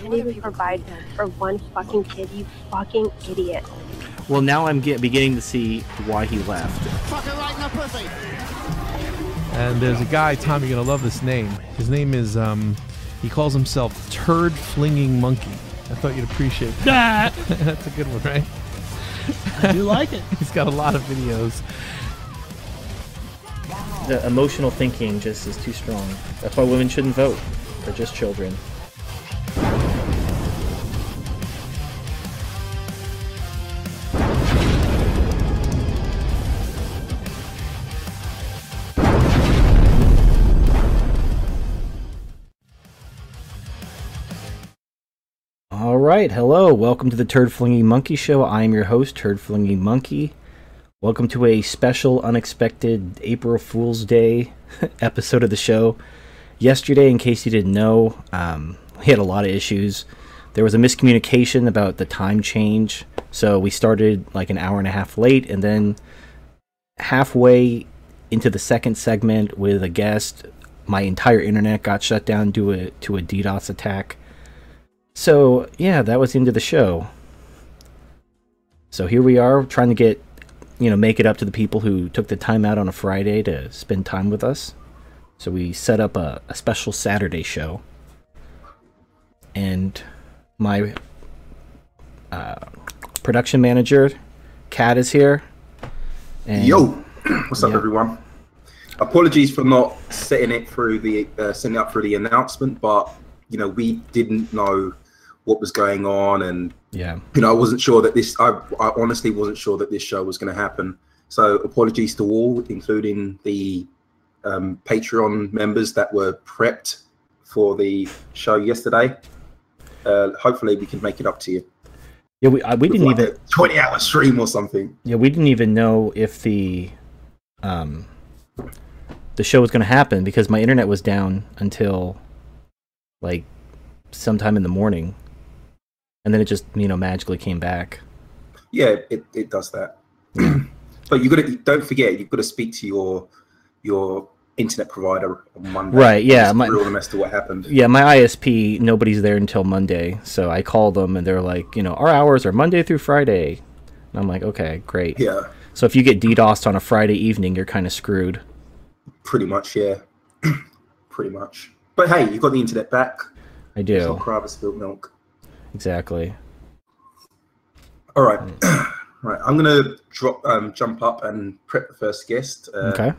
can't even provide for one fucking kid, you fucking idiot. Well, now I'm get, beginning to see why he left. And there's a guy, Tom, you're gonna love this name. His name is um, he calls himself Turd Flinging Monkey. I thought you'd appreciate that. That's a good one, right? I do like it. He's got a lot of videos. The emotional thinking just is too strong. That's why women shouldn't vote. They're just children. Right, hello, welcome to the Turd Flinging Monkey Show. I am your host, Turd Flinging Monkey. Welcome to a special, unexpected April Fool's Day episode of the show. Yesterday, in case you didn't know, um, we had a lot of issues. There was a miscommunication about the time change, so we started like an hour and a half late, and then halfway into the second segment with a guest, my entire internet got shut down due a, to a DDoS attack. So, yeah, that was the end of the show. So here we are trying to get, you know, make it up to the people who took the time out on a Friday to spend time with us. So we set up a, a special Saturday show. And my uh, production manager, Kat, is here. And Yo, what's up, Yeah. everyone? Apologies for not setting it through the uh, setting up through the announcement, but you know we didn't know what was going on, and Yeah. you know I wasn't sure that this. I, I honestly wasn't sure that this show was going to happen. So apologies to all, including the um, Patreon members that were prepped for the show yesterday. Uh, hopefully, we can make it up to you. Yeah, we, uh, we didn't like even a twenty-hour stream or something. Yeah, we didn't even know if the um the show was going to happen because my internet was down until like sometime in the morning. And then it just, you know, magically came back. Yeah, it, it does that. but you got to don't forget you've got to speak to your your internet provider on Monday. Right, yeah, my- grill them as to what happened. Yeah, my ISP, nobody's there until Monday. So I call them and they're like, you know, our hours are Monday through Friday. And I'm like, okay, great. Yeah, So if you get DDoSed on a Friday evening, you're kind of screwed. pretty much. Yeah, pretty much. But hey, you got the internet back. I It's not do. milk. Exactly. All right, right. I'm gonna drop, um, jump up and prep the first guest. Uh, Okay.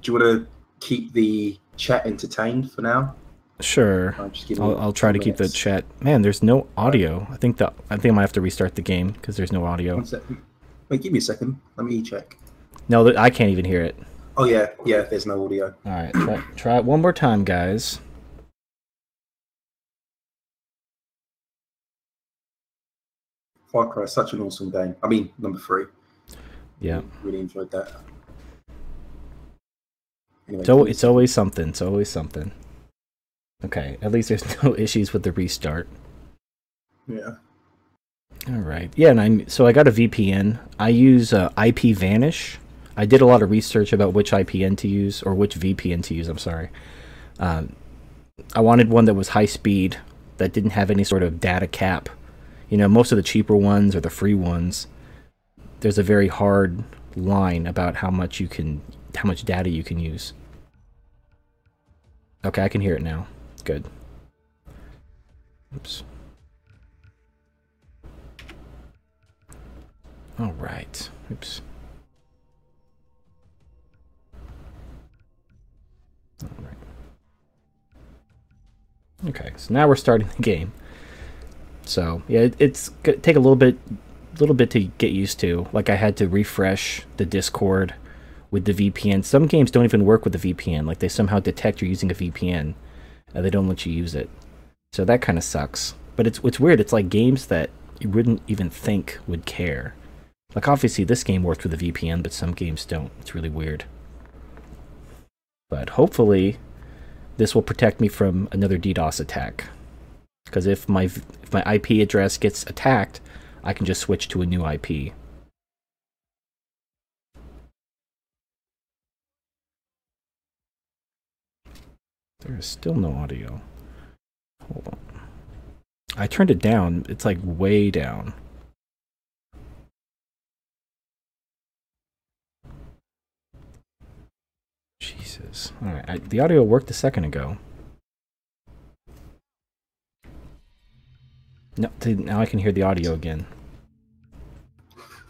Do you want to keep the chat entertained for now? Sure. I'll I'll, try to two keep the chat. Man, there's no audio. I think that I think I might have to restart the game because there's no audio. Wait, give me a second. Let me check. No, I can't even hear it. Oh yeah, yeah. There's no audio. All right, try, try it one more time, guys. Far such an awesome game. I mean, number three. Yeah. Really enjoyed that. Anyway, So it's always something. It's always something. Okay, at least there's no issues with the restart. yeah. All right. Yeah, and I'm so I got a VPN. I use uh, IPVanish. I did a lot of research about which IPN to use or which VPN to use. I'm sorry. Um, I wanted one that was high speed that didn't have any sort of data cap. You know, most of the cheaper ones or the free ones, there's a very hard line about how much you can, how much data you can use. Okay, I can hear it now. Good. Oops. All right. Oops. All right. Okay, so now we're starting the game. So yeah, it, it's gonna take a little bit, little bit to get used to. Like I had to refresh the Discord with the VPN. Some games don't even work with the VPN. Like they somehow detect you're using a VPN, and they don't let you use it. So that kind of sucks. But it's it's weird. It's like games that you wouldn't even think would care. Like obviously this game works with a VPN, but some games don't. It's really weird. But hopefully this will protect me from another DDoS attack. Because if my if my IP address gets attacked, I can just switch to a new IP. There is still no audio. Hold on. I turned it down. It's like way down. Jesus. All right. I, the audio worked a second ago. No, now I can hear the audio again.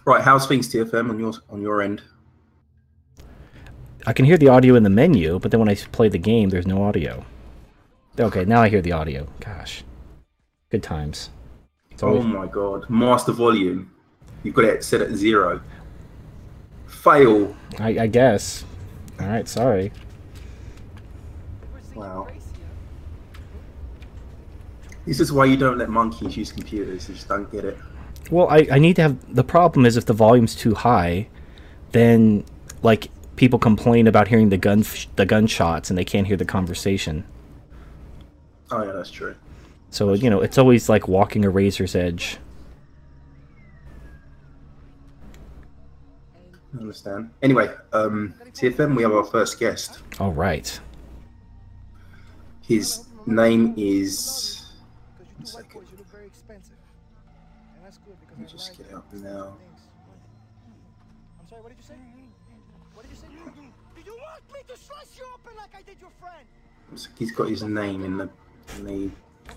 Right, how's things TFM on your on your end? I can hear the audio in the menu, but then when I play the game, there's no audio. Okay, now I hear the audio. Gosh, good times. It's Oh always, my god, master volume. You've got it set at zero. Fail. I, I guess. All right, sorry. Wow. This is why you don't let monkeys use computers. You just don't get it. Well, I, I need to have the problem is if the volume's too high, then like people complain about hearing the gun the gunshots and they can't hear the conversation. Oh yeah, that's true. So you know it's always like walking a razor's edge. I understand. Anyway, um, TFM, we have our first guest. All right. His name is. One second. Let me just get out now. I'm sorry, what did you say? What did you say? Do you want me to slice you open like I did your friend? He's got his name in the. In the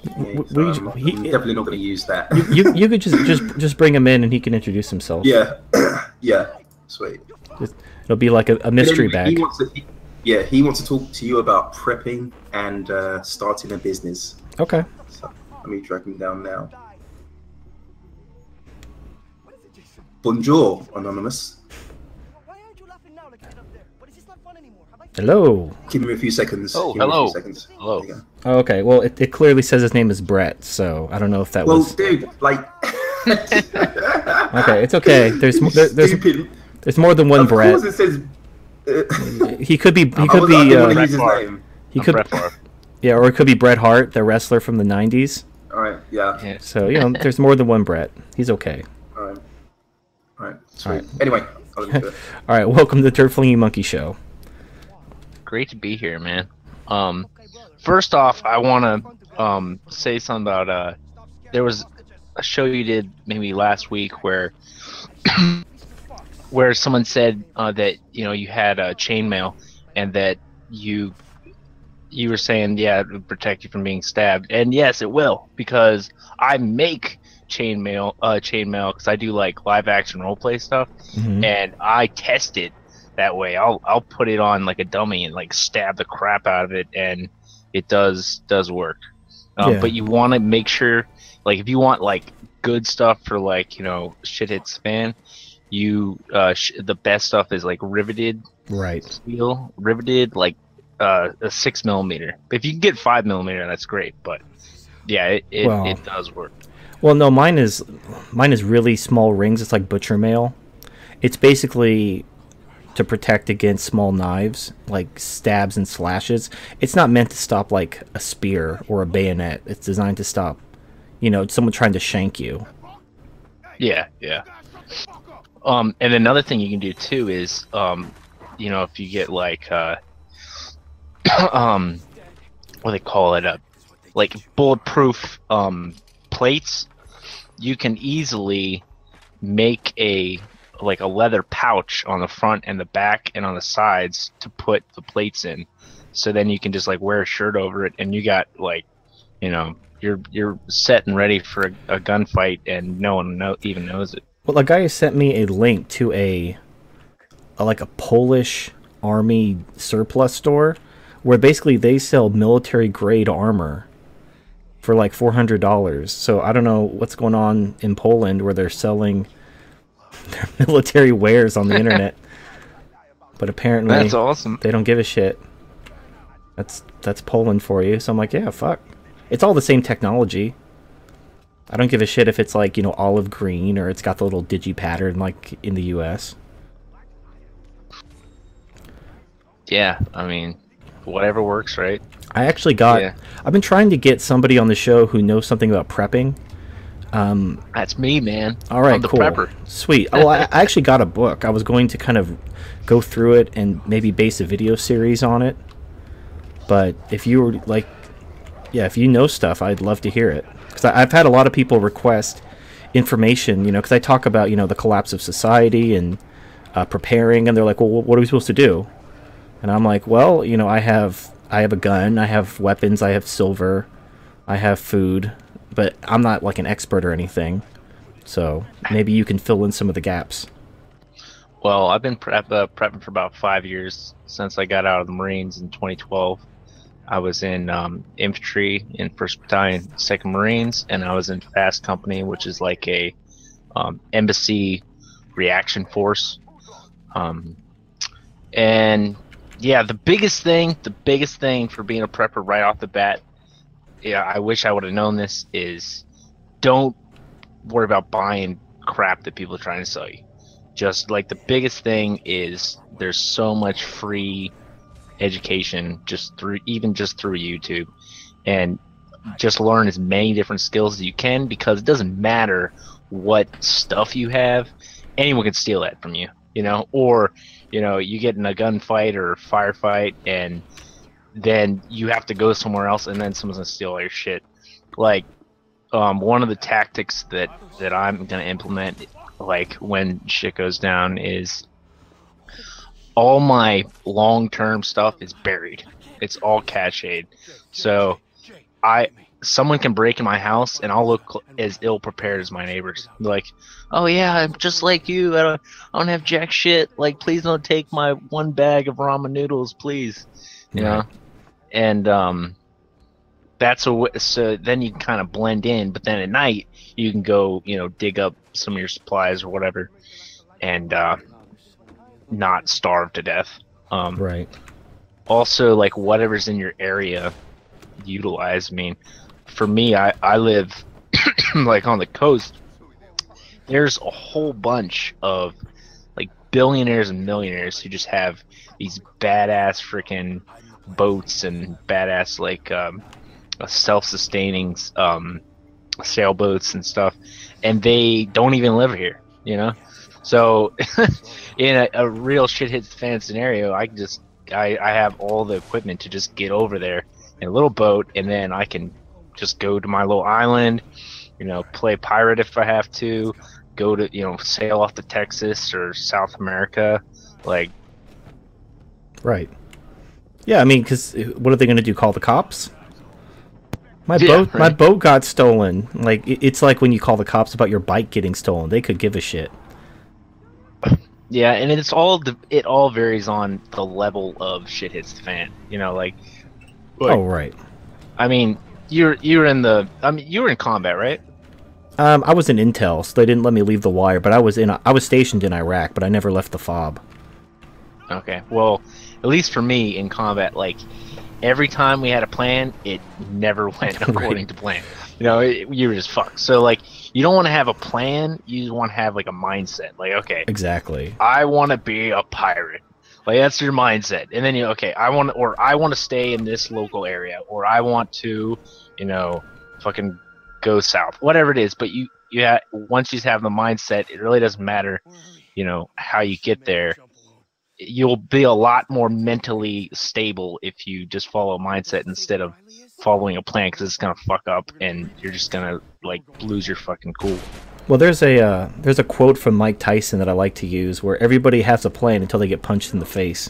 yeah, so we- I'm, he- I'm definitely not going to use that. You you could just just just bring him in and he can introduce himself. yeah, yeah, sweet. It'll be like a, a mystery Anyway, He bag. wants to, he- yeah, he wants to talk to you about prepping and uh, starting a business. Okay. So let me drag him down now. Have I Hello. Give me a few seconds. Oh, Give me a few hello. seconds. Hello. There you go. Oh, okay. Well, it, it clearly says his name is Brett, so I don't know if that Well, was. Well, dude, like. Okay, it's okay. There's there, there's Stupid. there's more than one of Brett. course it says. Uh, He could be he I could was- be didn't want to uh, use his Brett name. he I'm could Brett yeah, or it could be Bret Hart, the wrestler from the '90s. All right, yeah. Yeah. So you know, there's more than one Brett. He's okay. All right. All right. Sweet. All right. Anyway, I'll leave it. All right, welcome to the Turd Flinging Monkey Show. Great to be here, man. Um, first off, I want to um say something about uh, there was a show you did maybe last week where where someone said uh, that you know you had a chainmail and that you you were saying yeah it would protect you from being stabbed and yes it will because I make chainmail uh chainmail because I do like live action role play stuff Mhm. and I test it that way. I'll I'll put it on like a dummy and like stab the crap out of it, and it does does work. Um, Yeah. But you want to make sure, like, if you want like good stuff for like you know shit hits fan, you uh sh- the best stuff is like riveted Right. steel, riveted like uh a six millimeter. If you can get five millimeter, that's great. But yeah, it it, Well, it does work. Well, no, mine is mine is really small rings. It's like butcher mail. It's basically to protect against small knives, like stabs and slashes. It's not meant to stop like a spear or a bayonet. It's designed to stop, you know, someone trying to shank you. Yeah, yeah. Um, and another thing you can do too is, um, you know, if you get like, uh, um, what do they call it, uh, like bulletproof um plates, you can easily make a like a leather pouch on the front and the back and on the sides to put the plates in. So then you can just like wear a shirt over it, and you got like, you know, you're you're set and ready for a, a gunfight, and no one know, even knows it. Well, a guy sent me a link to a, a like a Polish army surplus store, where basically they sell military grade armor for like four hundred dollars. So I don't know what's going on in Poland where they're selling their military wares on the internet, but apparently That's awesome. they don't give a shit. That's that's Poland for you. So I'm like, yeah, fuck. It's all the same technology. I don't give a shit if it's like, you know, olive green or it's got the little digi pattern like in the US. Yeah, I mean, whatever works, right? I actually got Yeah. I've been trying to get somebody on the show who knows something about prepping. Um That's me, man. all right, cool. prepper. Sweet. Oh, I, I actually got a book. I was going to kind of go through it and maybe base a video series on it. But if you were like yeah, if you know stuff, I'd love to hear it. because I've had a lot of people request information, you know, because I talk about you know the collapse of society and uh, preparing, and they're like, well, what are we supposed to do? And I'm like, well, you know, I have I have a gun, I have weapons, I have silver, I have food, but I'm not like an expert or anything. So maybe you can fill in some of the gaps. Well, I've been prep, uh, prepping for about five years since I got out of the Marines in 2012. I was in um, infantry in First Battalion, Second Marines, and I was in Fast Company, which is like a um, embassy reaction force. Um, and yeah, the biggest thing, the biggest thing for being a prepper right off the bat, yeah, I wish I would have known this is don't worry about buying crap that people are trying to sell you. Just like the biggest thing is there's so much free education just through even just through YouTube and just learn as many different skills as you can because it doesn't matter what stuff you have, anyone can steal that from you, you know, or you know, you get in a gunfight or firefight and then you have to go somewhere else and then someone's gonna steal your shit. Like um, one of the tactics that that I'm gonna implement, like when shit goes down, is all my long-term stuff is buried. It's all cached. So I someone can break in my house and I'll look as ill prepared as my neighbors. Like, oh yeah, I'm just like you. I don't, I don't have jack shit. Like, please don't take my one bag of ramen noodles, please. You know, and um, that's a w- so then you can kind of blend in. But then at night you can go, you know, dig up some of your supplies or whatever, and uh, not starve to death. Um, Right. also like whatever's in your area utilize i mean for me i i live like on the coast. There's a whole bunch of like billionaires and millionaires who just have these badass freaking boats and badass like um, self-sustaining um, sailboats and stuff and they don't even live here you know? So in a, a real shit hits the fan scenario i can just I, I have all the equipment to just get over there in a little boat and then i can just go to my little island you know play pirate if i have to go to you know sail off to texas or south america like Right. Yeah, I mean, because uh, what are they going to do? Call the cops? My Yeah, boat, my boat got stolen. Like it's like when you call the cops about your bike getting stolen. They could give a shit. Yeah, and it's all the it all varies on the level of shit hits the fan. You know, like, like oh right. I mean, you're you're in the I mean you were in combat, right? Um, I was in intel, so they didn't let me leave the wire. But I was in, I was stationed in Iraq, but I never left the fob. Okay. Well, at least for me in combat, like every time we had a plan, it never went according to plan. You know, it, you were just fucked. So like, you don't want to have a plan. You just want to have like a mindset. Like, okay, Exactly. I want to be a pirate. Like that's your mindset, and then you okay, I want or I want to stay in this local area, or I want to, you know, fucking go south, whatever it is. But you you ha- once you have the mindset, it really doesn't matter, you know, how you get there. You'll be a lot more mentally stable if you just follow a mindset instead of following a plan because it's gonna fuck up and you're just gonna like lose your fucking cool. Well, there's a uh, there's a quote from Mike Tyson that I like to use, where everybody has a plan until they get punched in the face.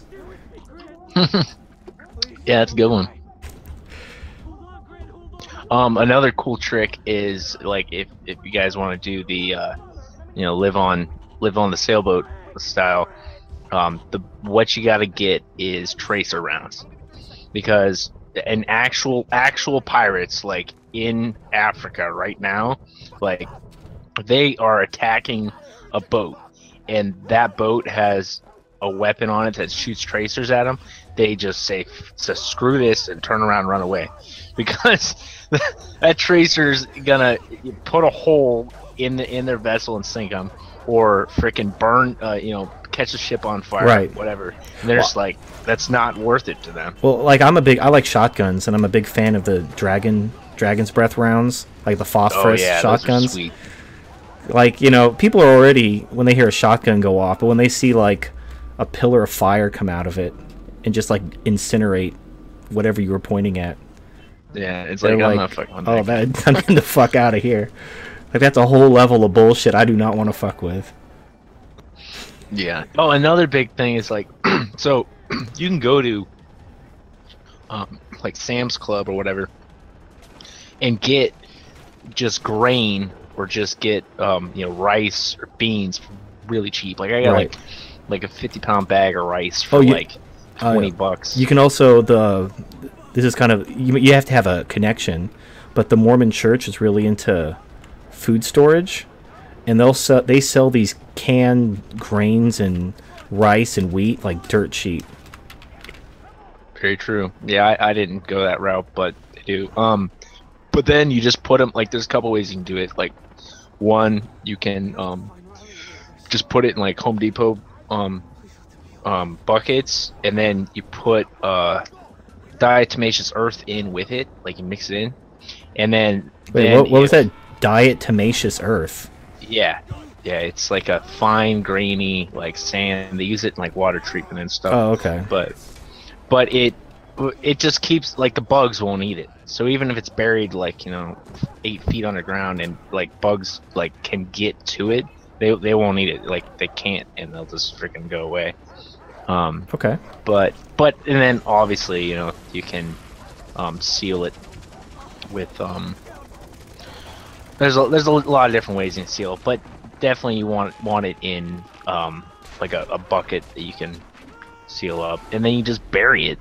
Yeah, that's a good one. Um, another cool trick is like if if you guys want to do the, uh, you know, live on live on the sailboat style, um, the what you got to get is tracer rounds, because an actual actual pirates like in Africa right now, like they are attacking a boat, and that boat has a weapon on it that shoots tracers at them. They just say, so "Screw this" and turn around, and run away, because that tracer's gonna put a hole in the in their vessel and sink them, or freaking burn, uh, you know, catch a ship on fire, Right. Whatever. And they're just like, that's not worth it to them. Well, like I'm a big, I like shotguns, and I'm a big fan of the dragon, dragon's breath rounds, like the Oh phosphorus yeah, those are shotguns. Like you know, people are already when they hear a shotgun go off, but when they see like a pillar of fire come out of it and just like incinerate whatever you were pointing at, Yeah, it's They're like, I'm not fucking oh that. man, I'm getting the fuck out of here. Like that's a whole level of bullshit I do not want to fuck with. Yeah. Oh, another big thing is like, so you can go to, um, like Sam's Club or whatever, and get just grain or just get um, you know, rice or beans really cheap. Like I got Right. like like a fifty pound bag of rice for Oh, you- like uh, twenty bucks. You can also the this is kind of you, you have to have a connection, but the Mormon Church is really into food storage, and they'll sell they sell these canned grains and rice and wheat like dirt cheap. Very true. Yeah, I, I didn't go that route, but they do. Um, but then you just put them like there's a couple ways you can do it. Like one, you can um just put it in like Home Depot um um buckets, and then you put uh diatomaceous earth in with it, like you mix it in, and then Wait, then what, what was that? Diatomaceous earth. Yeah, yeah, it's like a fine grainy like sand. They use it in like water treatment and stuff Oh, okay. but but it it just keeps like the bugs won't eat it so even if it's buried like you know eight feet underground and like bugs like can get to it they, they won't eat it like they can't and they'll just freaking go away um Okay. but but and then obviously you know you can um seal it with um there's a there's a lot of different ways you can seal it but definitely you want want it in um like a, a bucket that you can seal up and then you just bury it.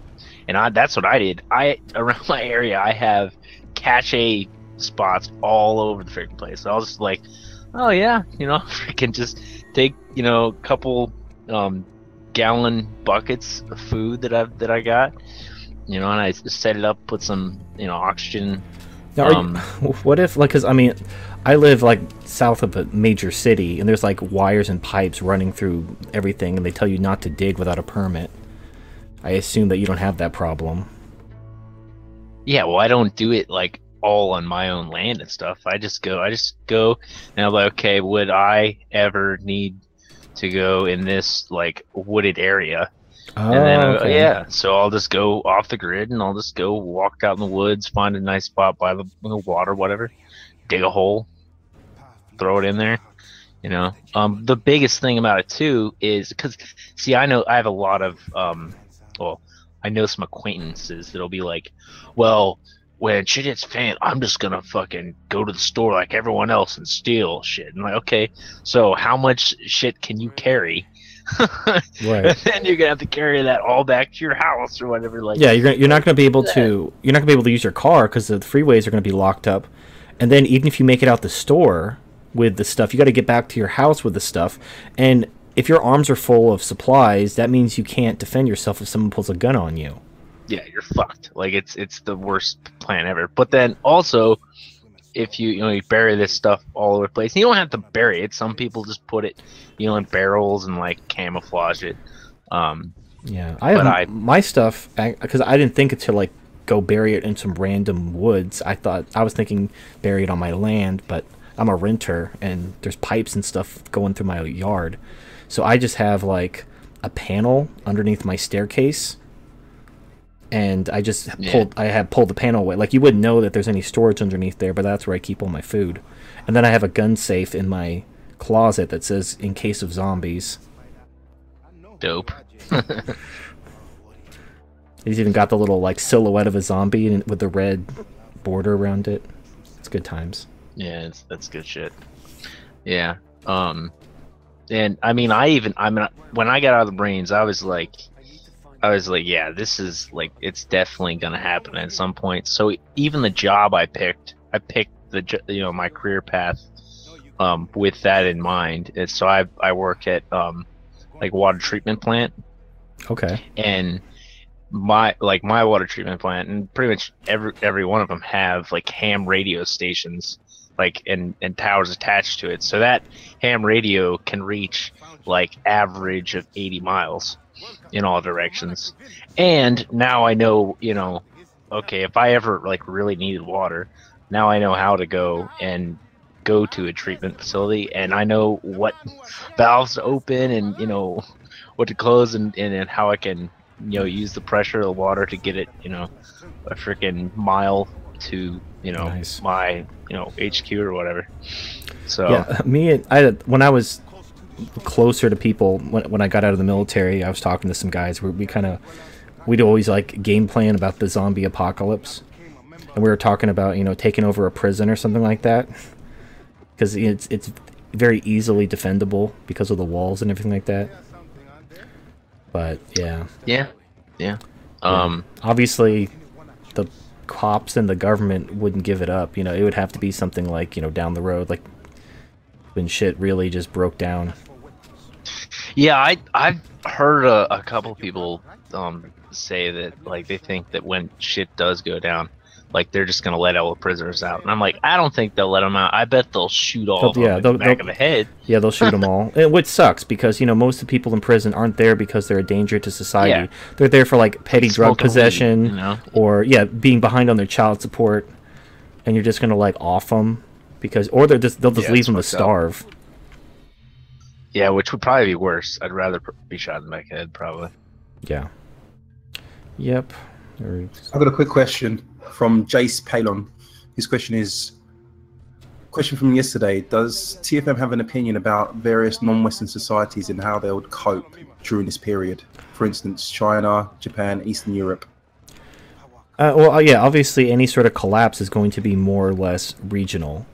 And I that's what I did. I around my area I have cache spots all over the freaking place. So I was just like oh yeah you know freaking just take you know a couple um gallon buckets of food that I that I got. You know, and I set it up, put some you know oxygen. Now, are you- Um, what if, like, because I mean, I live like south of a major city, and there's like wires and pipes running through everything, and they tell you not to dig without a permit. I assume that you don't have that problem. Yeah, well, I don't do it like all on my own land and stuff. I just go, I just go, and I'm like, okay, would I ever need to go in this like wooded area? Oh, and then okay. yeah, so I'll just go off the grid and I'll just go walk out in the woods, find a nice spot by the, the water, whatever, dig a hole, throw it in there. You know, um, the biggest thing about it too is because see, I know I have a lot of um, well, I know some acquaintances that'll be like, well, when shit hits fan, I'm just gonna fucking go to the store like everyone else and steal shit. And like, okay, so how much shit can you carry? Right. and then you're gonna have to carry that all back to your house or whatever. Like, Yeah, you're gonna, you're not going to be able to you're not going to be able to use your car because the freeways are going to be locked up, and then even if you make it out the store with the stuff, you got to get back to your house with the stuff, and if your arms are full of supplies, that means you can't defend yourself if someone pulls a gun on you. Yeah, you're fucked. Like it's it's the worst plan ever. But then also, if you you know you bury this stuff all over the place, you don't have to bury it. Some people just put it, you know, in barrels and like camouflage it. Um, Yeah, I have I- my stuff because I didn't think to like go bury it in some random woods. I thought I was thinking bury it on my land, but I'm a renter and there's pipes and stuff going through my yard, so I just have like a panel underneath my staircase, and I just Yeah. pulled I have pulled the panel away. Like you wouldn't know that there's any storage underneath there, but that's where I keep all my food, and then I have a gun safe in my closet that says in case of zombies. dope. He's even got the little like silhouette of a zombie with the red border around it. It's good times. Yeah, it's, that's good shit. Yeah. Um, and I mean, I even I mean, when I got out of the brains, I was like, I was like, yeah, this is like, it's definitely gonna happen at some point. So even the job I picked, I picked the you know my career path, um, with that in mind. And so I I work at um, like water treatment plant Okay. and my like my water treatment plant and pretty much every every one of them have like ham radio stations like and and towers attached to it so that ham radio can reach like average of 80 miles in all directions and now i know you know okay if i ever like really needed water now i know how to go and go to a treatment facility and i know what valves to open and you know what to close and, and, and how I can you know use the pressure of the water to get it you know a freaking mile to you know Nice. my you know HQ or whatever. So Yeah, me and I when I was closer to people when, when I got out of the military, I was talking to some guys. We, we kind of we'd always like game plan about the zombie apocalypse, and we were talking about you know taking over a prison or something like that, because it's it's very easily defendable because of the walls and everything like that. But yeah, yeah, yeah. Um, obviously the cops and the government wouldn't give it up. You know, it would have to be something like you know down the road, like when shit really just broke down. Yeah, I I've heard a, a couple people um say that like they think that when shit does go down, like they're just gonna let all the prisoners out, and I'm like, I don't think they'll let them out. I bet they'll shoot all They'll- yeah, them in they'll- the back they'll- of the head. Yeah, they'll shoot them all, and which sucks because you know most of the people in prison aren't there because they're a danger to society. Yeah. They're there for like petty drug Smoking weed, possession you know? or yeah, being behind on their child support, and you're just gonna like off them because or they're just they'll just Yeah, leave them to starve. up. Starve. Yeah, which would probably be worse. I'd rather be shot in the back of the head, probably. Yeah. Yep. I've got a quick question from Jace Palon. His question is question from yesterday Does TFM have an opinion about various non Western societies and how they would cope during this period? For instance, China, Japan, Eastern Europe. Uh, well, uh, yeah, obviously, any sort of collapse is going to be more or less regional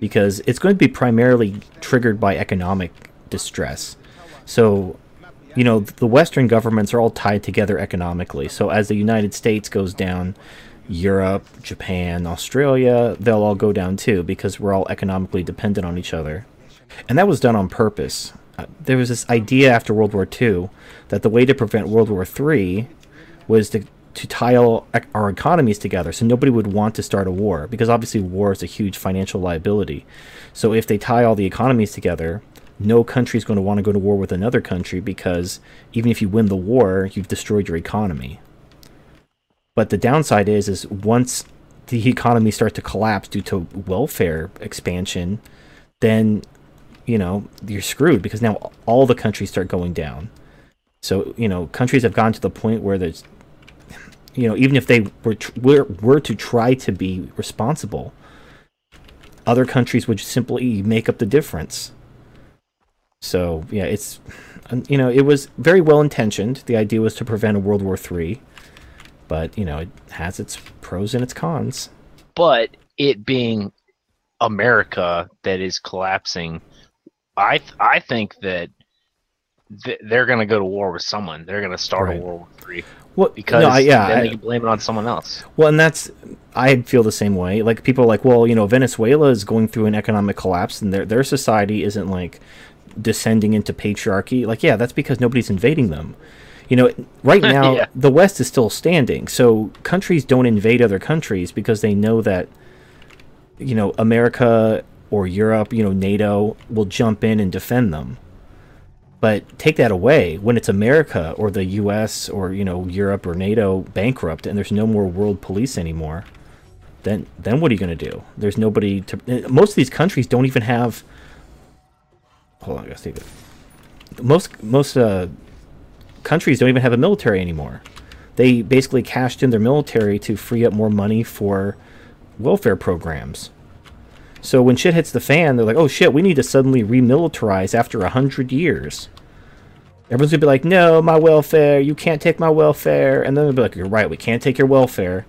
because it's going to be primarily triggered by economic distress. So, you know, the Western governments are all tied together economically. So, as the United States goes down, Europe, Japan, Australia, they'll all go down too because we're all economically dependent on each other. And that was done on purpose. Uh, there was this idea after World War II that the way to prevent World War III was to to tie our economies together so nobody would want to start a war because obviously war is a huge financial liability. So if they tie all the economies together, no country is going to want to go to war with another country because even if you win the war, you've destroyed your economy. But the downside is is once the economy starts to collapse due to welfare expansion, then you know, you're screwed because now all the countries start going down. So, you know, countries have gotten to the point where there's you know, even if they were were, were to try to be responsible, other countries would simply make up the difference. So yeah, it's you know it was very well intentioned. The idea was to prevent a World War III, but you know it has its pros and its cons. But it being America that is collapsing, I th- I think that th- they're gonna go to war with someone. They're gonna start Right. a World War Three Well, because no, I- yeah, then I- they can blame it on someone else. Well, and that's I feel the same way. Like people are like, well, you know, Venezuela is going through an economic collapse, and their their society isn't like descending into patriarchy. Like, yeah, that's because nobody's invading them. You know, right now Yeah. the West is still standing, so countries don't invade other countries because they know that, you know, America or Europe, you know, NATO will jump in and defend them. But take that away when it's America or the U.S. or you know Europe or NATO bankrupt and there's no more world police anymore. Then then what are you going to do? There's nobody to. Most of these countries don't even have. Hold on, I gotta save it. Most most uh, countries don't even have a military anymore. They basically cashed in their military to free up more money for welfare programs. So when shit hits the fan, they're like, "Oh shit, we need to suddenly remilitarize after a hundred years." Everyone's gonna be like, "No, my welfare. You can't take my welfare." And then they'll be like, "You're right. We can't take your welfare."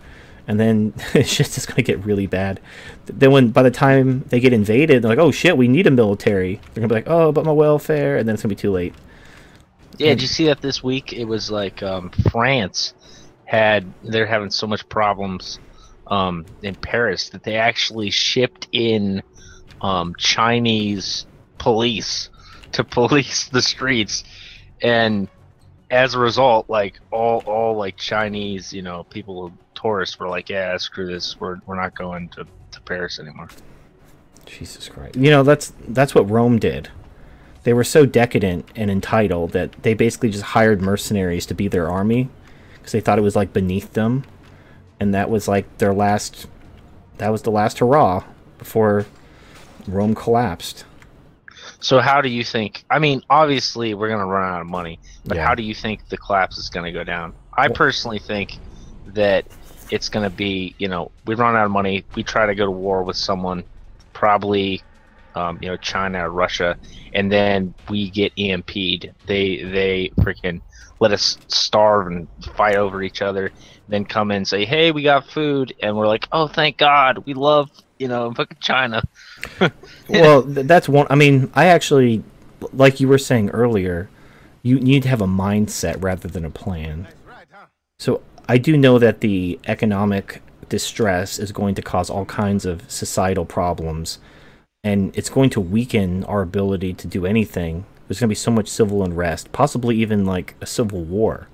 And then shit's just gonna get really bad. Then when by the time they get invaded, they're like, "Oh shit, we need a military." They're gonna be like, "Oh, but my welfare," and then it's gonna be too late. Yeah, did you see that this week? It was like um, France had they're having so much problems um, in Paris that they actually shipped in um, Chinese police to police the streets, and as a result, like all all like Chinese, you know, people tourists were like, yeah, screw this, we're we're not going to, to Paris anymore. Jesus Christ. You know, that's that's what Rome did. They were so decadent and entitled that they basically just hired mercenaries to be their army because they thought it was like beneath them. And that was like their last that was the last hurrah before Rome collapsed. So how do you think? I mean, obviously we're gonna run out of money, but Yeah. how do you think the collapse is gonna go down? I personally think that it's gonna be, you know, we run out of money, we try to go to war with someone, probably, um, you know, China or Russia, and then we get EMP'd. They they freaking let us starve and fight over each other, then come in and say, "Hey, we got food," and we're like, "Oh, thank God, we love." You know, fucking China. well, th- that's one. I mean, I actually, like you were saying earlier, you need to have a mindset rather than a plan. So I do know that the economic distress is going to cause all kinds of societal problems, and it's going to weaken our ability to do anything. There's going to be so much civil unrest, possibly even like a civil war.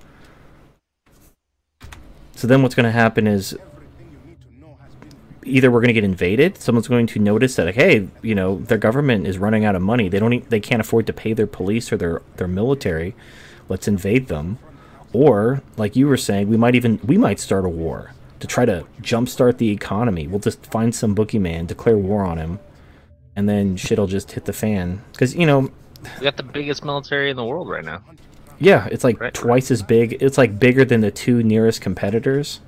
So then what's going to happen is either we're going to get invaded someone's going to notice that like, hey you know their government is running out of money they don't e- they can't afford to pay their police or their their military let's invade them or like you were saying we might even we might start a war to try to jumpstart the economy we'll just find some boogeyman declare war on him and then shit'll just hit the fan because you know We got the biggest military in the world right now. yeah it's like Right. twice as big it's like bigger than the two nearest competitors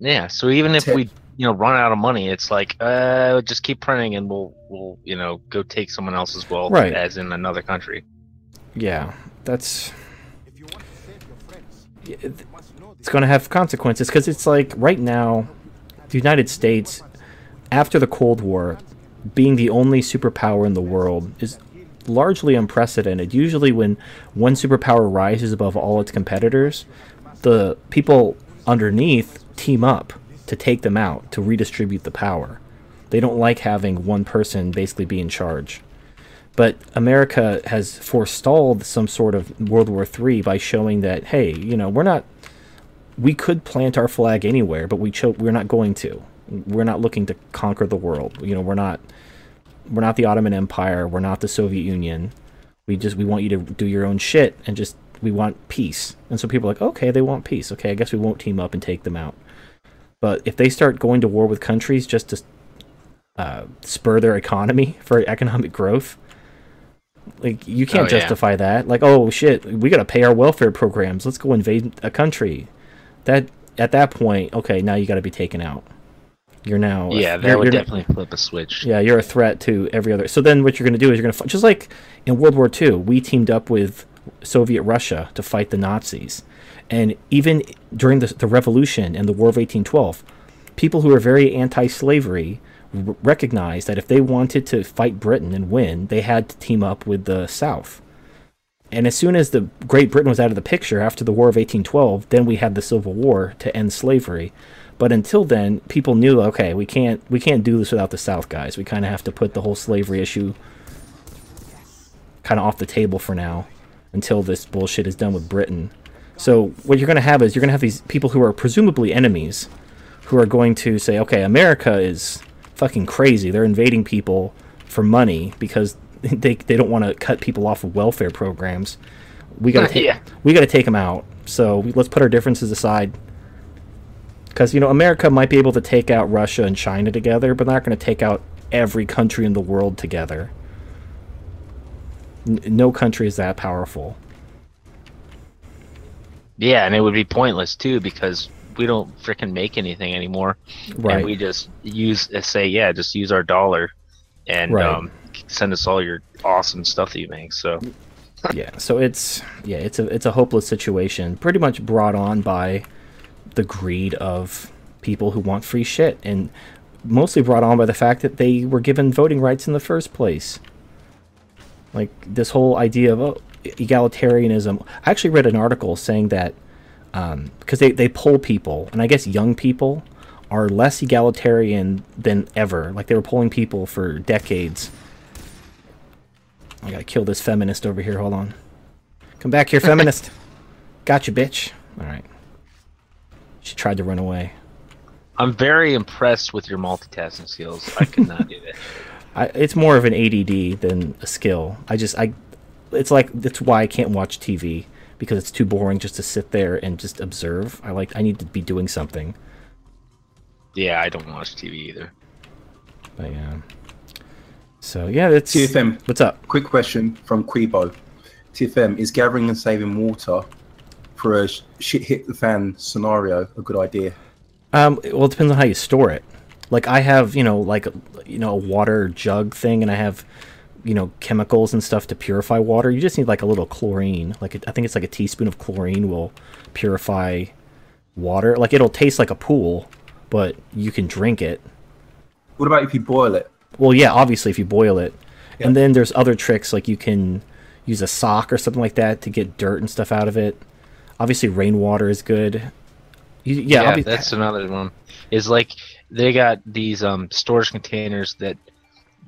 Yeah, so even if we, you know, run out of money, it's like, uh, just keep printing and we'll, we'll, you know, go take someone else's wealth, Right. as in another country. yeah that's If you want to save your friends, yeah, you must know it's going to have consequences because it's like right now the united states after the cold war being the only superpower in the world is largely unprecedented. Usually when one superpower rises above all its competitors the people underneath team up to take them out to redistribute the power. They don't like having one person basically be in charge but America has forestalled some sort of World War III by showing that, hey, you know, we're not we could plant our flag anywhere, but we we're not going to. We're not looking to conquer the world. You know, we're not we're not the Ottoman Empire. We're not the Soviet Union. We just we want you to do your own shit and just we want peace. And so people are like, okay, they want peace. Okay, I guess we won't team up and take them out. But if they start going to war with countries just to uh, spur their economy for economic growth, like you can't Oh, yeah. justify that. Like, oh shit, we gotta pay our welfare programs. Let's go invade a country. That at that point, okay, now you got to be taken out. You're now Yeah, that would definitely flip a switch. yeah, you're a threat to every other. So then, what you're going to do is you're going to just like in World War II, we teamed up with Soviet Russia to fight the Nazis, and even during the, the Revolution and the War of 1812, people who were very anti-slavery recognized that if they wanted to fight Britain and win, they had to team up with the South. And as soon as the Great Britain was out of the picture after the War of 1812, then we had the Civil War to end slavery. But until then, people knew, okay, we can't we can't do this without the South guys. We kind of have to put the whole slavery issue kind of off the table for now until this bullshit is done with Britain. So what you're going to have is you're going to have these people who are presumably enemies who are going to say, okay, America is fucking crazy. They're invading people for money because they they don't want to cut people off of welfare programs. We got to take Yeah. we got to take them out. So we, let's put our differences aside. Because you know America might be able to take out Russia and China together, but they're not going to take out every country in the world together. N- no country is that powerful. Yeah, and it would be pointless too because we don't freaking make anything anymore. Right. And we just use uh, say, yeah, just use our dollar and Right. um, send us all your awesome stuff that you make. So yeah so it's yeah it's a it's a hopeless situation pretty much brought on by the greed of people who want free shit and mostly brought on by the fact that they were given voting rights in the first place like this whole idea of oh, egalitarianism i actually read an article saying that Um, because they, they poll people and i guess young people are less egalitarian than ever like they were polling people for decades I gotta kill this feminist over here. Hold on. Come back here, feminist. Gotcha, bitch. All right. She tried to run away. I'm very impressed with your multitasking skills. I could not do that. I, it's more of an ADD than a skill. I just I. It's like that's why I can't watch TV because it's too boring just to sit there and just observe. I like I need to be doing something. Yeah, I don't watch TV either. But yeah. So yeah, that's TFM, what's up. quick question from Quibo. TFM, is gathering and saving water for a shit hit the fan scenario a good idea? Um, well, it depends on how you store it. Like I have, you know, like you know, a water jug thing, and I have, you know, chemicals and stuff to purify water. You just need like a little chlorine. Like I think it's like a teaspoon of chlorine will purify water. Like it'll taste like a pool, but you can drink it. What about if you boil it? Well, yeah, obviously if you boil it. Yeah. And then there's other tricks like you can use a sock or something like that to get dirt and stuff out of it. Obviously rainwater is good. You, yeah, Yeah, obvi- that's another one. Is like they got these um storage containers that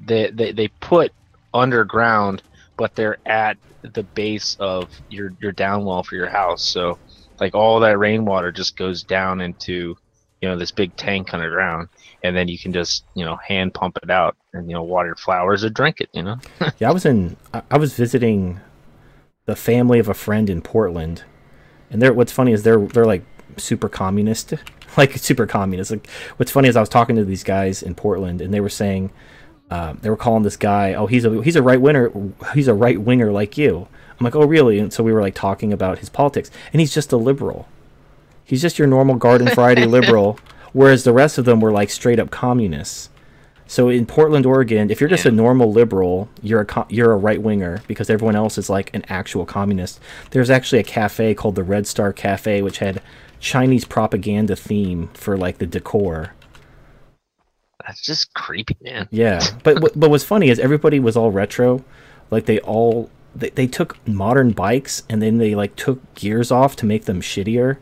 they they, they put underground, but they're at the base of your your down wall for your house. So like all that rainwater just goes down into you know this big tank underground, and then you can just you know hand pump it out and you know water your flowers or drink it. You know. Yeah, I was in. I was visiting the family of a friend in Portland, and they're. What's funny is they're they're like super communist, like super communist. Like what's funny is I was talking to these guys in Portland, and they were saying, um, they were calling this guy, oh, he's a he's a right winger, he's a right winger like you. I'm like, oh, really? And so we were like talking about his politics, and he's just a liberal. He's just your normal garden variety liberal, whereas the rest of them were like straight up communists. So in Portland, Oregon, if you're just a normal liberal, you're a co- you're a right winger because everyone else is like an actual communist. There's actually a cafe called the Red Star Cafe, which had Chinese propaganda theme for like the decor. That's just creepy, man. Yeah, but but what's funny is everybody was all retro, like they all they, they took modern bikes and then they like took gears off to make them shittier,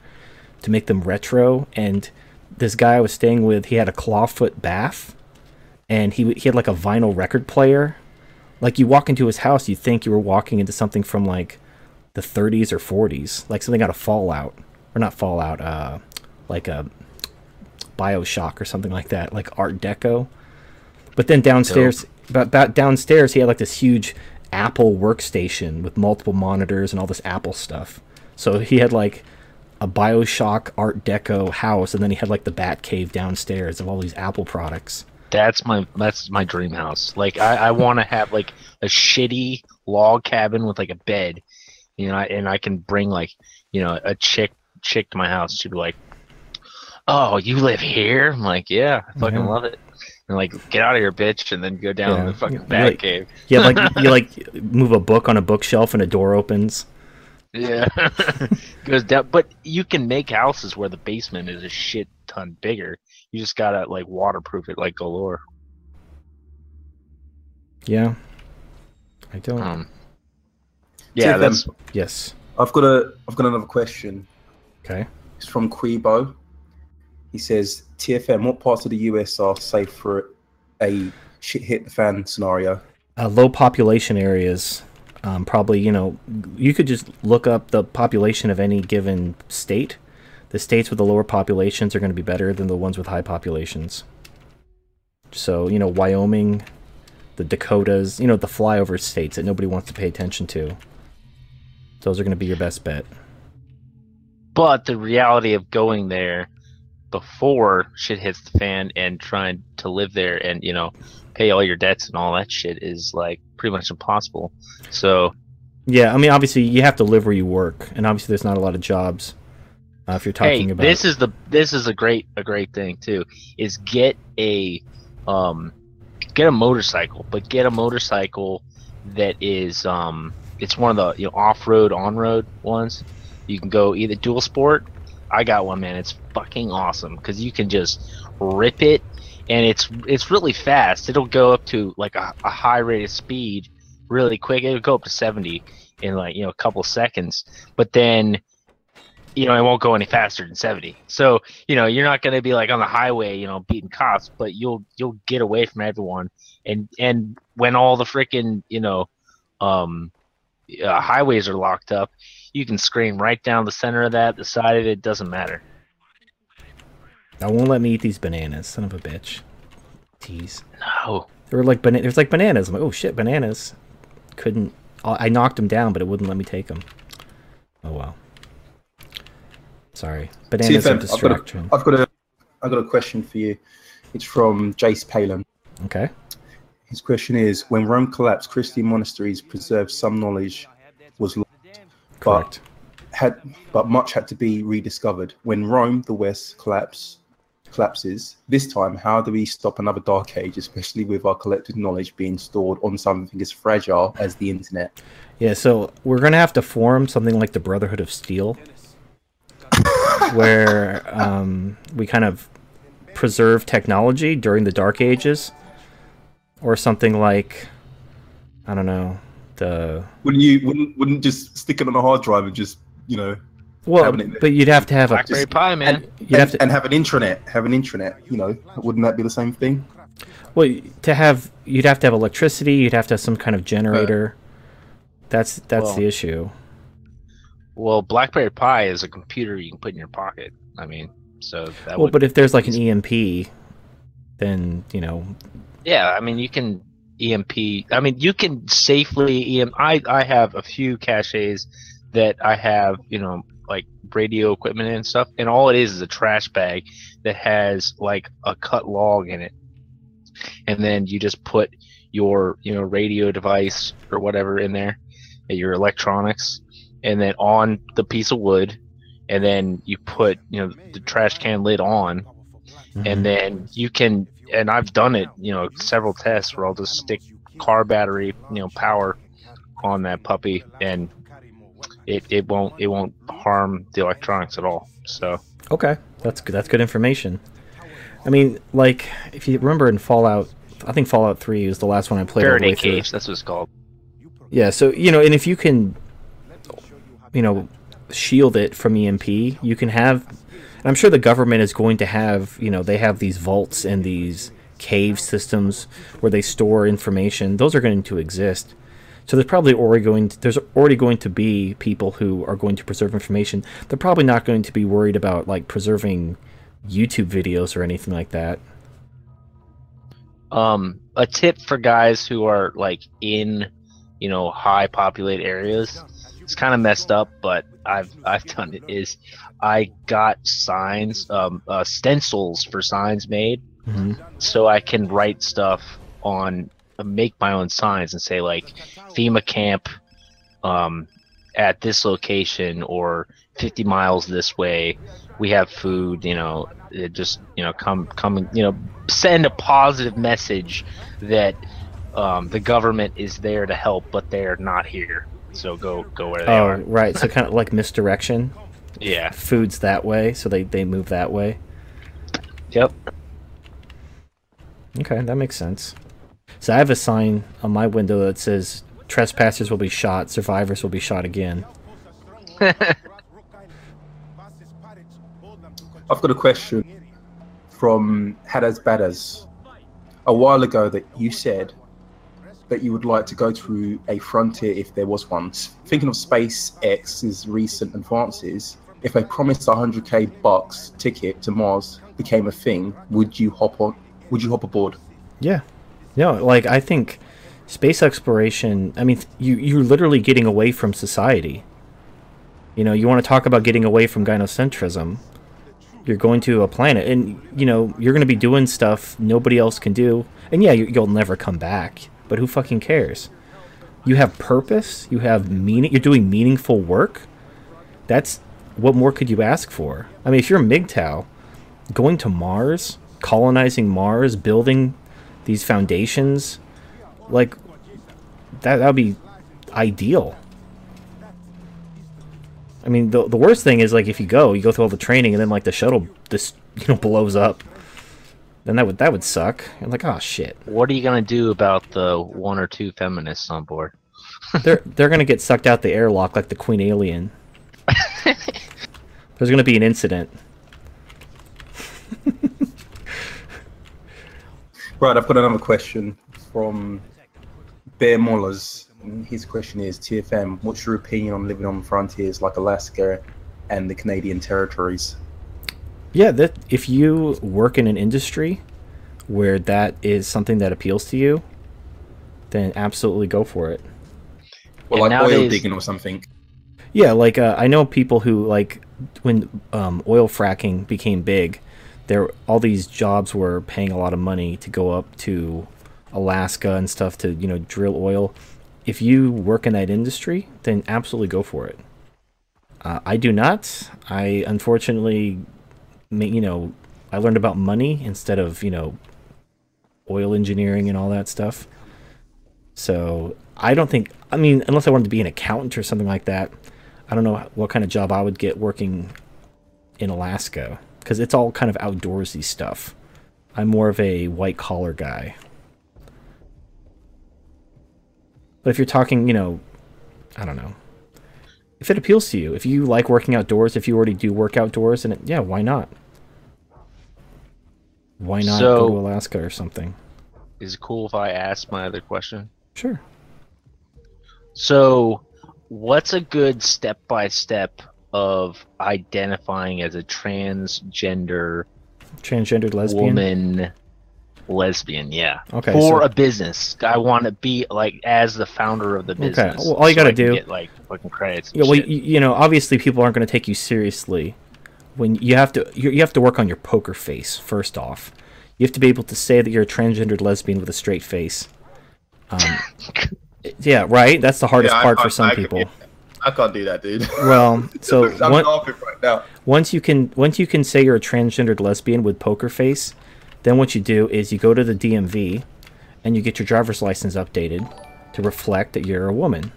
to make them retro. And this guy I was staying with, he had a clawfoot bath, and he he had like a vinyl record player. Like you walk into his house, you think you were walking into something from like the 30s or 40s, like something out of Fallout or not Fallout, uh, like a Bioshock or something like that, like Art Deco. But then downstairs, about, about downstairs, he had like this huge Apple workstation with multiple monitors and all this Apple stuff. So he had like a Bioshock Art Deco house, and then he had like the Bat Cave downstairs of all these Apple products. That's my that's my dream house. Like I, I want to have like a shitty log cabin with like a bed, you know, and I can bring like you know a chick chick to my house. She'd be like, "Oh, you live here?" I'm like, "Yeah, I fucking Yeah. love it." And like, get out of here, bitch, and then go down Yeah. the fucking bat like- cave. Yeah, like you like move a book on a bookshelf and a door opens. Yeah, goes down. But you can make houses where the basement is a shit ton bigger. You just gotta like waterproof it like galore. Yeah, I don't. Um, yeah, TFM, that's yes. I've got a I've got another question. Okay. It's from Quibo. He says, TFM, what parts of the US are safe for a shit hit the fan scenario? uh, low population areas um, probably you know you could just look up the population of any given state. The states with the lower populations are going to be better than the ones with high populations. So you know wyoming the dakotas you know the flyover states that nobody wants to pay attention to. Those are going to be your best bet. But the reality of going there before shit hits the fan and trying to live there and you know pay all your debts and all that shit is like pretty much impossible. So yeah i mean obviously you have to live where you work and obviously there's not a lot of jobs uh, if you're talking hey about this is the this is a great a great thing too is get a um get a motorcycle but get a motorcycle that is um it's one of the you know off-road on-road ones. You can go either dual sport i got one man it's fucking awesome because you can just rip it and it's it's really fast it'll go up to like a, a high rate of speed really quick it'll go up to 70 in like you know a couple seconds but then you know, it won't go any faster than 70. So, you know, you're not going to be like on the highway, you know, beating cops, but you'll you'll get away from everyone. And and when all the freaking, you know, um uh, highways are locked up, you can scream right down the center of that, the side of it, doesn't matter. i won't let me eat these bananas son of a bitch tease No. There were like bana- there's like bananas. I'm like, oh shit, bananas. Couldn't. I I knocked them down, but it wouldn't let me take them. Oh well. Sorry, bananas are TFM, I've got, distraction. a, I've got a I've got a question for you. It's from Jace Palin. Okay. his question is: When Rome collapsed, Christian monasteries preserved some knowledge was lost, Correct. but had but much had to be rediscovered. When Rome, the West, collapse collapses this time, how do we stop another dark age, especially with our collective knowledge being stored on something as fragile as the internet? Yeah, so we're gonna have to form something like the Brotherhood of Steel, where um, we kind of preserve technology during the Dark Ages, or something like, I don't know, the Wouldn't you wouldn't wouldn't just stick it on a hard drive and just you know well, Having it- but you'd have to have a Blackberry Pi, man. and, You'd have to- and have an intranet, have an intranet. You know, wouldn't that be the same thing? well to have you'd have to have electricity. You'd have to have some kind of generator. That's that's Well, the issue. Well, BlackBerry Pi is a computer you can put in your pocket. I mean, so that Well, would. but if there's like an EMP, then you know yeah, I mean, you can EMP. I mean, you can safely EM. I I have a few caches that I have, you know, like radio equipment and stuff, and all it is is a trash bag that has like a cut log in it, and then you just put your you know radio device or whatever in there, your electronics, and then on the piece of wood, and then you put you know the trash can lid on, mhm. and then you can and i've done it you know several tests where i'll just stick car battery you know power on that puppy and it, it won't it won't harm the electronics at all so Okay, that's good. That's good information. I mean, like if you remember in Fallout, I think Fallout Three was the last one I played. faraday way through. that's what it's called Yeah, so you know, and if you can, you know, shield it from EMP, you can have. And I'm sure the government is going to have, you know, they have these vaults and these cave systems where they store information. Those are going to exist. So there's probably already going to, there's already going to be people who are going to preserve information. They're probably not going to be worried about like preserving YouTube videos or anything like that. um a tip for guys who are like in you know high populated areas it's kind of messed up but i've i've done it is i got signs um uh, stencils for signs made hmm so I can write stuff on uh, make my own signs and say like FEMA camp um, at this location or 50 miles this way we have food you know it just you know come come and, you know send a positive message that um, the government is there to help but they're not here so go go where they are. Oh, are right. So kind of like misdirection. Yeah Foods that way, so they they move that way. yep Okay, that makes sense. So I have a sign on my window that says trespassers will be shot, survivors will be shot again. I've got a question from Hadas Badas. A while ago, that you said that you would like to go through a frontier if there was one. Thinking of SpaceX's recent advances, if a promised a 100k bucks ticket to Mars became a thing, would you hop on? Would you hop aboard? Yeah. No, like I think space exploration, I mean you you're literally getting away from society. You know, you want to talk about getting away from gynocentrism. You're going to a planet and you know, you're going to be doing stuff nobody else can do. And yeah, you, you'll never come back, but who fucking cares? You have purpose, you have meaning, you're doing meaningful work. That's what more could you ask for? I mean, if you're a MGTOW, going to Mars, colonizing Mars, building these foundations, like that that would be ideal. I mean, the the worst thing is like if you go, you go through all the training, and then like the shuttle just you know blows up. Then that would that would suck. And like, oh shit, what are you gonna do about the one or two feminists on board they're they're gonna get sucked out the airlock like the Queen Alien. There's gonna be an incident. Right, I've got another question from Bear Mollers. And His question is TFM, what's your opinion on living on frontiers like Alaska and the Canadian territories? Yeah, that if you work in an industry where that is something that appeals to you, then absolutely go for it. Well, And like oil digging or something. Yeah, like uh, I know people who like when um, oil fracking became big, there all these jobs were paying a lot of money to go up to Alaska and stuff to you know drill oil. If you work in that industry, then absolutely go for it. Uh, I do not. I unfortunately, you know, I learned about money instead of you know oil engineering and all that stuff. So I don't think. I mean, unless I wanted to be an accountant or something like that, I don't know what kind of job I would get working in Alaska because it's all kind of outdoorsy stuff. I'm more of a white collar guy. But if you're talking, you know, I don't know. If it appeals to you, if you like working outdoors, if you already do work outdoors, and yeah, why not? Why not So- go to Alaska or something? Is it cool if I ask my other question? Sure. So, what's a good step by step of identifying as a transgender Transgendered lesbian. woman lesbian? Yeah. Okay, For so- a business, I want to be like as the founder of the business. well, all you so gotta do- get, like fucking credits. Yeah, well, you, you know, obviously people aren't going to take you seriously when you have to. You, you have to work on your poker face first off. You have to be able to say that you're a transgendered lesbian with a straight face. Um, yeah, right. That's the hardest Yeah, I part for some I can- people. yeah, I can't do that, dude. Well, so I'm one- right now. once you can once you can say you're a transgendered lesbian with poker face, then what you do is you go to the DMV and you get your driver's license updated to reflect that you're a woman.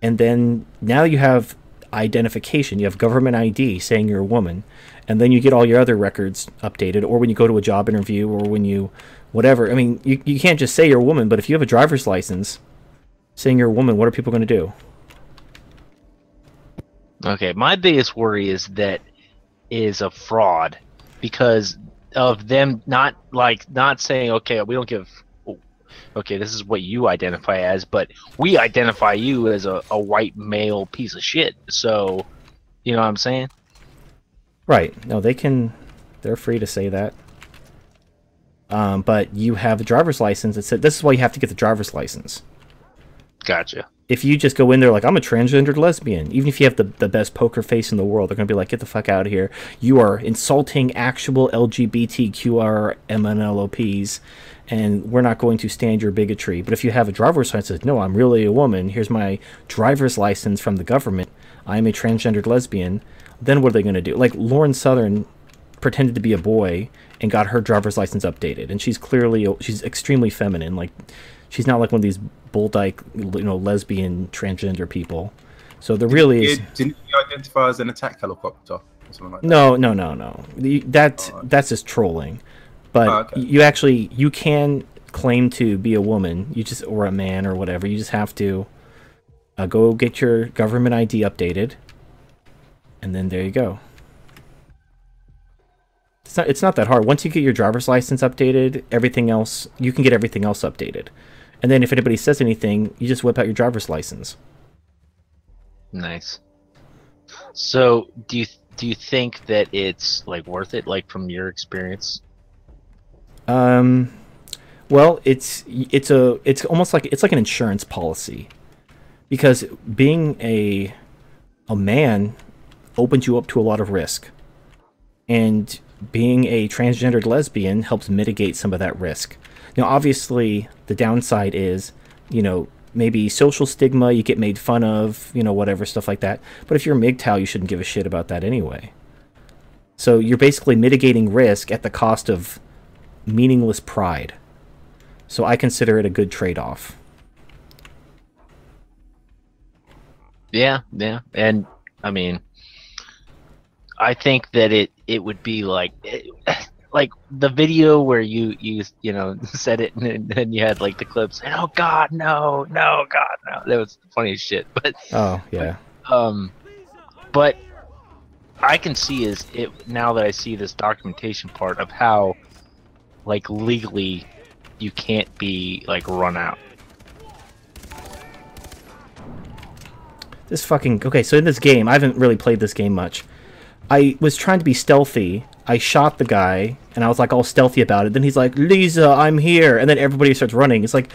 And then now you have identification, you have government ID saying you're a woman, and then you get all your other records updated or when you go to a job interview or when you whatever. I mean, you you can't just say you're a woman, but if you have a driver's license saying you're a woman, what are people going to do? Okay, my biggest worry is that is a fraud because of them not like not saying okay, we don't give okay, this is what you identify as, but we identify you as a, a white male piece of shit. So, you know what I'm saying? Right. No, they can. They're free to say that. Um, but you have a driver's license. It said this is why you have to get the driver's license. Gotcha. If you just go in there like I'm a transgendered lesbian, even if you have the, the best poker face in the world, they're gonna be like, get the fuck out of here. You are insulting actual LGBTQR MNLOPs, and we're not going to stand your bigotry. But if you have a driver's license, that says, no, I'm really a woman. Here's my driver's license from the government. I'm a transgendered lesbian. Then what are they gonna do? Like Lauren Southern pretended to be a boy and got her driver's license updated. And she's clearly she's extremely feminine. Like she's not like one of these bull dyke you know lesbian transgender people. So there really is Didn't you identify as an attack helicopter or something like that? no no no no. That that's just trolling. But Oh, okay. you actually you can claim to be a woman you just or a man or whatever. You just have to uh, go get your government id updated. And then there you go it's not it's not that hard. Once you get your driver's license updated everything else you can get everything else updated. And then if anybody says anything you just whip out your driver's license. Nice. So, do you do you think that it's like worth it like from your experience? Um, well, it's it's a it's almost like it's like an insurance policy, because being a a man opens you up to a lot of risk, and being a transgendered lesbian helps mitigate some of that risk. Now, obviously, the downside is, you know, maybe social stigma, you get made fun of, you know, whatever stuff like that. But if you're MGTOW, you shouldn't give a shit about that anyway. So you're basically mitigating risk at the cost of meaningless pride. So I consider it a good trade off. Yeah, yeah, and I mean, I think that it it would be like like the video where you you you know said it and then you had like the clips and oh god no no god no that was funny as shit but Oh, yeah. um but I can see is it now that I see this documentation part of how like legally you can't be like run out This fucking okay. So in this game, I haven't really played this game much. I was trying to be stealthy. I shot the guy, and I was like all stealthy about it. Then he's like, "Lisa, I'm here," and then everybody starts running. It's like,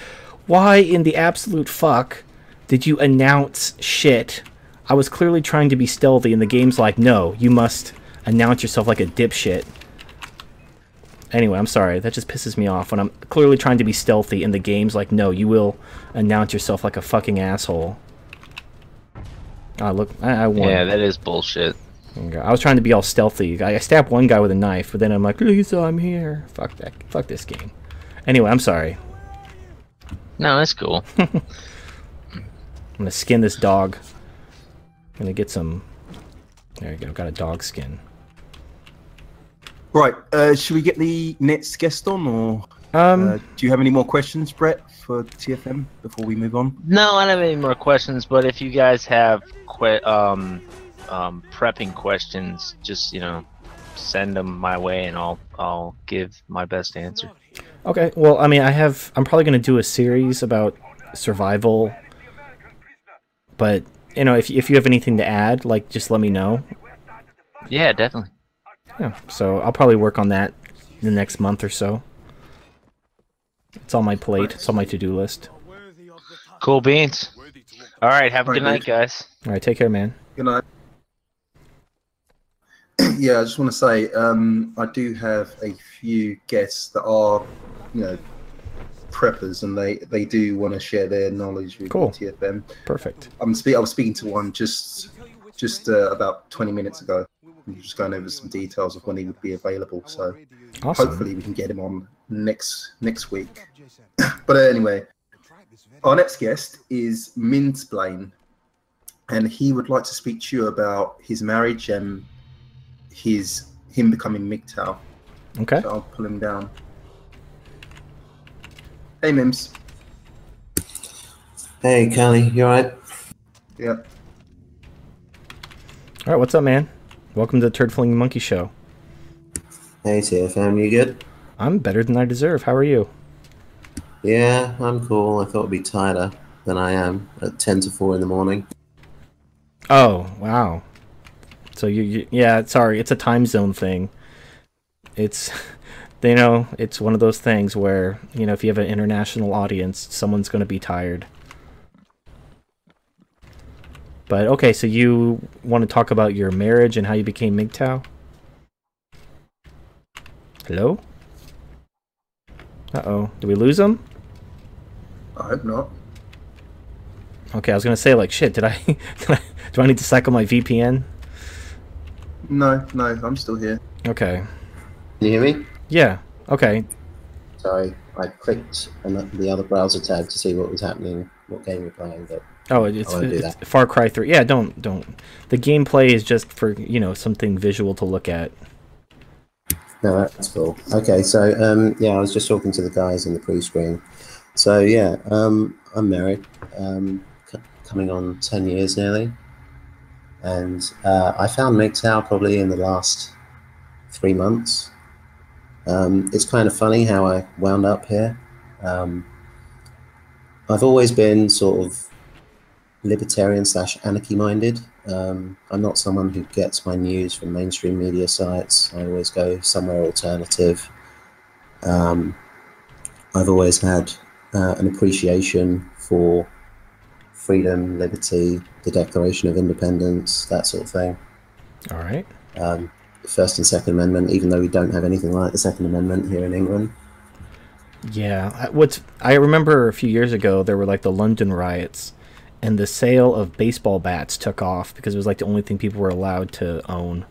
why in the absolute fuck did you announce shit? I was clearly trying to be stealthy, and the game's like, no, you must announce yourself like a dipshit. Anyway, I'm sorry. That just pisses me off when I'm clearly trying to be stealthy and the game's like, no, you will announce yourself like a fucking asshole. Ah, look, I, I won. Yeah, that is bullshit. Okay, I was trying to be all stealthy. I, I stabbed one guy with a knife, but then I'm like, Lisa, I'm here. Fuck that. Fuck this game. Anyway, I'm sorry. No, that's cool. I'm gonna skin this dog. I'm gonna get some. There you go. Got a dog skin. Right. Uh, should we get the next guest on, or Um, uh, do you have any more questions, Brett, for TFM before we move on? No, I don't have any more questions. But if you guys have que- um, um, prepping questions, just you know, send them my way, and I'll I'll give my best answer. Okay, well, I mean, I have. I'm probably going to do a series about survival, but you know, if if you have anything to add, like, just let me know. Yeah, definitely. Yeah, so I'll probably work on that the next month or so. It's on my plate. It's on my to-do list. Cool beans. All right, have a All good right, night, dude. guys. All right, take care, man. Good night. Yeah, I just want to say um, I do have a few guests that are, you know, preppers, and they they do want to share their knowledge with Cool. TFM. Perfect. I'm spe- I was speaking to one just just uh, about 20 minutes ago. Were just going over some details of when he would be available. So Awesome. hopefully we can get him on next next week. but anyway, our next guest is Minsplain, and he would like to speak to you about his marriage and his him becoming MGTOW. Okay. So I'll pull him down. Hey Mims. Hey, Carly, you alright? Yeah. All right, what's up, man? Welcome to the Turd Flinging Monkey Show. Hey, TFM, you good? I'm better than I deserve. How are you? Yeah, I'm cool. I thought I'd be tighter than I am at 10 to 4 in the morning. Oh, wow. So you, you yeah, sorry, it's a time zone thing. It's you know, it's one of those things where, you know, if you have an international audience, someone's going to be tired. But okay, so you want to talk about your marriage and how you became MGTOW? Hello? Uh-oh. Did we lose him? I hope not. Okay, I was going to say like shit, did I, did I do I need to cycle my VPN? No, no, I'm still here. Okay. Can you hear me? Yeah. Okay. Sorry, I clicked on the other browser tab to see what was happening, what game you're playing, but Oh, it's, I won't do it's that. Far Cry 3. Yeah, don't don't. The gameplay is just for, you know, something visual to look at. no, that's cool. Okay, so um, yeah, I was just talking to the guys in the pre-screen. So yeah, um, I'm married, um, c- coming on 10 years nearly. And uh, I found MGTOW probably in the last three months. Um, it's kind of funny how I wound up here. Um, I've always been sort of libertarian slash anarchy minded. Um, I'm not someone who gets my news from mainstream media sites. I always go somewhere alternative. Um, I've always had uh, an appreciation for freedom, liberty, the Declaration of Independence, that sort of thing. All right. Um, First and Second Amendment, even though we don't have anything like the Second Amendment here in England. Yeah. I- What's I remember a few years ago there were like the London riots and the sale of baseball bats took off because it was like the only thing people were allowed to own.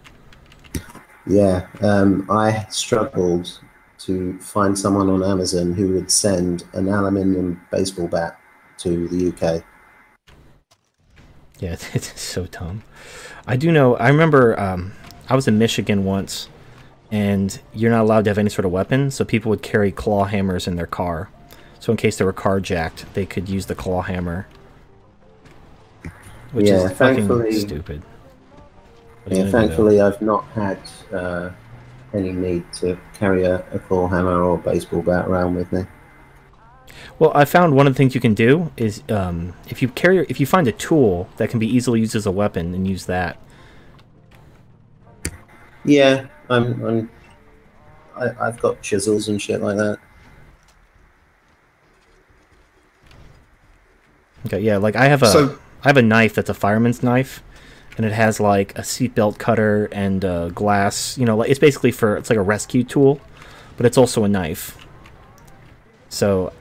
Yeah, um, I struggled to find someone on Amazon who would send an aluminium baseball bat to the UK. Yeah, it's so dumb. I do know. I remember um, I was in Michigan once, and you're not allowed to have any sort of weapon, so people would carry claw hammers in their car. So in case they were carjacked, they could use the claw hammer. Which Yeah, is fucking stupid. What are you Yeah, gonna do, though? thankfully, I've not had uh, any need to carry a, a claw hammer or baseball bat around with me. Well, I found one of the things you can do is um, if you carry, if you find a tool that can be easily used as a weapon, and use that. Yeah, I'm. I'm I, I've got chisels and shit like that. Okay, yeah, like I have a, I So- I have a knife that's a fireman's knife, and it has like a seatbelt cutter and uh, glass. You know, like it's basically for it's like a rescue tool, but but it's also a knife. So,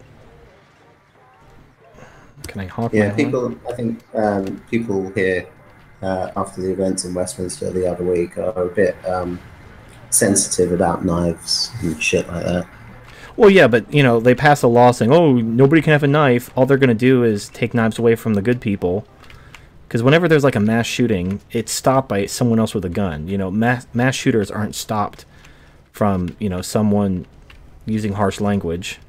can I my Yeah, people. I think um, people here uh, after the events in Westminster the other week are a bit um, sensitive about knives and shit like that. Well, yeah, but you know they pass a law saying, "Oh, nobody can have a knife." All they're gonna do is take knives away from the good people. Because whenever there's like a mass shooting, it's stopped by someone else with a gun. You know, mass mass shooters aren't stopped from you know someone using harsh language.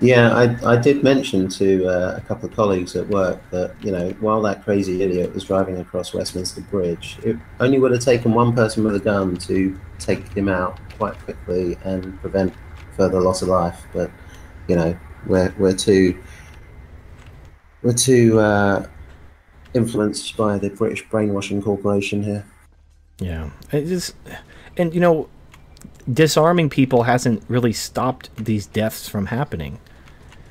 Yeah, I, I did mention to uh, a couple of colleagues at work that, you know, while that crazy idiot was driving across Westminster Bridge, it only would have taken one person with a gun to take him out quite quickly and prevent further loss of life. But, you know, we're, we're too, we're too uh, influenced by the British Brainwashing Corporation here. Yeah, it just and you know, disarming people hasn't really stopped these deaths from happening.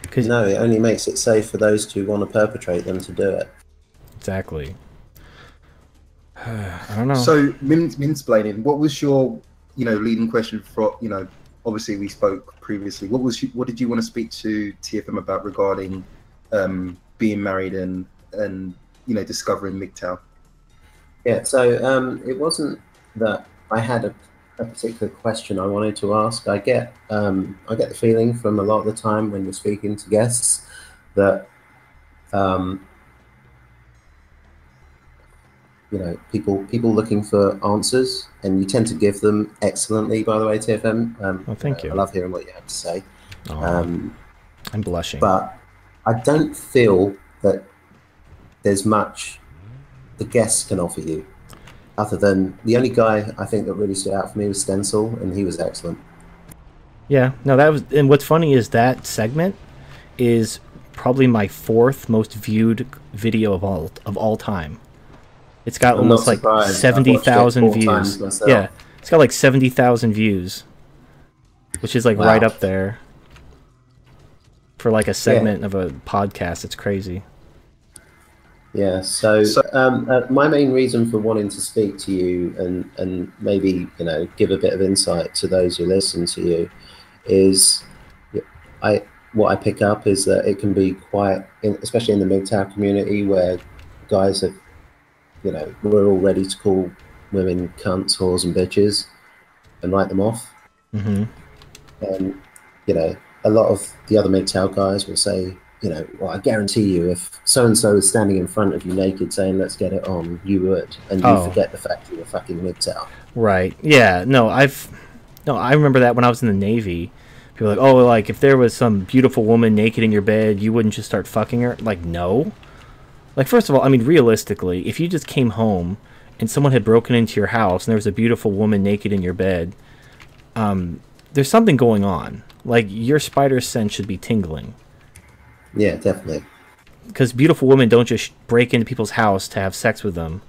Because No, it only makes it safe for those who want to perpetrate them to do it. exactly. I don't know. So, min minsplaining. What was your, you know, leading question for? You know, obviously we spoke previously. What was you, what did you want to speak to TFM about regarding um, being married and and you know discovering MGTOW? Yeah, so um, it wasn't that I had a, a particular question I wanted to ask. I get um, I get the feeling from a lot of the time when you're speaking to guests that um, you know people people looking for answers, and you tend to give them excellently. By the way, TFM. Um, Well, thank you. I love hearing what you have to say. Aw, Um, I'm blushing. but I don't feel that there's much the guests can offer you, other than the only guy I think that really stood out for me was Stencil, and he was excellent. Yeah, no, that was. And what's funny is that segment is probably my fourth most viewed video of all of all time. It's got I'm almost like seventy thousand views. Yeah, it's got like seventy thousand views, which is like Wow. right up there for like a segment of a podcast. It's crazy. Yeah, so, So- um, uh, my main reason for wanting to speak to you and, and maybe you know give a bit of insight to those who listen to you is I what I pick up is that it can be quite, in, especially in the MGTOW community where guys have, you know, we're all ready to call women cunts, whores, and bitches and write them off. hmm And you know, a lot of the other MGTOW guys will say, you know, well, I guarantee you, if so and so is standing in front of you naked saying, "Let's get it on," you would, and you Oh. forget the fact that you're fucking MGTOW. Right. Yeah. No, I've no. I remember that when I was in the Navy. People were like, oh, like if there was some beautiful woman naked in your bed, you wouldn't just start fucking her. Like, no. Like, first of all, I mean, realistically, if you just came home and someone had broken into your house and there was a beautiful woman naked in your bed, um, there's something going on. Like, your spider sense should be tingling. Yeah, definitely. because beautiful women don't just break into people's house to have sex with them.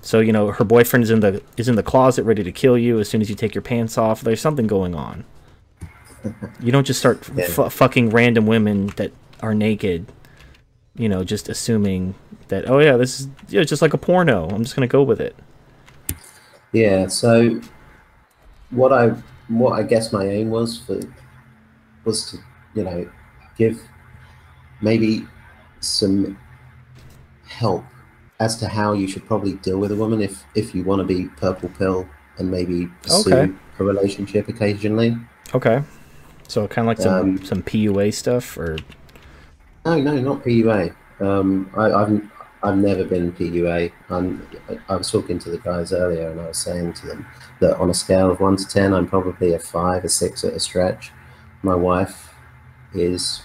So you know her boyfriend is in the is in the closet ready to kill you as soon as you take your pants off. There's something going on. You don't just start Yeah. f- fucking random women that are naked. You know, just assuming that oh yeah, this is yeah, just like a porno. I'm just gonna go with it. Yeah. So, what I what I guess my aim was for was to you know give maybe some help as to how you should probably deal with a woman if if you want to be purple pill and maybe pursue Okay. a relationship occasionally. Okay. So kind of like some Um, some PUA stuff, or No, no, not PUA. Um, I, I've I've never been PUA. I'm, I was talking to the guys earlier, and I was saying to them that on a scale of one to ten, I'm probably a five, a six at a stretch. My wife is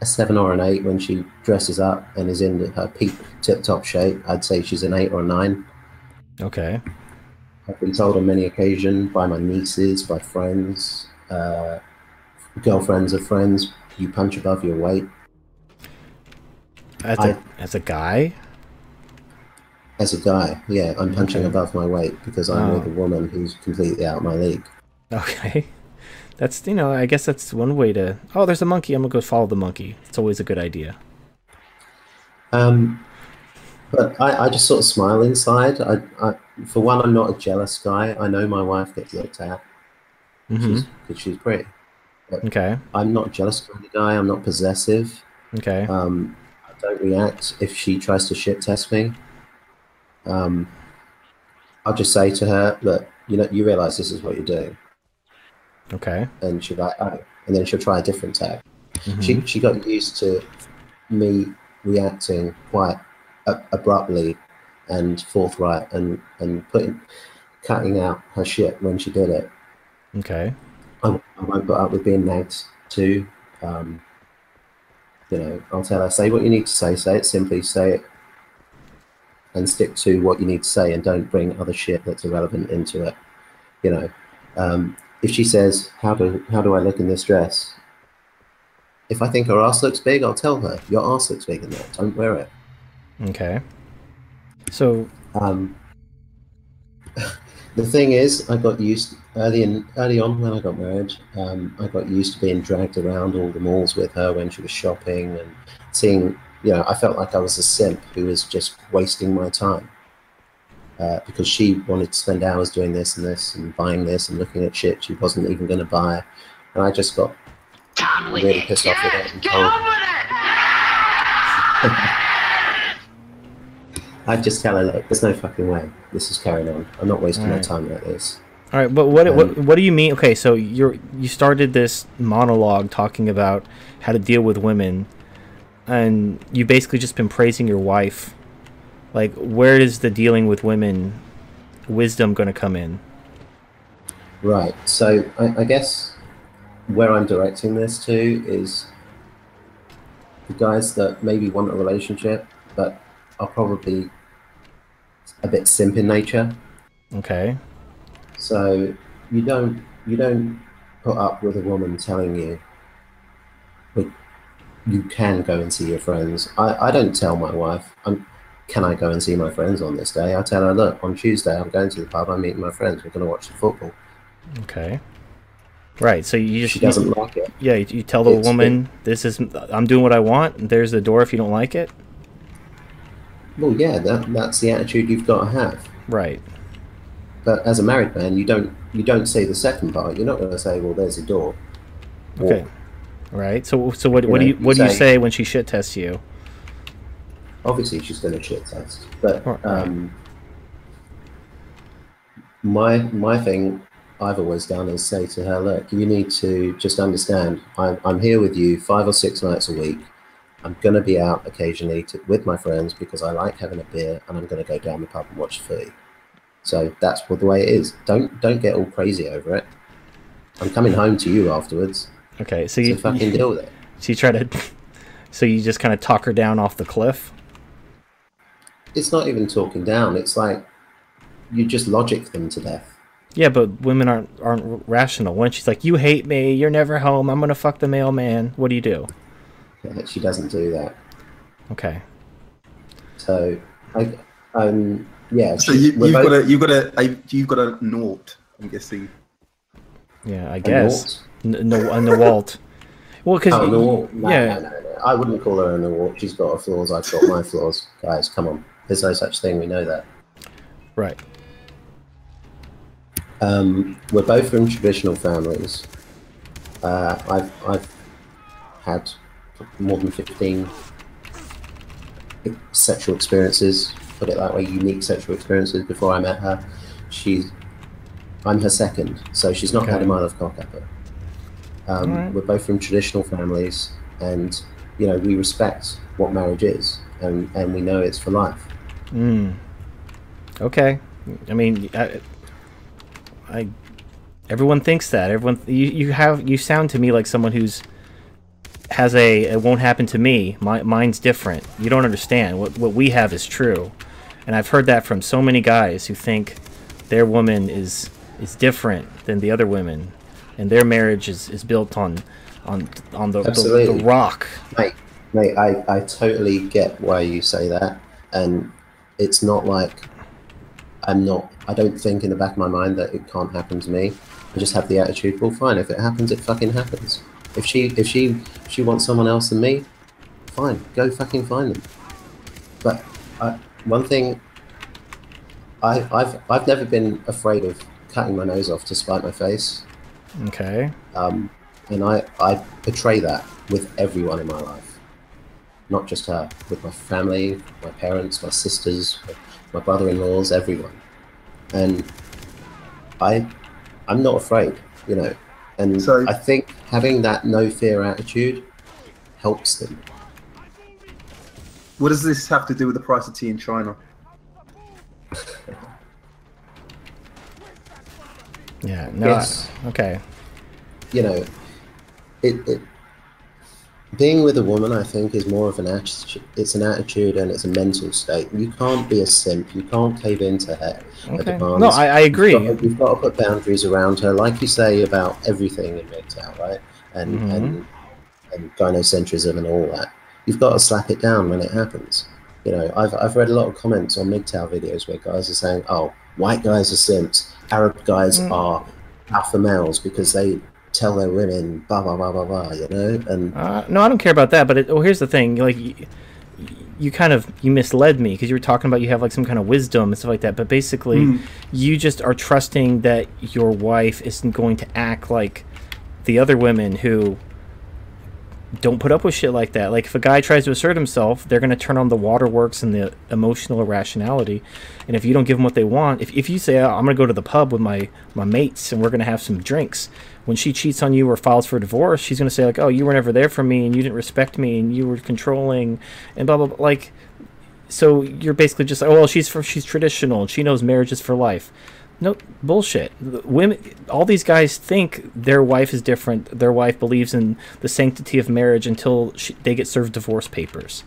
a seven or an eight when she dresses up and is in her peak tip-top shape. I'd say she's an eight or a nine. okay, I've been told on many occasions by my nieces, by friends, uh, girlfriends of friends, you punch above your weight. as I- a as a guy. As a guy, yeah, I'm punching Okay. above my weight because I'm Oh. with a woman who's completely out of my league. Okay. That's you know, I guess that's one way to Oh, there's a monkey, I'm gonna go follow the monkey. It's always a good idea. Um, but I, I just sort of smile inside. I, I, for one, I'm not a jealous guy. I know my wife gets looked at. Because she's pretty. Okay. I'm not a jealous kind of guy. I'm not possessive. Okay. Um, I don't react if she tries to shit test me. Um, I'll just say to her, "Look, you know, you realize this is what you're doing," Okay. and she'll be like, "Oh," and then she'll try a different tag. Mhm. She she got used to me reacting quite a- abruptly and forthright, and and putting cutting out her shit when she did it. Okay. I, I won't put up with being nagged to. Um, you know, I'll tell her, say what you need to say, say it simply, say it, and stick to what you need to say, and don't bring other shit that's irrelevant into it. You know, um, if she says, "How do how do I look in this dress?" If I think her ass looks big, I'll tell her, "Your ass looks big in that. Don't wear it." Okay. So Um, the thing is, I got used early in early on when I got married. Um, I got used to being dragged around all the malls with her when she was shopping and seeing. You know, I felt like I was a simp who was just wasting my time uh, because she wanted to spend hours doing this and this and buying this and looking at shit she wasn't even going to buy, and I just got really pissed off with it and told. I'd just tell her, look, there's no fucking way this is carrying on. I'm not wasting my time like this. All right, but what, what Um, what do you mean? Okay, so you're you started this monologue talking about how to deal with women, and you basically just been praising your wife. Like, where is the dealing with women wisdom going to come in? Right. So I, I guess where I'm directing this to is the guys that maybe want a relationship but are probably a bit simp in nature. Okay. So you don't you don't put up with a woman telling you but you can go and see your friends. I, I don't tell my wife, I'm, can I go and see my friends on this day? I tell her, look, on Tuesday I'm going to the pub, I'm meeting my friends, we're going to watch the football. Okay. Right. So you just She doesn't like it. yeah you, you tell the It's- woman this is I'm doing what I want. There's the door if you don't like it. Well, yeah, that, that's the attitude you've got to have. Right. But as a married man, you don't you don't say the second part. You're not going to say, "Well, there's a door." Walk. Okay. Right. So so what You what do you what do you say when she shit tests you? Obviously, she's going to shit test. But um, my my thing I've always done is say to her, "Look, you need to just understand. I'm I'm here with you five or six nights a week. I'm going to be out occasionally to, with my friends because I like having a beer, and I'm going to go down the pub and watch footy. So that's what the way it is. Don't don't get all crazy over it. I'm coming home to you afterwards. Okay. So So you fucking deal with it. so you try to so you just kind of talk her down off the cliff. It's not even talking down. It's like you just logic them to death. Yeah, but women aren't aren't rational. When she's like, "You hate me. You're never home. I'm gonna fuck the mailman." What do you do? Uh, She doesn't do that. Okay. So I um yeah. So you, you've both- got a you've got a, a you've got a naught. I'm guessing. Yeah, I guess. naught? N- no, a Nawalt. Well, because Oh, no, no, yeah, no, no, no. I wouldn't call her a Nawalt. She's got her flaws. I've got my flaws. Guys, come on. There's no such thing. We know that. right. Um, we're both from traditional families. Uh, I've I've had more than fifteen sexual experiences. Put it that way, unique sexual experiences before I met her. She's I'm her second, so she's not had a mile of cock up her. Um, Alright. We're both from traditional families, and you know we respect what marriage is, and and we know it's for life. Mm. Okay. I mean, I, I everyone thinks that. Everyone you you have you sound to me like someone who's has a it won't happen to me. My mine's different. You don't understand. What what we have is true. And I've heard that from so many guys who think their woman is is different than the other women and their marriage is, is built on on on the, the, Absolutely. the rock. Mate, mate, I, I totally get why you say that, and it's not like I'm not. I don't think in the back of my mind that it can't happen to me. I just have the attitude. Well, fine. If it happens, it fucking happens. If she, if she, if she wants someone else than me, fine. Go fucking find them. But I, one thing, I, I've, I've never been afraid of cutting my nose off to spite my face. Okay. Um, and I, I portray that with everyone in my life, not just her, with my family, my parents, my sisters, my brother-in-laws, everyone. And I, I'm not afraid, you know. And So- I think having that no fear attitude helps them. What does this have to do with the price of tea in China? Yeah. No. Yes. I- okay. you know, it, it being with a woman, I think, is more of an attitude. It's an attitude and it's a mental state. You can't be a simp. You can't cave into her. her Okay. demands. No, I, I agree. You've got, you've got to put boundaries around her, like you say about everything in MGTOW, right? And Mhm. and and gynocentrism and all that. You've got to slap it down when it happens. You know, I've I've read a lot of comments on MGTOW videos where guys are saying, "Oh, white guys are simps, Arab guys Mm. are alpha males because they tell their women blah blah blah blah blah," you know, and Uh, no, I don't care about that. But it, well, here's the thing: like, you, you kind of you misled me because you were talking about you have like some kind of wisdom and stuff like that. But basically, Mm. you just are trusting that your wife isn't going to act like the other women who don't put up with shit like that. Like if a guy tries to assert himself, they're going to turn on the waterworks and the emotional irrationality. And if you don't give them what they want, if, if you say, oh, I'm going to go to the pub with my, my mates and we're going to have some drinks, when she cheats on you or files for divorce, she's going to say, like, oh, you were never there for me and you didn't respect me and you were controlling and blah, blah, blah. Like, so you're basically just like, oh, well, she's for, she's traditional and she knows marriage is for life. No bullshit. Women, all these guys think their wife is different. Their wife believes in the sanctity of marriage until she, they get served divorce papers,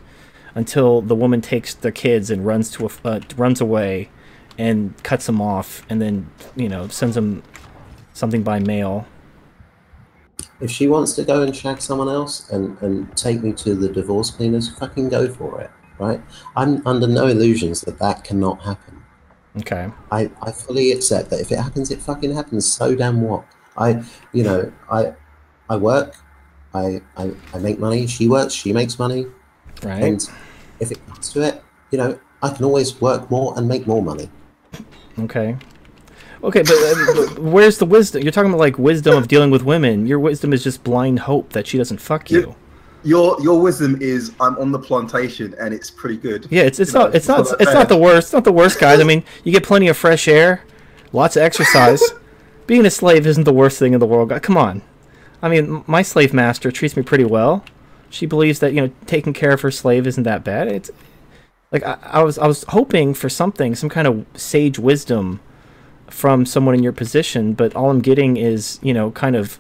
until the woman takes their kids and runs to a, uh, runs away, and cuts them off, and then you know sends them something by mail. If she wants to go and shag someone else and and take me to the divorce cleaners, fucking go for it, right? I'm under no illusions that that cannot happen. Okay. I, I fully accept that if it happens, it fucking happens. So damn what? I, you know, I, I work, I, I, I make money. She works, she makes money, Right. and if it comes to it, you know, I can always work more and make more money. Okay. Okay, but, uh, but where's the wisdom? You're talking about like wisdom of dealing with women. Your wisdom is just blind hope that she doesn't fuck you. Your your wisdom is I'm on the plantation and it's pretty good. Yeah, it's it's You know, not it's not that it's not the worst. It's not the worst, guys. I mean, you get plenty of fresh air, lots of exercise. Being a slave isn't the worst thing in the world. Come on. I mean, my slave master treats me pretty well. She believes that you know taking care of her slave isn't that bad. It's like I, I was I was hoping for something, some kind of sage wisdom from someone in your position, but all I'm getting is you know kind of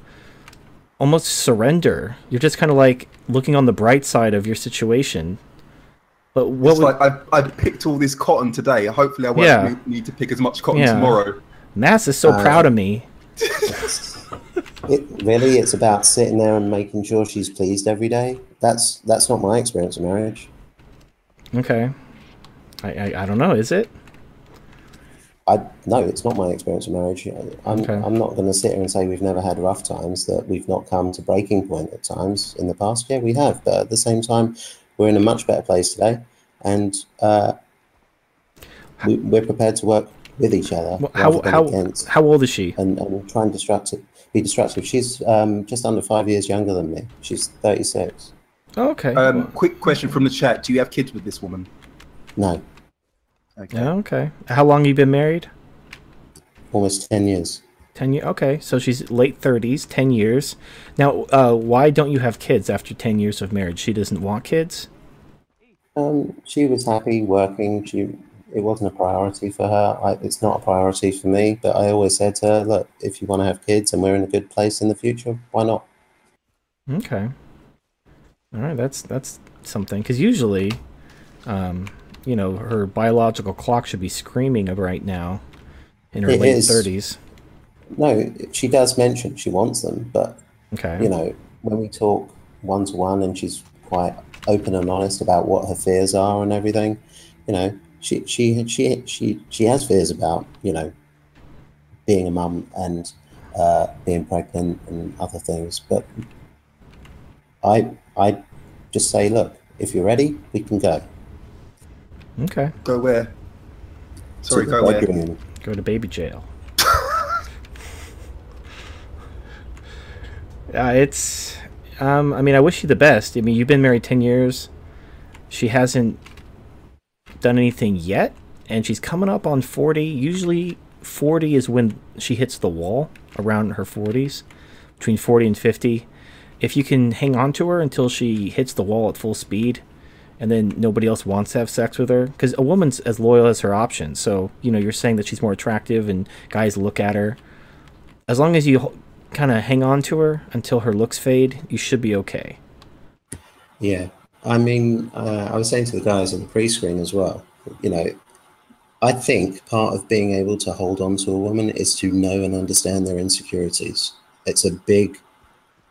almost surrender. You're just kind of like looking on the bright side of your situation. But what It's would, like I I picked all this cotton today. Hopefully, I won't Yeah. need- need to pick as much cotton Yeah. tomorrow. Mass is so Uh, proud of me. It really, it's about sitting there and making sure she's pleased every day. That's that's not my experience of marriage. Okay. I, I, I don't know. Is it? I no, it's not my experience of marriage. I'm Okay. I'm not going to sit here and say we've never had rough times, that we've not come to breaking point at times in the past. Yeah, we have, but at the same time, we're in a much better place today, and uh, we, we're prepared to work with each other Well, how than how against, how old is she? and, and try and distract it, be destructive. She's um, just under five years younger than me. She's thirty six. Oh, okay. Um, quick question from the chat: Do you have kids with this woman? No, Okay. yeah, okay. How long you been married? almost ten years. Ten years. Okay, so she's late thirties. Ten years. Now, uh, why don't you have kids after ten years of marriage? She doesn't want kids. Um, she was happy working. She it wasn't a priority for her. I, it's not a priority for me. But I always said to her, "Look, if you want to have kids and we're in a good place in the future, why not?" Okay. All right, that's that's something. Because usually, um, you know, her biological clock should be screaming right now, in her It late is. thirties. No, she does mention she wants them, but Okay. you know, when we talk one to one, and she's quite open and honest about what her fears are and everything, you know, she she she she she has fears about you know being a mum and uh, being pregnant and other things, but I I just say, look, if you're ready, we can go. Okay. Go where? Sorry, go where? bedroom. Go to baby jail. Uh, it's. Um, I mean, I wish you the best. I mean, you've been married ten years. She hasn't done anything yet, and she's coming up on forty. Usually, forty is when she hits the wall around her forties, between forty and fifty. If you can hang on to her until she hits the wall at full speed, and then nobody else wants to have sex with her, because a woman's as loyal as her options. So you know, you're saying that she's more attractive, and guys look at her. As long as you kind of hang on to her until her looks fade, you should be okay. Yeah, I mean, uh, I was saying to the guys on the pre-screen as well. You know, I think part of being able to hold on to a woman is to know and understand their insecurities. It's a big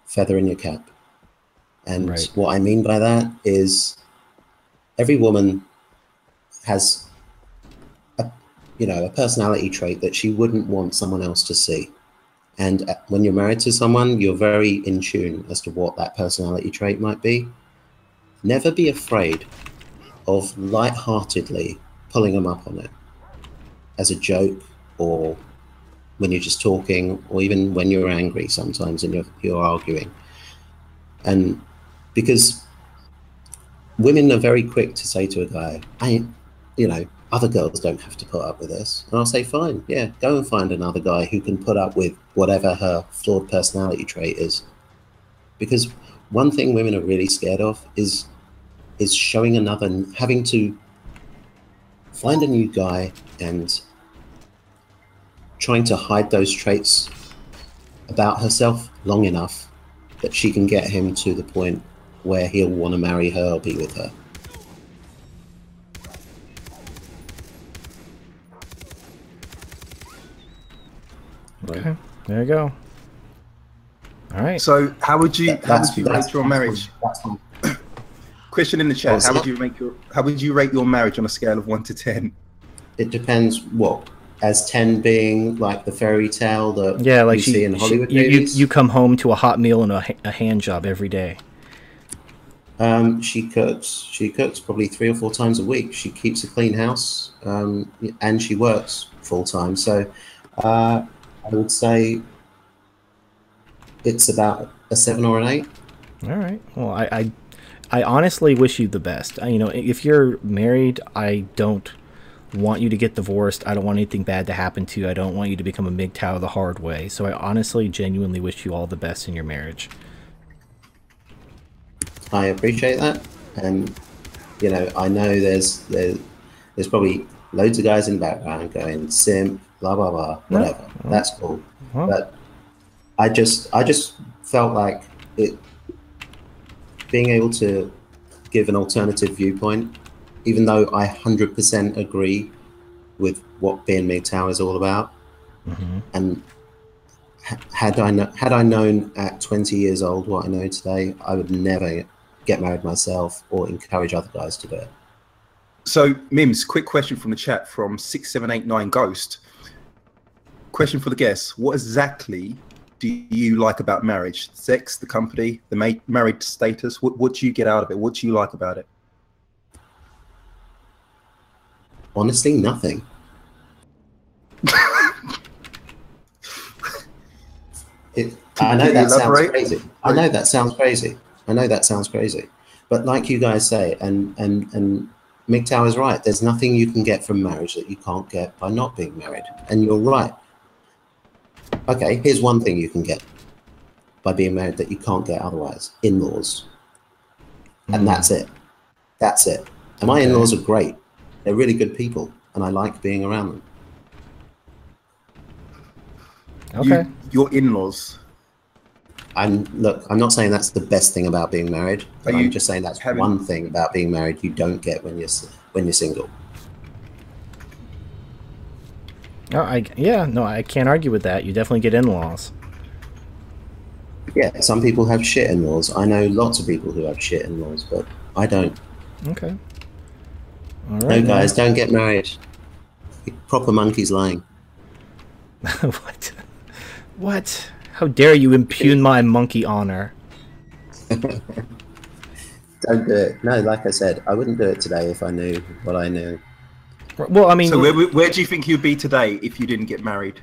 feather in your cap, and Right. what I mean by that is every woman has a you know a personality trait that she wouldn't want someone else to see. And uh, when you're married to someone, you're very in tune as to what that personality trait might be. Never be afraid of light-heartedly pulling them up on it as a joke or when you're just talking or even when you're angry sometimes and you're, you're arguing. And because women are very quick to say to a guy, I, you know, other girls don't have to put up with this. And I'll say, fine, yeah, go and find another guy who can put up with whatever her flawed personality trait is. Because one thing women are really scared of is is showing another having to find a new guy and trying to hide those traits about herself long enough that she can get him to the point where he'll want to marry her or be with her. Okay, there you go. All right. So, how would you That- how would you rate your marriage? Question in the chat: How would you rank your How would you rate your marriage on a scale of one to ten? It depends what as ten being like the fairy tale that Yeah, like you she, see in she- Hollywood you, you, movies. you come home to a hot meal and a, a hand job every day. Um, she cooks. She cooks probably three or four times a week. She keeps a clean house, um, and she works full time. So, uh, I would say it's about a seven or an eight. All right. Well, I, I, I honestly wish you the best. I, you know, if you're married, I don't want you to get divorced. I don't want anything bad to happen to you. I don't want you to become a MGTOW the hard way. So I honestly, genuinely wish you all the best in your marriage. I appreciate that, and you know, I know there's there's, there's probably loads of guys in the background going sim, blah blah blah, whatever. That's cool, Well, but I just I just felt like it being able to give an alternative viewpoint, even though I hundred percent agree with what being MGTOW is all about, mhm. and had I kno- had I known at 20 years old what I know today, I would never get married myself or encourage other guys to do it. So, Mims, quick question from the chat from six seven eight nine Ghost. Question for the guests: What exactly do you like about marriage? Sex, the company, the ma- married status. What what do you get out of it? What do you like about it? Honestly, nothing. It, I know that sounds crazy. I know that sounds crazy. I know that sounds crazy. But like you guys say, and and and MGTOW is right. There's nothing you can get from marriage that you can't get by not being married. And you're right. Okay, here's one thing you can get by being married that you can't get otherwise: in-laws. And that's it. That's it. And my Okay. in-laws are great. They're really good people, and I like being around them. Okay. You, your in-laws. I'm look. I'm not saying that's the best thing about being married. But you I'm just saying that's having- one thing about being married you don't get when you're when you're single. Oh, I yeah, no, I can't argue with that. You definitely get in-laws. Yeah, some people have shit in-laws. I know lots of people who have shit in-laws, but I don't. Okay. All No, right. guys, don't get married. Proper monkeys lying. what? What? How dare you impugn my monkey honor? Don't do it. No, like I said, I wouldn't do it today if I knew what I knew. Well, I mean, So where where do you think you'd be today if you didn't get married?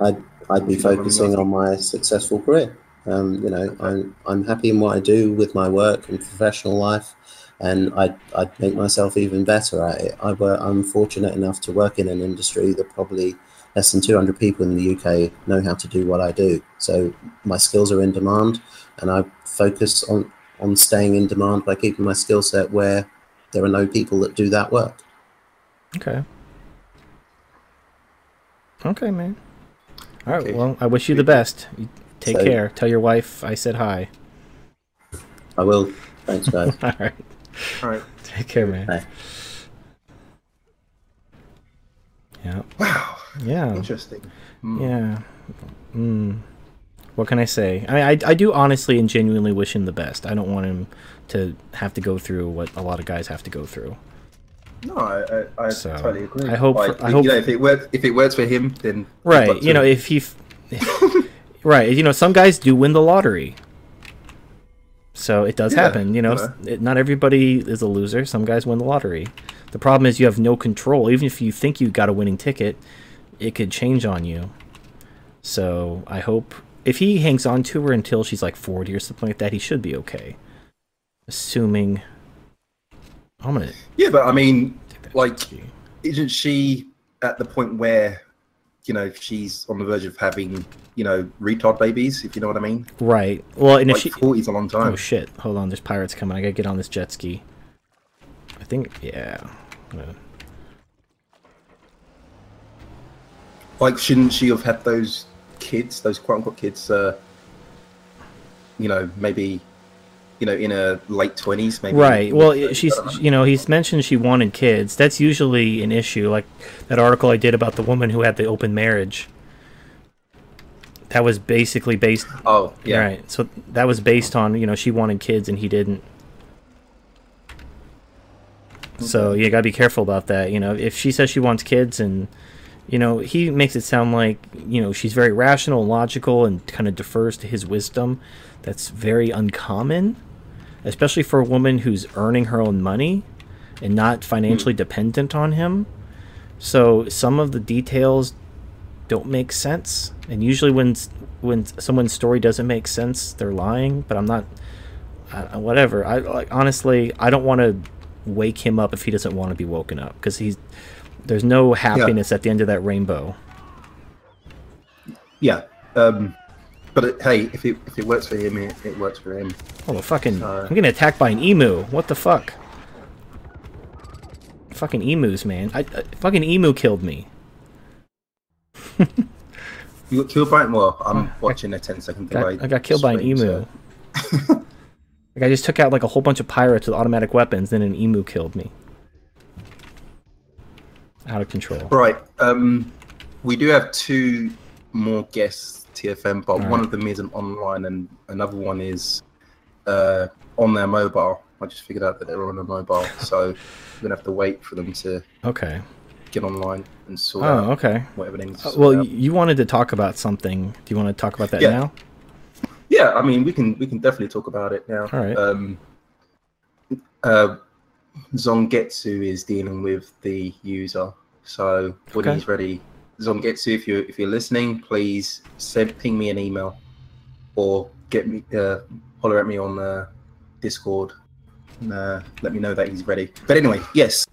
I'd I'd be If you don't mind me focusing on my successful career. Um, you know, I'm I'm happy in what I do with my work and professional life, and I I make myself even better at it. I work, I'm fortunate enough to work in an industry that probably less than 200 people in the UK know how to do what I do. So my skills are in demand, and I focus on on staying in demand by keeping my skill set where there are no people that do that work. Okay. Okay, man. All right. Okay. Well, I wish you the best. You take So- care. Tell your wife I said hi. I will. Thanks, guys. All right. All right. Take care, man. Bye. Yeah. Wow. Yeah. Interesting. Mm. Yeah. Mm. What can I say? I mean, I, I do honestly and genuinely wish him the best. I don't want him to have to go through what a lot of guys have to go through. No, I, I, I So, totally agree. I hope- Like, I you hope- know, if it works, if it works for him, then Right. You know, if he. f- right. You know, some guys do win the lottery. So it does Yeah, happen. You know, it, not everybody is a loser. Some guys win the lottery. The problem is you have no control. Even if you think you got a winning ticket, it could change on you. So I hope if he hangs on to her until she's like 40 or something like that, he should be okay. Assuming. I'm gonna. yeah, but I mean, like, isn't she at the point where, you know, she's on the verge of having, you know, retard babies? If you know what I mean. Right. Well, and if Like she. forty's a long time. Oh shit! Hold on, there's pirates coming. I gotta get on this jet ski. I think, yeah. I'm gonna- Like, shouldn't she have had those kids, those quote unquote kids? Uh, you know, maybe, you know, in her late twenties, maybe. Right. Well, I she's, you know, he's mentioned she wanted kids. That's usually an issue. Like that article I did about the woman who had the open marriage. That was basically based. Oh, yeah. Right. So that was based on you know she wanted kids and he didn't. So you gotta be careful about that. You know, if she says she wants kids and, you know, he makes it sound like you know she's very rational, and logical, and kind of defers to his wisdom. That's very uncommon, especially for a woman who's earning her own money and not financially hmm. dependent on him. So some of the details don't make sense, and usually when when someone's story doesn't make sense, they're lying. But I'm not. I, whatever. I like honestly, I don't want to wake him up if he doesn't want to be woken up because he's there's no happiness at the end of that rainbow. Yeah. Um, but it, hey, if it if it works for him, it, it works for him. Oh, well, fucking! Uh, I'm getting attacked by an emu. What the fuck? Fucking emus, man! I, I fucking emu killed me. You got killed by it? Well, I'm watching a 10 second delay. I got killed by an emu. so- Like I just took out like a whole bunch of pirates with automatic weapons, then an emu killed me. Out of control. Right. Um, we do have two more guests, TFM, but one of them isn't online, and another one is uh, on their mobile. I just figured out that they're on a mobile, so we're gonna have to wait for them to Okay. get online and sort Oh, okay. whatever they need Uh, well, out. you wanted to talk about something. Do you want to talk about that Yeah. now? Yeah, I mean, we can we can definitely talk about it now. All right. Um, uh, Zongetsu is dealing with the user, so when Okay. he's ready, Zongetsu, if you if you're listening, please send ping me an email or get me uh, holler at me on uh, Discord. And, uh, let me know that he's ready. But anyway, yes,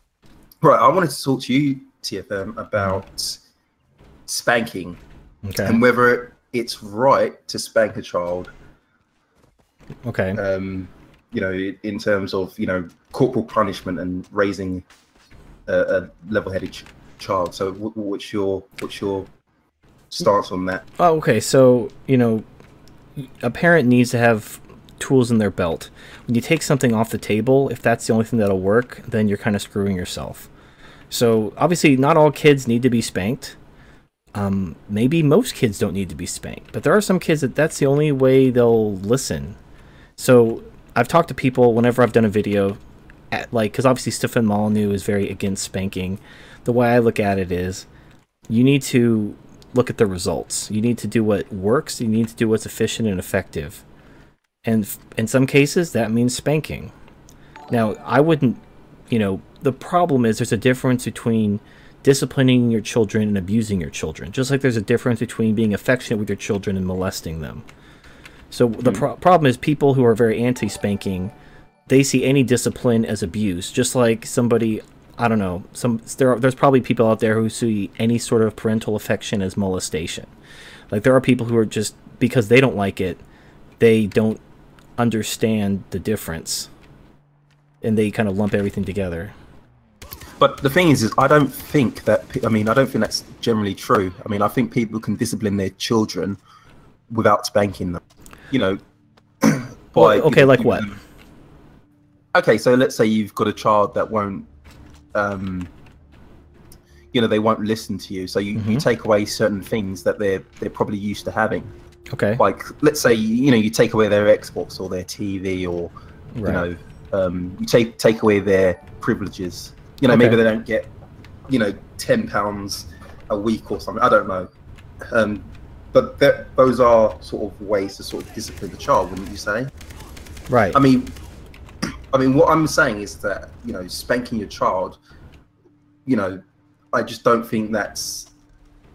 right. I wanted to talk to you, TFM, about spanking Okay. and whether it's right to spank a child Okay. um, you know, in terms of you know corporal punishment and raising a, a level-headed ch- child. So, w- what's your what's your stance on that? Oh, okay. So, you know, a parent needs to have tools in their belt. When you take something off the table, if that's the only thing that'll work, then you're kind of screwing yourself. So, obviously, not all kids need to be spanked. Um, maybe most kids don't need to be spanked, but there are some kids that that's the only way they'll listen. So, I've talked to people whenever I've done a video, at, like, because obviously Stefan Molyneux is very against spanking. The way I look at it is, you need to look at the results. You need to do what works. You need to do what's efficient and effective. And in some cases, that means spanking. Now, I wouldn't, you know, the problem is there's a difference between disciplining your children and abusing your children, just like there's a difference between being affectionate with your children and molesting them. So the hmm. pro- problem is people who are very anti-spanking, they see any discipline as abuse. Just like somebody, I don't know, some there are, there's probably people out there who see any sort of parental affection as molestation. Like there are people who are just because they don't like it, they don't understand the difference, and they kind of lump everything together. But the thing is, is I don't think that. I mean, I don't think that's generally true. I mean, I think people can discipline their children without spanking them. You know. By okay, like what? Okay, so let's say you've got a child that won't, um, you know, they won't listen to you. So you, you Mhm. take away certain things that they're they're probably used to having. Okay. Like, let's say you know you take away their Xbox or their TV or you know um, you take take away their privileges. You know, maybe they don't get you know ten pounds a week or something. I don't know. Um, but that, those are sort of ways to sort of discipline the child, wouldn't you say? Right. I mean, I mean, what I'm saying is that you know, spanking your child, you know, I just don't think that's,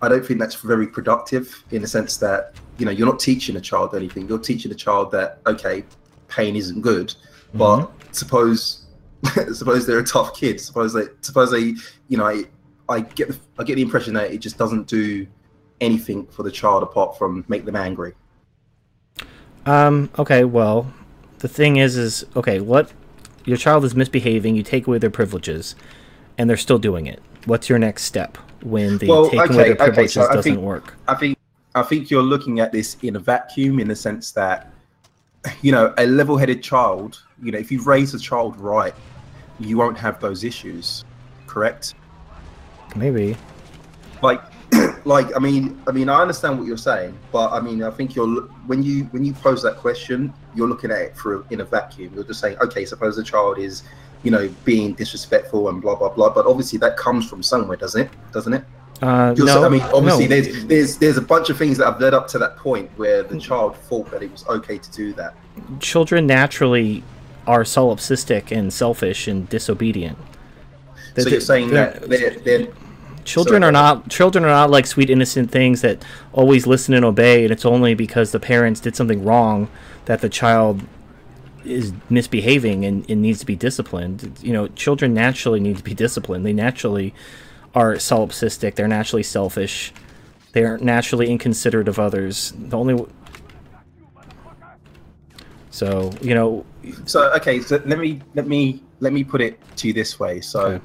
I don't think that's very productive in the sense that you know you're not teaching a child anything. You're teaching a child that okay, pain isn't good, mm-hmm. but suppose, suppose they're a tough kid. Suppose they, suppose they, you know, I, I get, the, I get the impression that it just doesn't do anything for the child apart from make them angry. Um. Okay. Well, the thing is, is okay. What your child is misbehaving. You take away their privileges, and they're still doing it. What's your next step when the Well, taking away okay, their okay, privileges so doesn't think- work? I think I think you're looking at this in a vacuum in the sense that you know a level-headed child you know if you raise a child right you won't have those issues correct Maybe. like like i mean i mean i understand what you're saying but i mean i think you're when you when you pose that question you're looking at it through in a vacuum you're just saying okay suppose the child is you know being disrespectful and blah blah blah but obviously that comes from somewhere doesn't it doesn't it Uh, no. so- I mean, obviously, no. there's there's there's a bunch of things that have led up to that point where the child thought that it was okay to do that. children naturally are solipsistic and selfish and disobedient. So They- you're saying they're- that they're, they're children Sorry, are not children are not like sweet innocent things that always listen and obey and it's only because the parents did something wrong that the child is misbehaving and, and needs to be disciplined you know children naturally need to be disciplined they naturally are solipsistic they're naturally selfish they're naturally inconsiderate of others the only so you know so okay. So let me let me let me put it to you this way. So Okay.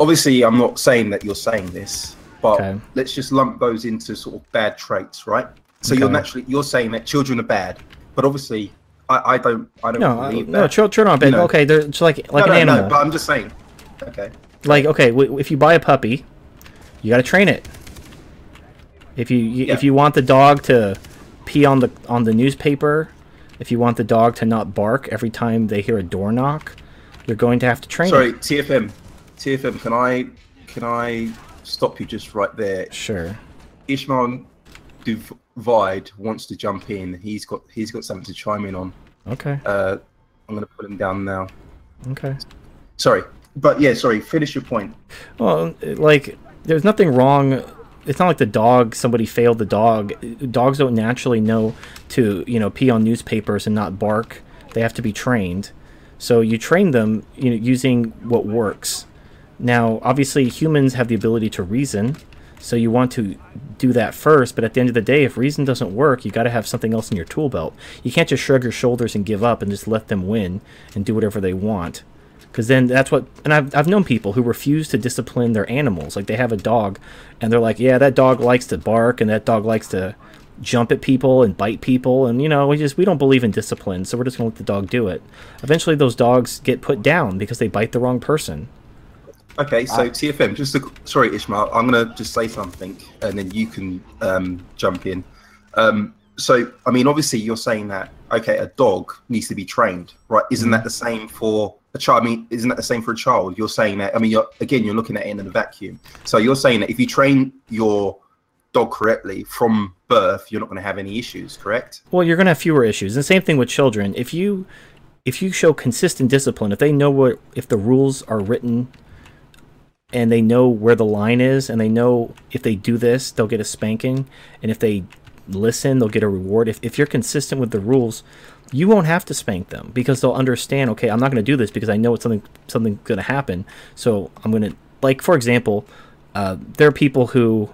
Obviously, I'm not saying that you're saying this, but Okay. let's just lump those into sort of bad traits, right? So you're naturally you're saying that children are bad, but obviously, I, I don't I don't no believe no that. children aren't bad You know. okay they're just like like no, an no, animal no, but I'm just saying. Okay. like okay w- if you buy a puppy you got to train it if you, you if you want the dog to pee on the on the newspaper if you want the dog to not bark every time they hear a door knock you're going to have to train Sorry, it TFM. TFM, can I can I stop you just right there? sure Ishmael Divide wants to jump in. He's got he's got something to chime in on. okay Uh, I'm gonna put him down now. okay Sorry, but yeah, sorry. Finish your point. well like there's nothing wrong it's not like the dog somebody failed the dog dogs don't naturally know to you know pee on newspapers and not bark they have to be trained so you train them you know using what works now obviously humans have the ability to reason so you want to do that first but at the end of the day if reason doesn't work you got to have something else in your tool belt. You can't just shrug your shoulders and give up and just let them win and do whatever they want because then that's what and I've, I've known people who refuse to discipline their animals like they have a dog and they're like yeah that dog likes to bark and that dog likes to jump at people and bite people and you know we just we don't believe in discipline so we're just going to let the dog do it. Eventually those dogs get put down because they bite the wrong person Okay, so TFM, just to, sorry, Ishmael. I'm gonna just say something, and then you can um, jump in. Um, so, I mean, obviously, you're saying that okay, a dog needs to be trained, right? Isn't that the same for a child? I mean, isn't that the same for a child? You're saying that. I mean, you're, again, you're looking at it in a vacuum. So you're saying that if you train your dog correctly from birth, you're not going to have any issues, correct? well you're going to have fewer issues and same thing with children if you if you show consistent discipline if they know what if the rules are written and they know where the line is and they know if they do this they'll get a spanking and if they listen, they'll get a reward. If if you're consistent with the rules, you won't have to spank them because they'll understand. Okay, I'm not going to do this because I know it's something something going to happen. So I'm going to like, for example, uh, there are people who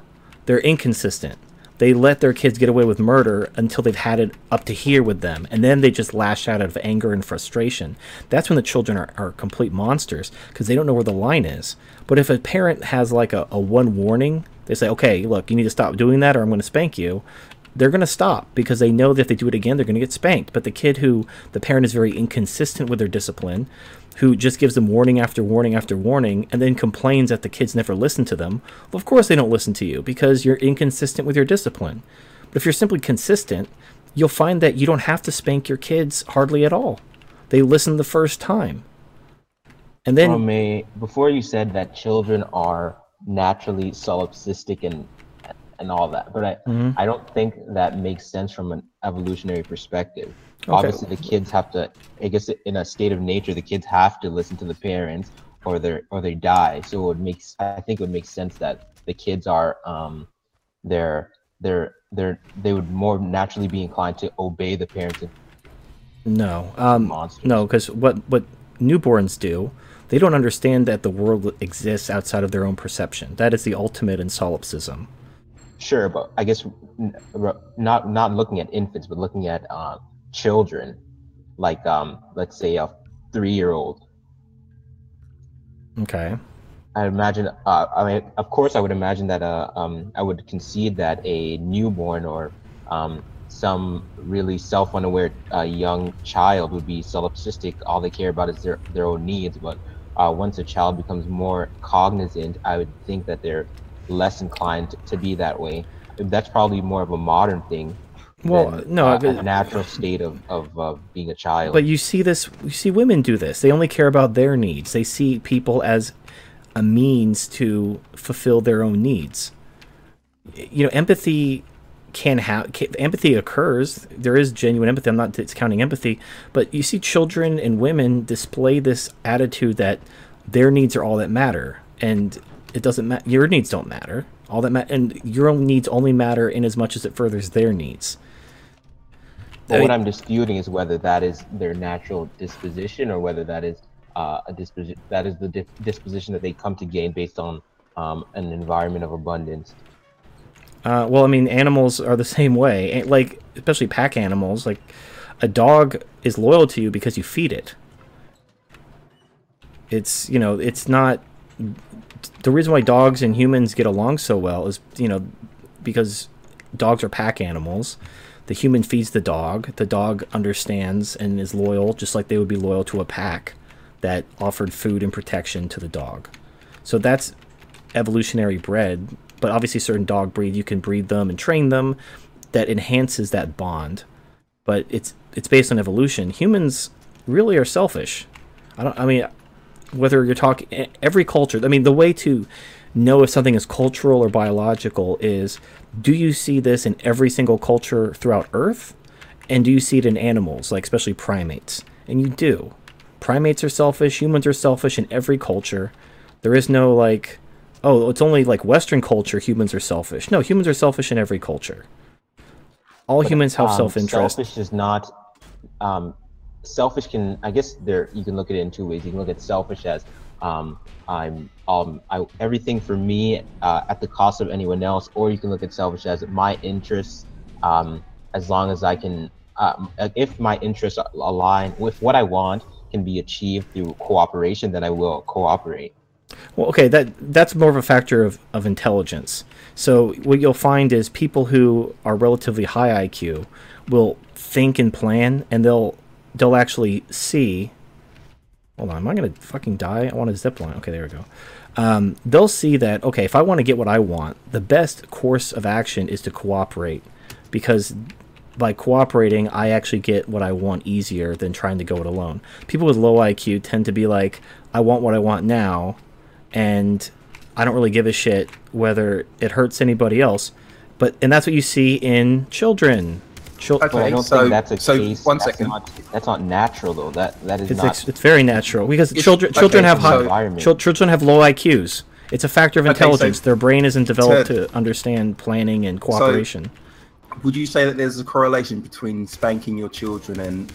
they're inconsistent. They let their kids get away with murder until they've had it up to here with them, and then they just lash out out of anger and frustration. That's when the children are, are complete monsters because they don't know where the line is. But if a parent has like a, a one warning, they say, okay, look, you need to stop doing that or I'm going to spank you they're going to stop because they know that if they do it again, they're going to get spanked. But the kid who the parent is very inconsistent with their discipline, who just gives them warning after warning after warning, and then complains that the kids never listen to them, well, of course they don't listen to you because you're inconsistent with your discipline. But if you're simply consistent, you'll find that you don't have to spank your kids hardly at all. They listen the first time. And then. From a, before you said that children are naturally solipsistic and and all that. But I, mm-hmm. I don't think that makes sense from an evolutionary perspective. Okay. Obviously, the kids have to. I guess in a state of nature, the kids have to listen to the parents, or they or they die. So it makes. I think it would make sense that the kids are. Um, they're they're they're they would more naturally be inclined to obey the parents. No, um, no, because what what newborns do they don't understand that the world exists outside of their own perception. That is the ultimate in solipsism. Sure, but I guess not not looking at infants, but looking at uh, children, like um, let's say a three-year-old. Okay. I imagine. Uh, I mean, of course, I would imagine that. Uh, um, I would concede that a newborn or um, some really self-unaware uh, young child would be solipsistic. All they care about is their their own needs. But uh, once a child becomes more cognizant, I would think that they're less inclined to be that way. That's probably more of a modern thing. Well, no, uh, a natural state of of uh, being a child. But you see this, you see women do this. They only care about their needs. They see people as a means to fulfill their own needs. You know, empathy can have empathy occurs. There is genuine empathy. I'm not discounting empathy, but you see children and women display this attitude that their needs are all that matter, and it doesn't matter. Your needs don't matter. All that ma- and your own needs only matter in as much as it furthers their needs. But what I'm disputing is whether that is their natural disposition or whether that is uh, a disposition that is the disposition that they come to gain based on um, an environment of abundance. Uh, well, I mean, animals are the same way. Like, especially pack animals. Like, a dog is loyal to you because you feed it. It's you know, it's not the reason why dogs and humans get along so well is you know because dogs are pack animals. The human feeds the dog. The dog understands and is loyal, just like they would be loyal to a pack that offered food and protection to the dog. So that's evolutionary bred. But obviously, certain dog breed you can breed them and train them that enhances that bond. But it's it's based on evolution. Humans really are selfish. I don't. I mean, whether you're talking every culture. I mean, the way to know if something is cultural or biological is do you see this in every single culture throughout Earth? And do you see it in animals, like especially primates? And you do. Primates are selfish, humans are selfish in every culture. There is no like, oh, it's only like Western culture humans are selfish. No, humans are selfish in every culture. All but, humans have um, self interest. Selfish is not um, selfish can I guess there you can look at it in two ways. You can look at selfish as um, I'm um, I, everything for me uh, at the cost of anyone else, or you can look at selfish as my interests. Um, as long as I can, um, if my interests align with what I want, can be achieved through cooperation, then I will cooperate. Well, okay, that that's more of a factor of, of intelligence. So what you'll find is people who are relatively high IQ will think and plan, and they'll they'll actually see. Hold on, am I gonna fucking die? I want a zip line. Okay, there we go. Um, they'll see that okay, if I want to get what I want, the best course of action is to cooperate, because by cooperating, I actually get what I want easier than trying to go it alone. People with low IQ tend to be like, I want what I want now, and I don't really give a shit whether it hurts anybody else. But and that's what you see in children. Chil- okay, I don't so, think that's a so case. One that's second. Not, that's not natural though. That that is it's, not. It's, it's very natural because it's, children children okay, have high, so, children have low IQs. It's a factor of intelligence. Okay, so Their brain isn't developed to, to understand planning and cooperation. would you say that there's a correlation between spanking your children and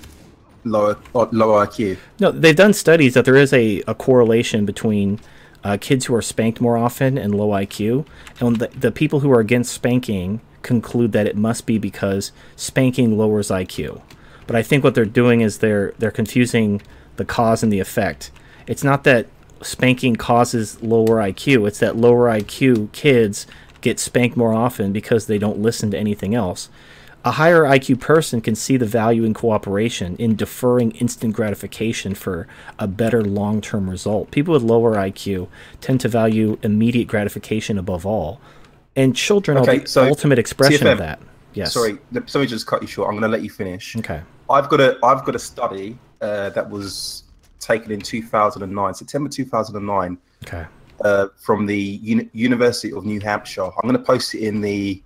lower lower IQ? No, they've done studies that there is a, a correlation between uh, kids who are spanked more often and low IQ, and the, the people who are against spanking conclude that it must be because spanking lowers IQ. But I think what they're doing is they're they're confusing the cause and the effect. It's not that spanking causes lower IQ. It's that lower IQ kids get spanked more often because they don't listen to anything else. A higher IQ person can see the value in cooperation, in deferring instant gratification for a better long term result. People with lower IQ tend to value immediate gratification above all. And children okay, are the so ultimate expression TFM, of that. Yes. Sorry, let me just cut you short. I'm going to let you finish. Okay. I've got a I've got a study uh, that was taken in 2009, September 2009. Okay. Uh, from the Uni- University of New Hampshire. I'm going to post it in the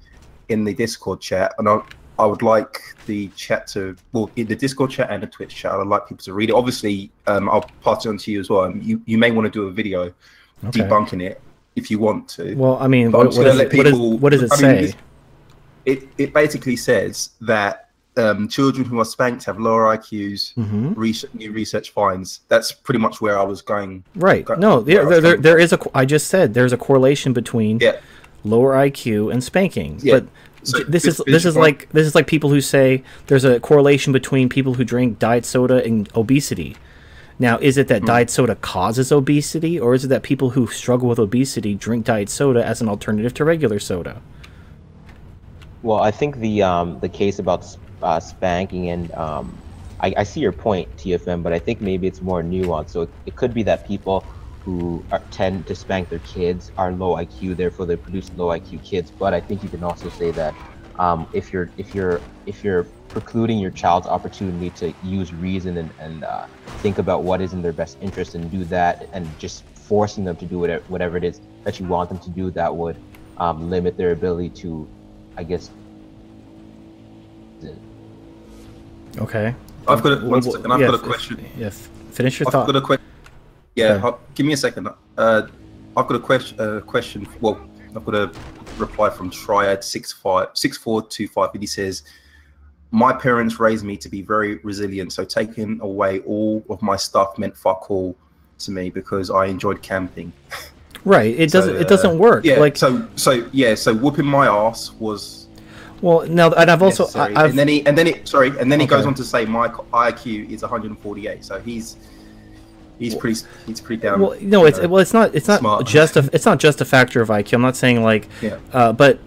in the Discord chat, and I I would like the chat to well in the Discord chat and the Twitch chat. I'd like people to read it. Obviously, um, I'll pass it on to you as well. You you may want to do a video okay. debunking it if you want to. Well, I mean, what, what, is, people, what, is, what does it I say? It it basically says that um, children who are spanked have lower IQs. Mm-hmm. Research, new research finds that's pretty much where I was going. Right. Go, no, there, there, there, there is a. I just said there's a correlation between yeah. lower IQ and spanking. Yeah. But so this is this is like this is like people who say there's a correlation between people who drink diet soda and obesity. Now, is it that mm. diet soda causes obesity, or is it that people who struggle with obesity drink diet soda as an alternative to regular soda? Well, I think the um, the case about uh, spanking and um, I, I, see your point tfm but i think maybe it's more nuanced so it, it could be that people who are, tend to spank their kids are low iq therefore they produce low iq kids but i think you can also say that um, if you're if you're if you're precluding your child's opportunity to use reason and, and uh, think about what is in their best interest and do that and just forcing them to do whatever, whatever it is that you want them to do that would um, limit their ability to i guess Okay. I've got a, one second. I've yeah, got a question. Yes. Finish your I've thought. got a question. Yeah. Okay. Give me a second. Uh, I've got a question. Uh, question. Well, I've got a reply from Triad six five six four two five. And he says, "My parents raised me to be very resilient. So taking away all of my stuff meant fuck all to me because I enjoyed camping." Right. It doesn't. it uh, doesn't work. Yeah. Like so. So yeah. So whooping my ass was well, now and I've also I've, and then he and then it sorry and then he okay. goes on to say my IQ is 148, so he's he's pretty he's pretty down. Well, no, it's know, well, it's not it's not smart. just a it's not just a factor of IQ. I'm not saying like, yeah. uh, but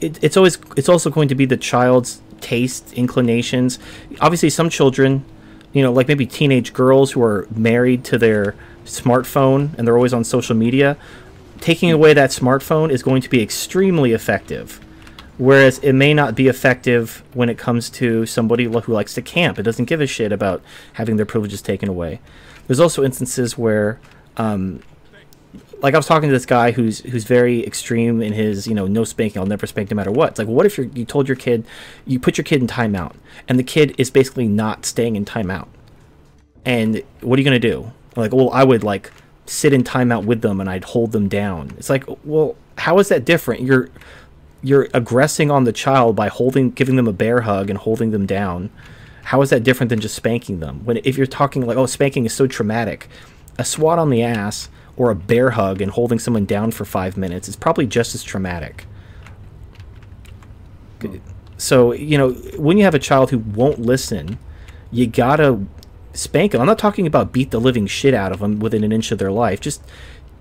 it, it's always it's also going to be the child's taste inclinations. Obviously, some children, you know, like maybe teenage girls who are married to their smartphone and they're always on social media. Taking away that smartphone is going to be extremely effective Whereas it may not be effective when it comes to somebody who likes to camp. It doesn't give a shit about having their privileges taken away. There's also instances where, um, like I was talking to this guy who's who's very extreme in his, you know, no spanking, I'll never spank no matter what. It's like, what if you you told your kid, you put your kid in timeout, and the kid is basically not staying in timeout, and what are you gonna do? Like, well, I would like sit in timeout with them and I'd hold them down. It's like, well, how is that different? You're you're aggressing on the child by holding giving them a bear hug and holding them down how is that different than just spanking them? When if you're talking like oh spanking is so traumatic a swat on the ass or a bear hug and holding someone down for five minutes is probably just as traumatic. So you know when you have a child who won't listen you gotta spank them i'm not talking about beat the living shit out of them within an inch of their life. Just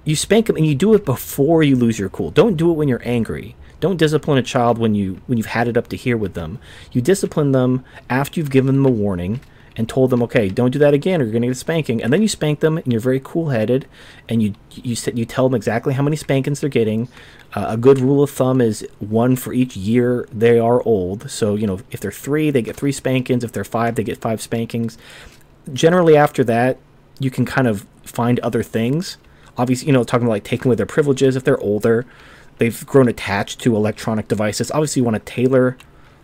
you spank them and you do it before you lose your cool. Don't do it when you're angry don't discipline a child when you when you've had it up to here with them. You discipline them after you've given them a warning and told them, okay, don't do that again, or you're going to get a spanking. And then you spank them, and you're very cool-headed, and you you you tell them exactly how many spankings they're getting. Uh, a good rule of thumb is one for each year they are old. So you know, if they're three, they get three spankings. If they're five, they get five spankings. Generally, after that, you can kind of find other things. Obviously, you know, talking about like taking away their privileges if they're older they've grown attached to electronic devices. Obviously, you want to tailor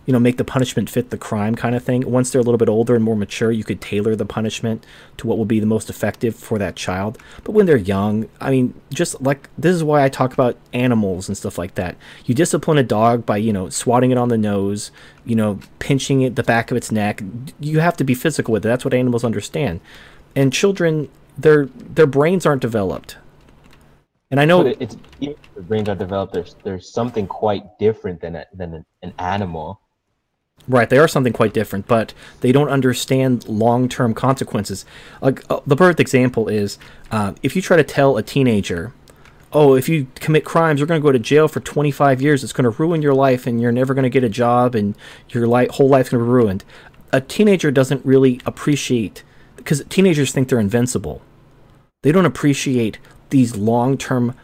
you know, make the punishment fit the crime kind of thing. Once they're a little bit older and more mature, you could tailor the punishment to what will be the most effective for that child. But when they're young, I mean, just like this is why I talk about animals and stuff like that. You discipline a dog by, you know, swatting it on the nose, you know, pinching it the back of its neck. You have to be physical with it. That's what animals understand. And children, their their brains aren't developed. And I know but it's the brains are developed. There's there's something quite different than a, than an animal Right, they are something quite different, but they don't understand long-term consequences. Like uh, the perfect example is uh, if you try to tell a teenager, "Oh, if you commit crimes, you're going to go to jail for 25 years. It's going to ruin your life, and you're never going to get a job, and your life, whole life's going to be ruined." A teenager doesn't really appreciate because teenagers think they're invincible. They don't appreciate these long-term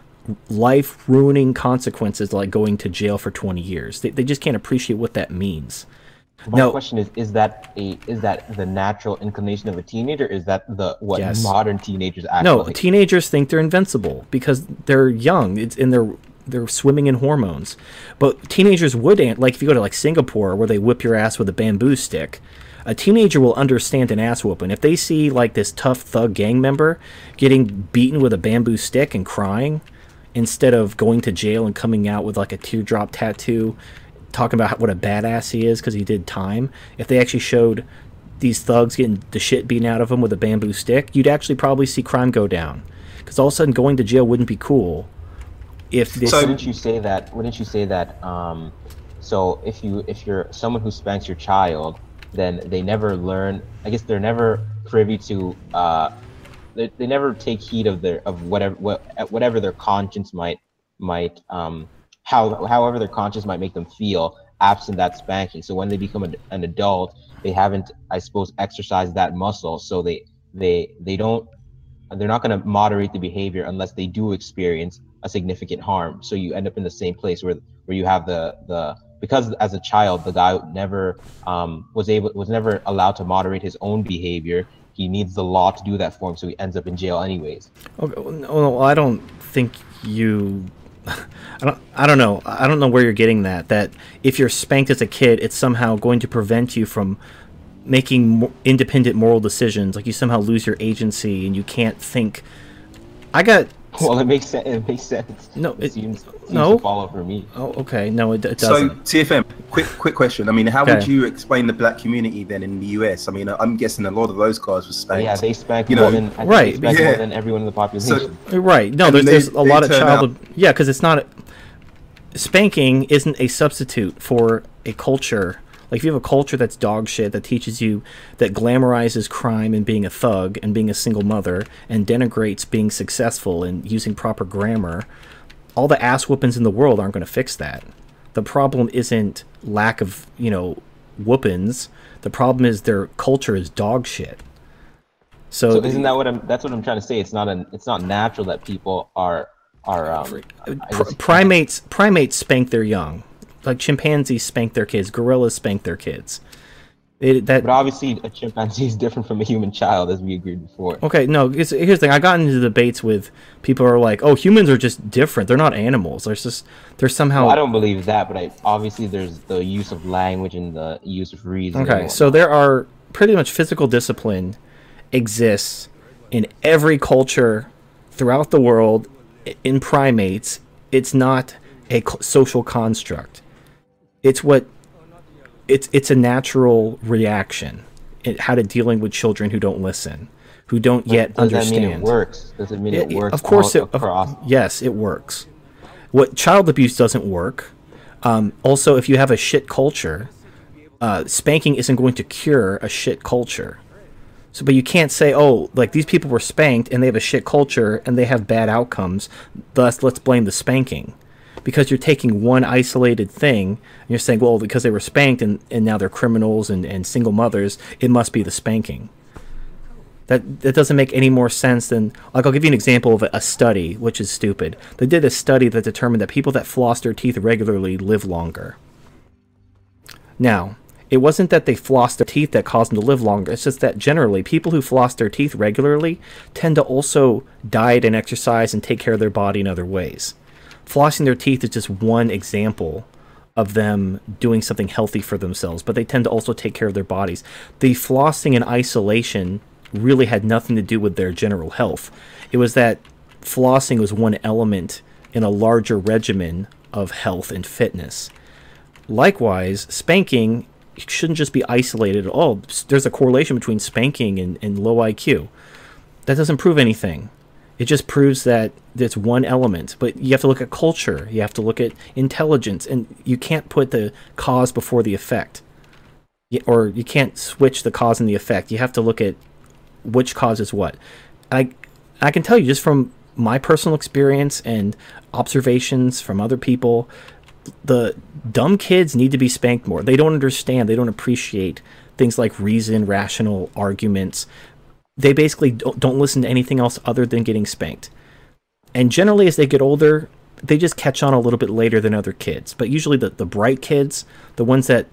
life-ruining consequences like going to jail for 20 years. They, they just can't appreciate what that means. My no. question is: Is that a is that the natural inclination of a teenager? Is that the what yes. modern teenagers act No, like? teenagers think they're invincible because they're young. It's in their they're swimming in hormones. But teenagers would like if you go to like Singapore where they whip your ass with a bamboo stick. A teenager will understand an ass whooping. If they see like this tough thug gang member getting beaten with a bamboo stick and crying, instead of going to jail and coming out with like a teardrop tattoo talking about what a badass he is because he did time, if they actually showed these thugs getting the shit beaten out of them with a bamboo stick, you'd actually probably see crime go down. Because all of a sudden, going to jail wouldn't be cool. If this so wouldn't you say that? Wouldn't you say that? Um, so if you if you're someone who spanks your child, then they never learn. I guess they're never privy to. Uh, they, they never take heed of their of whatever what, whatever their conscience might might um, how however their conscience might make them feel absent that spanking. So when they become a, an adult, they haven't, I suppose, exercised that muscle. So they they they don't they're not going to moderate the behavior unless they do experience a significant harm. So you end up in the same place where where you have the the because as a child the guy never um, was able was never allowed to moderate his own behavior. He needs the law to do that for him, so he ends up in jail anyways. Okay, well, I don't think you I don't I don't know. I don't know where you're getting that that if you're spanked as a kid, it's somehow going to prevent you from making independent moral decisions. Like you somehow lose your agency and you can't think. I got Well, it makes sense. It makes sense. No, it, it seems, seems no. follow for me. Oh, okay. No, it, it doesn't. So, TFM, quick, quick question. I mean, how okay. would you explain the black community then in the US? I mean, I'm guessing a lot of those cars were spanked. Yeah, they spanked you know, more than right. They yeah. more than everyone in the population. So, right. No, there's, they, there's a lot of child. Yeah, because it's not. Spanking isn't a substitute for a culture like if you have a culture that's dog shit that teaches you that glamorizes crime and being a thug and being a single mother and denigrates being successful and using proper grammar, all the ass whoopings in the world aren't going to fix that. The problem isn't lack of, you know, whoopings. The problem is their culture is dog shit. So, so isn't that what I'm that's what I'm trying to say. It's not an it's not natural that people are are um, primates primates spank their young like chimpanzees spank their kids, gorillas spank their kids. It, that, but obviously, a chimpanzee is different from a human child, as we agreed before. Okay, no. here's the thing: I got into debates with people who are like, "Oh, humans are just different. They're not animals. There's just there's somehow." Well, I don't believe that, but I, obviously, there's the use of language and the use of reason. Okay, so there are pretty much physical discipline exists in every culture throughout the world in primates. It's not a social construct it's what it's it's a natural reaction it, how to dealing with children who don't listen who don't but yet does understand that mean it works? Does it mean it, it works of course it of, yes it works. What child abuse doesn't work. Um, also if you have a shit culture uh, spanking isn't going to cure a shit culture. So but you can't say oh like these people were spanked and they have a shit culture and they have bad outcomes thus let's blame the spanking because you're taking one isolated thing and you're saying, well, because they were spanked and, and now they're criminals and, and single mothers, it must be the spanking. That that doesn't make any more sense than like I'll give you an example of a, a study, which is stupid. They did a study that determined that people that floss their teeth regularly live longer. Now, it wasn't that they flossed their teeth that caused them to live longer. It's just that generally, people who floss their teeth regularly tend to also diet and exercise and take care of their body in other ways flossing their teeth is just one example of them doing something healthy for themselves, but they tend to also take care of their bodies. The flossing in isolation really had nothing to do with their general health. It was that flossing was one element in a larger regimen of health and fitness. Likewise, spanking shouldn't just be isolated. at all. there's a correlation between spanking and, and low IQ. That doesn't prove anything. It just proves that it's one element. But you have to look at culture, you have to look at intelligence, and you can't put the cause before the effect. Or you can't switch the cause and the effect. You have to look at which causes what. I I can tell you just from my personal experience and observations from other people, the dumb kids need to be spanked more. They don't understand, they don't appreciate things like reason, rational arguments. They basically don't, don't listen to anything else other than getting spanked. And generally, as they get older, they just catch on a little bit later than other kids. But usually, the, the bright kids, the ones that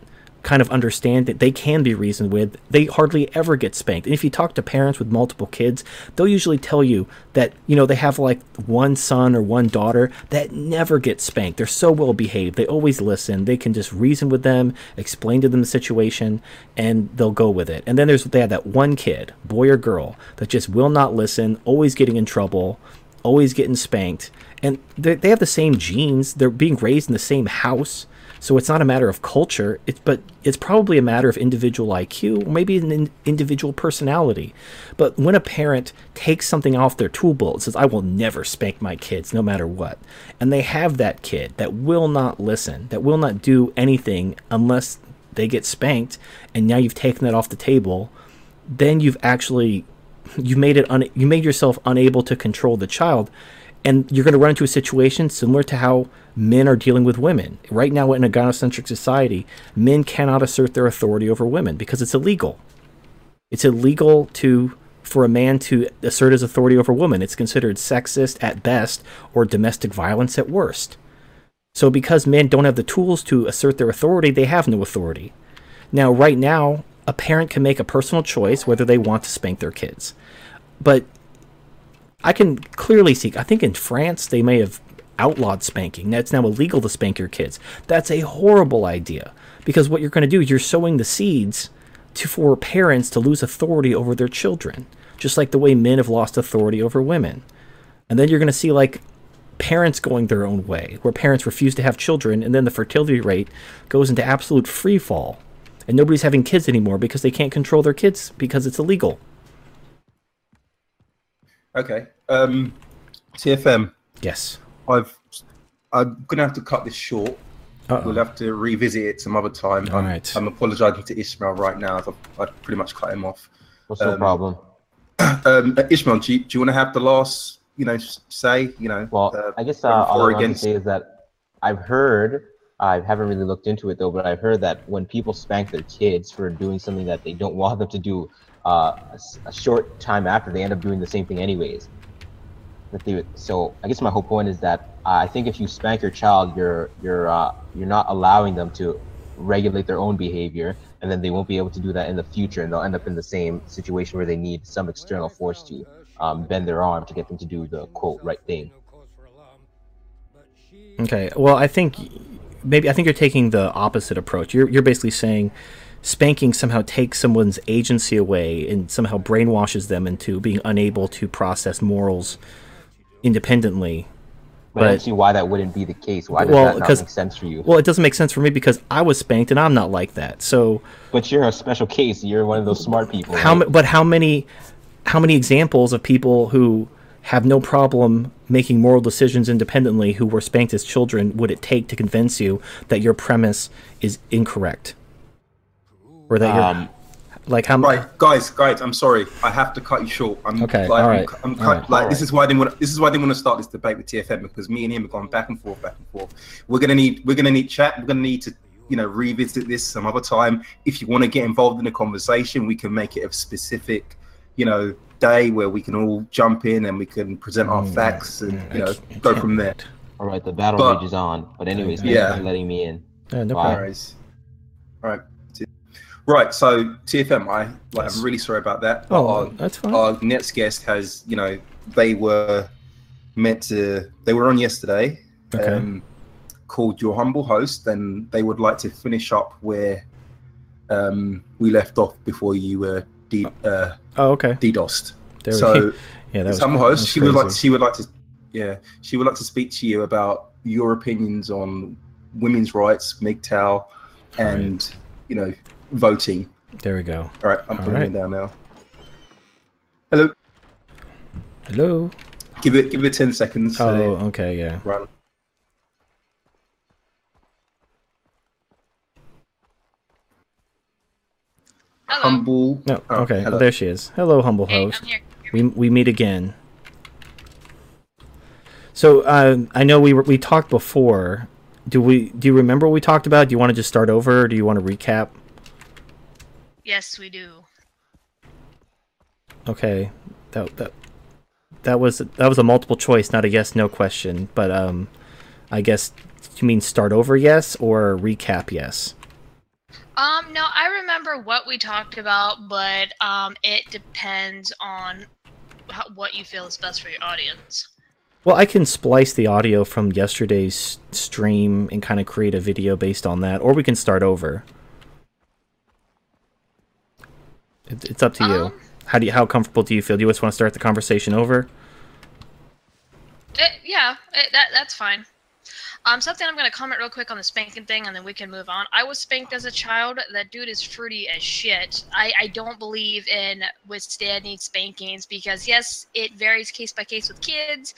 kind of understand that they can be reasoned with, they hardly ever get spanked. And if you talk to parents with multiple kids, they'll usually tell you that, you know, they have like one son or one daughter that never gets spanked. They're so well behaved. They always listen. They can just reason with them, explain to them the situation, and they'll go with it. And then there's they have that one kid, boy or girl, that just will not listen, always getting in trouble, always getting spanked. And they have the same genes. They're being raised in the same house so it's not a matter of culture, it's, but it's probably a matter of individual IQ, or maybe an in individual personality. But when a parent takes something off their tool belt and says, I will never spank my kids no matter what, and they have that kid that will not listen, that will not do anything unless they get spanked, and now you've taken that off the table, then you've actually you made it un- you made yourself unable to control the child and you're going to run into a situation similar to how men are dealing with women. Right now, in a gynocentric society, men cannot assert their authority over women because it's illegal. It's illegal to for a man to assert his authority over a woman. It's considered sexist at best or domestic violence at worst. So, because men don't have the tools to assert their authority, they have no authority. Now, right now, a parent can make a personal choice whether they want to spank their kids. But I can clearly see, I think in France they may have outlawed spanking. That's now illegal to spank your kids. That's a horrible idea because what you're going to do is you're sowing the seeds to, for parents to lose authority over their children, just like the way men have lost authority over women. And then you're going to see like parents going their own way, where parents refuse to have children, and then the fertility rate goes into absolute free fall. And nobody's having kids anymore because they can't control their kids because it's illegal. Okay. Um, TFM. Yes. I've. I'm gonna have to cut this short. Uh-oh. We'll have to revisit it some other time. All I'm, right. I'm apologising to Ishmael right now. I've, I've pretty much cut him off. What's um, the problem? Um, Ishmael, do you, do you want to have the last, you know, say, you know? Well, uh, I guess uh, all I want to say is that I've heard, I haven't really looked into it though, but I've heard that when people spank their kids for doing something that they don't want them to do, uh, a, a, short time after, they end up doing the same thing anyways. So I guess my whole point is that uh, I think if you spank your child, you're you're uh, you're not allowing them to regulate their own behavior, and then they won't be able to do that in the future, and they'll end up in the same situation where they need some external force to um, bend their arm to get them to do the quote right thing. Okay, well, I think maybe I think you're taking the opposite approach. You're you're basically saying spanking somehow takes someone's agency away and somehow brainwashes them into being unable to process morals independently. But, but I don't see why that wouldn't be the case. Why does well, that not make sense for you? Well, it doesn't make sense for me because I was spanked and I'm not like that. So, but you're a special case. You're one of those smart people. How? Right? But how many? How many examples of people who have no problem making moral decisions independently who were spanked as children would it take to convince you that your premise is incorrect? or that you're um, like how right guys guys i'm sorry. I have to cut you short. I'm okay like, all right. i'm, I'm cut, right. like this is why they want to, this is why i didn't want to start this debate with tfm because me and him have gone back and forth back and forth. We're gonna need we're gonna need chat we're gonna need to you know revisit this some other time. If you want to get involved in the conversation we can make it a specific you know day where we can all jump in and we can present our mm, facts and you know go from there. all right the battle but, rages on. But anyways yeah. letting me in. Yeah, no worries. All right Right, so TFM, I like, yes. I'm really sorry about that. Oh, our, that's fine. Our next guest has, you know, they were meant to, they were on yesterday. Okay. Um, called Your Humble Host, and they would like to finish up where um, we left off before you were de- uh, oh, okay. DDoSed. There so, yeah, that that Host, was she would like she would like to yeah she would like to speak to you about your opinions on women's rights, MGTOW, and you know voting. There we go. All right, I'm All putting right. it down now. Hello. Hello. Give it give it ten seconds. Oh, uh, okay, yeah. Run. Humble. No, oh, okay. hello. there she is. Hello, humble host. We we meet again. So uh, I know we were, we talked before. Do we do you remember what we talked about? Do you want to just start over? Or do you want to recap? Yes, we do. Okay, that that that was that was a multiple choice, not a yes no question. But um, I guess you mean start over yes or recap yes. Um, no, I remember what we talked about, but um, it depends on how, what you feel is best for your audience. Well, I can splice the audio from yesterday's stream and kind of create a video based on that, or we can start over. It, it's up to you. How do you, how comfortable do you feel? Do you just want to start the conversation over? Eh, yeah, eh, that that's fine. Um, something I'm gonna comment real quick on the spanking thing, and then we can move on. I was spanked as a child. That dude is fruity as shit. I I don't believe in withstanding spankings because yes, it varies case by case with kids,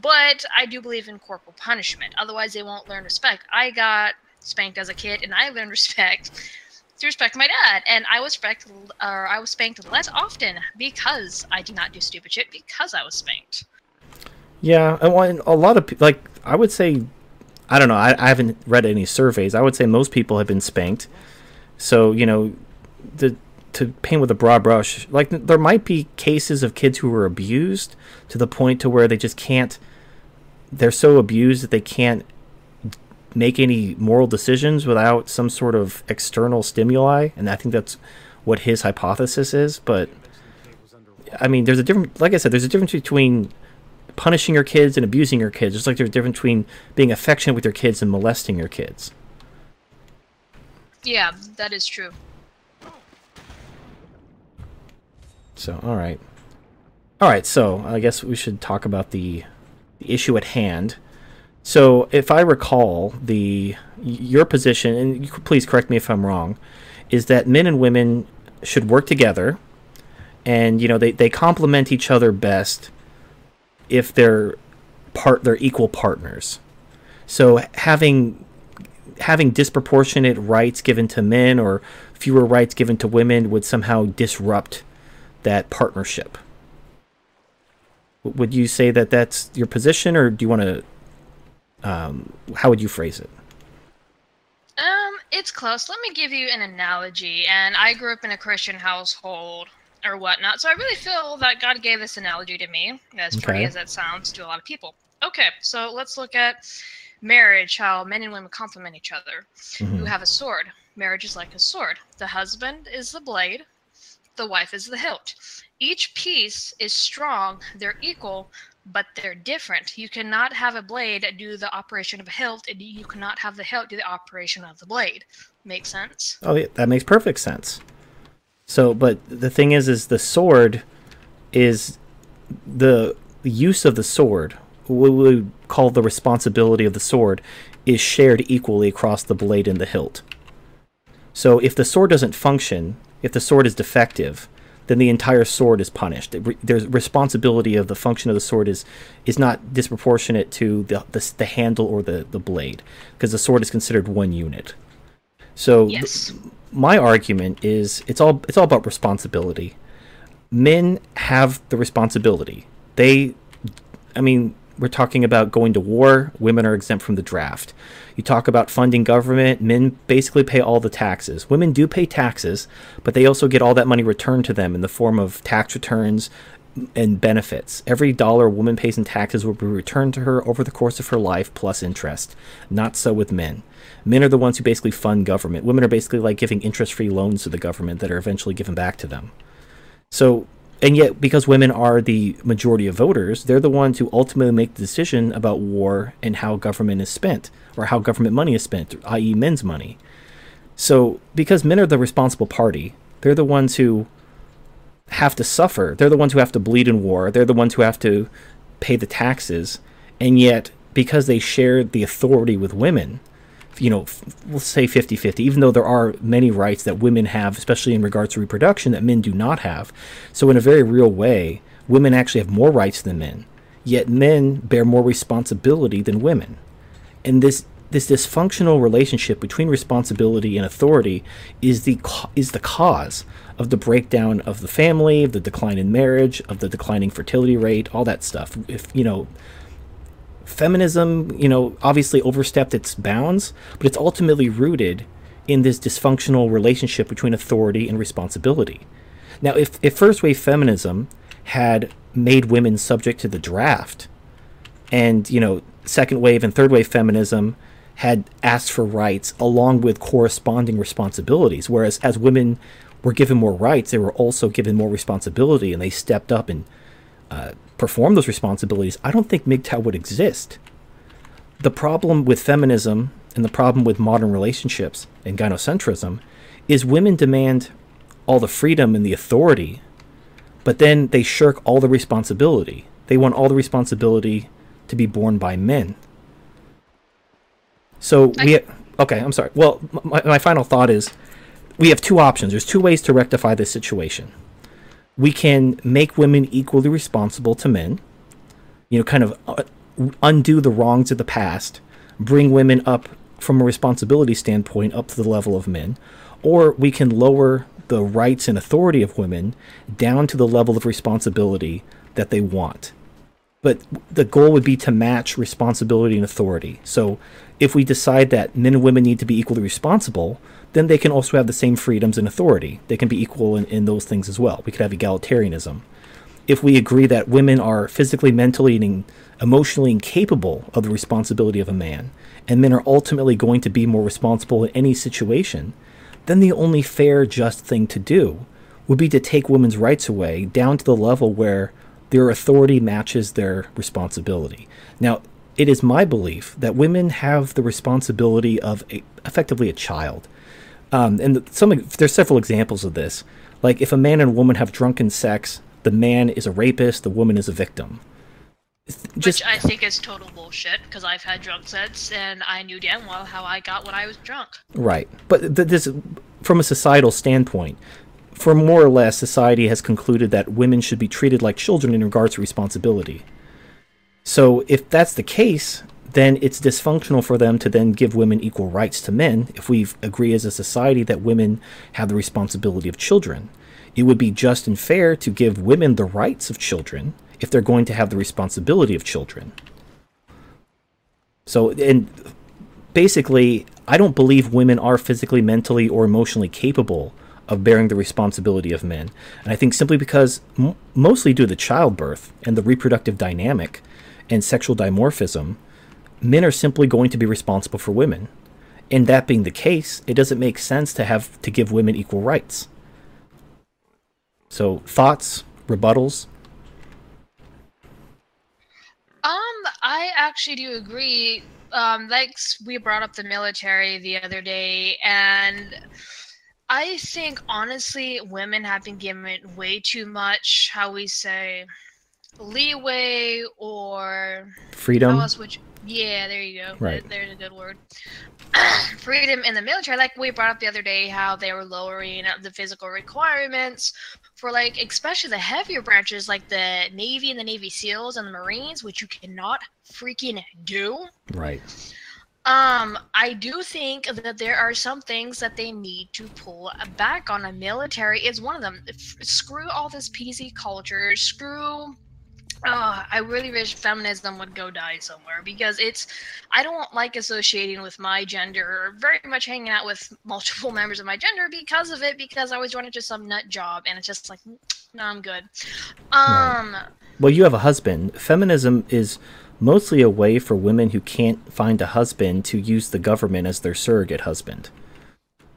but I do believe in corporal punishment. Otherwise, they won't learn respect. I got spanked as a kid, and I learned respect through respect to my dad, and I was spanked or I was spanked less often because I did not do stupid shit because I was spanked. Yeah, and a lot of like I would say, I don't know. I, I haven't read any surveys. I would say most people have been spanked. So you know, the to paint with a broad brush, like there might be cases of kids who were abused to the point to where they just can't. They're so abused that they can't make any moral decisions without some sort of external stimuli, and I think that's what his hypothesis is. But I mean, there's a different, like I said, there's a difference between punishing your kids and abusing your kids, just like there's a difference between being affectionate with your kids and molesting your kids. Yeah, that is true. So, all right, all right. So, I guess we should talk about the, the issue at hand. So, if I recall, the your position, and please correct me if I'm wrong, is that men and women should work together, and you know they, they complement each other best if they're part they're equal partners. So having having disproportionate rights given to men or fewer rights given to women would somehow disrupt that partnership. Would you say that that's your position, or do you want to? Um, how would you phrase it? Um, it's close. Let me give you an analogy. And I grew up in a Christian household or whatnot, so I really feel that God gave this analogy to me, as pretty Okay. as that sounds to a lot of people. Okay, so let's look at marriage, how men and women complement each other. Mhm. You have a sword. Marriage is like a sword. The husband is the blade, the wife is the hilt. Each piece is strong, they're equal, but they're different. You cannot have a blade do the operation of a hilt, and you cannot have the hilt do the operation of the blade. Makes sense? Oh, that makes perfect sense. So, but the thing is, is the sword is the use of the sword. What we call the responsibility of the sword is shared equally across the blade and the hilt. So, if the sword doesn't function, if the sword is defective, then the entire sword is punished. Re- There's responsibility of the function of the sword is is not disproportionate to the the, the handle or the the blade because the sword is considered one unit. So th- my argument is it's all it's all about responsibility. Men have the responsibility. They I mean, we're talking about going to war, women are exempt from the draft. You talk about funding government, men basically pay all the taxes. Women do pay taxes, but they also get all that money returned to them in the form of tax returns and benefits. Every dollar a woman pays in taxes will be returned to her over the course of her life plus interest. Not so with men. Men are the ones who basically fund government. Women are basically like giving interest free loans to the government that are eventually given back to them. So and yet because women are the majority of voters, they're the ones who ultimately make the decision about war and how government is spent or how government money is spent, i.e., men's money. So, because men are the responsible party, they're the ones who have to suffer. They're the ones who have to bleed in war. They're the ones who have to pay the taxes. And yet, because they share the authority with women, you know, let's say 50 50, even though there are many rights that women have, especially in regards to reproduction, that men do not have. So, in a very real way, women actually have more rights than men, yet men bear more responsibility than women. And this this dysfunctional relationship between responsibility and authority is the is the cause of the breakdown of the family, of the decline in marriage, of the declining fertility rate, all that stuff. If you know, feminism, you know, obviously overstepped its bounds, but it's ultimately rooted in this dysfunctional relationship between authority and responsibility. Now, if, if first wave feminism had made women subject to the draft, and, you know, second wave and third wave feminism had asked for rights along with corresponding responsibilities, whereas as women were given more rights, they were also given more responsibility, and they stepped up and uh, performed those responsibilities. I don't think MGTOW would exist. The problem with feminism and the problem with modern relationships and gynocentrism is women demand all the freedom and the authority, but then they shirk all the responsibility. They want all the responsibility to be borne by men. So we okay, I'm sorry. Well, my, my final thought is we have two options. There's two ways to rectify this situation. We can make women equally responsible to men, you know, kind of uh, undo the wrongs of the past, bring women up from a responsibility standpoint up to the level of men, or we can lower the rights and authority of women down to the level of responsibility that they want. But the goal would be to match responsibility and authority. So if we decide that men and women need to be equally responsible, then they can also have the same freedoms and authority. They can be equal in, in those things as well. We could have egalitarianism. If we agree that women are physically, mentally, and emotionally incapable of the responsibility of a man, and men are ultimately going to be more responsible in any situation, then the only fair, just thing to do would be to take women's rights away down to the level where their authority matches their responsibility. Now, it is my belief that women have the responsibility of a, effectively a child. Um, and some there's several examples of this. Like if a man and a woman have drunken sex, the man is a rapist, the woman is a victim. Just, Which I think is total bullshit because I've had drunk sex and I knew damn well how I got when I was drunk. Right, but th- this, from a societal standpoint, for more or less, society has concluded that women should be treated like children in regards to responsibility. So if that's the case, then it's dysfunctional for them to then give women equal rights to men if we agree as a society that women have the responsibility of children. It would be just and fair to give women the rights of children if they're going to have the responsibility of children. So, and basically, I don't believe women are physically, mentally, or emotionally capable of bearing the responsibility of men. And I think simply because, m- mostly due to childbirth and the reproductive dynamic and sexual dimorphism, men are simply going to be responsible for women. And that being the case, it doesn't make sense to have to give women equal rights. So, thoughts, rebuttals? Um, I actually do agree. Um, like we brought up the military the other day, and I think honestly, women have been given way too much. How we say leeway or freedom. How else would you, yeah, there you go. Right. There's a good word. Freedom in the military, like we brought up the other day, how they were lowering the physical requirements for like especially the heavier branches like the Navy and the Navy SEALs and the Marines, which you cannot freaking do. Right. Um, I do think that there are some things that they need to pull back on. A military is one of them. screw all this PC culture. Screw Oh, I really wish feminism would go die somewhere because it's. I don't like associating with my gender or very much hanging out with multiple members of my gender because of it. Because I always run into some nut job and it's just like, no, I'm good. Um. Right. Well, you have a husband. Feminism is mostly a way for women who can't find a husband to use the government as their surrogate husband.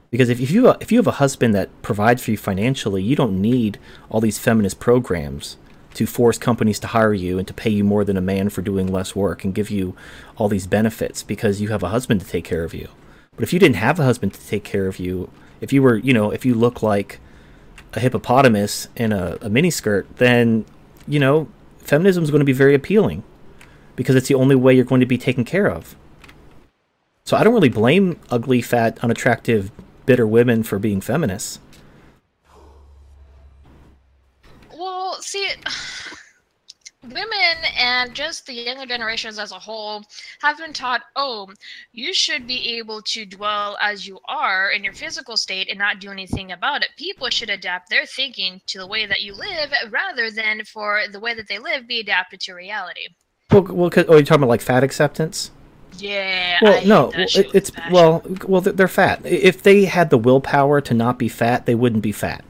Because if, if you if you have a husband that provides for you financially, you don't need all these feminist programs to force companies to hire you and to pay you more than a man for doing less work and give you all these benefits because you have a husband to take care of you. But if you didn't have a husband to take care of you, if you were, you know, if you look like a hippopotamus in a, a miniskirt, then, you know, feminism is going to be very appealing because it's the only way you're going to be taken care of. So I don't really blame ugly, fat, unattractive, bitter women for being feminists. Well, see, women and just the younger generations as a whole have been taught oh you should be able to dwell as you are in your physical state and not do anything about it. People should adapt their thinking to the way that you live rather than for the way that they live be adapted to reality. Well, well oh, you're talking about like fat acceptance? Yeah well I no well, it, it's well well they're fat. If they had the willpower to not be fat they wouldn't be fat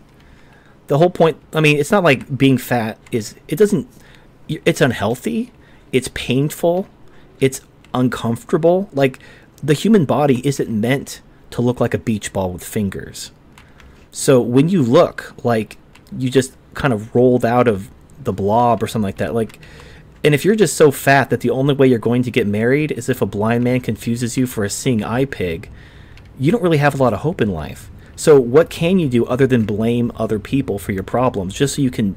the whole point i mean it's not like being fat is it doesn't it's unhealthy, it's painful, it's uncomfortable. Like the human body isn't meant to look like a beach ball with fingers. So when you look like you just kind of rolled out of the blob or something like that, like and if you're just so fat that the only way you're going to get married is if a blind man confuses you for a seeing eye pig, you don't really have a lot of hope in life. So what can you do other than blame other people for your problems just so you can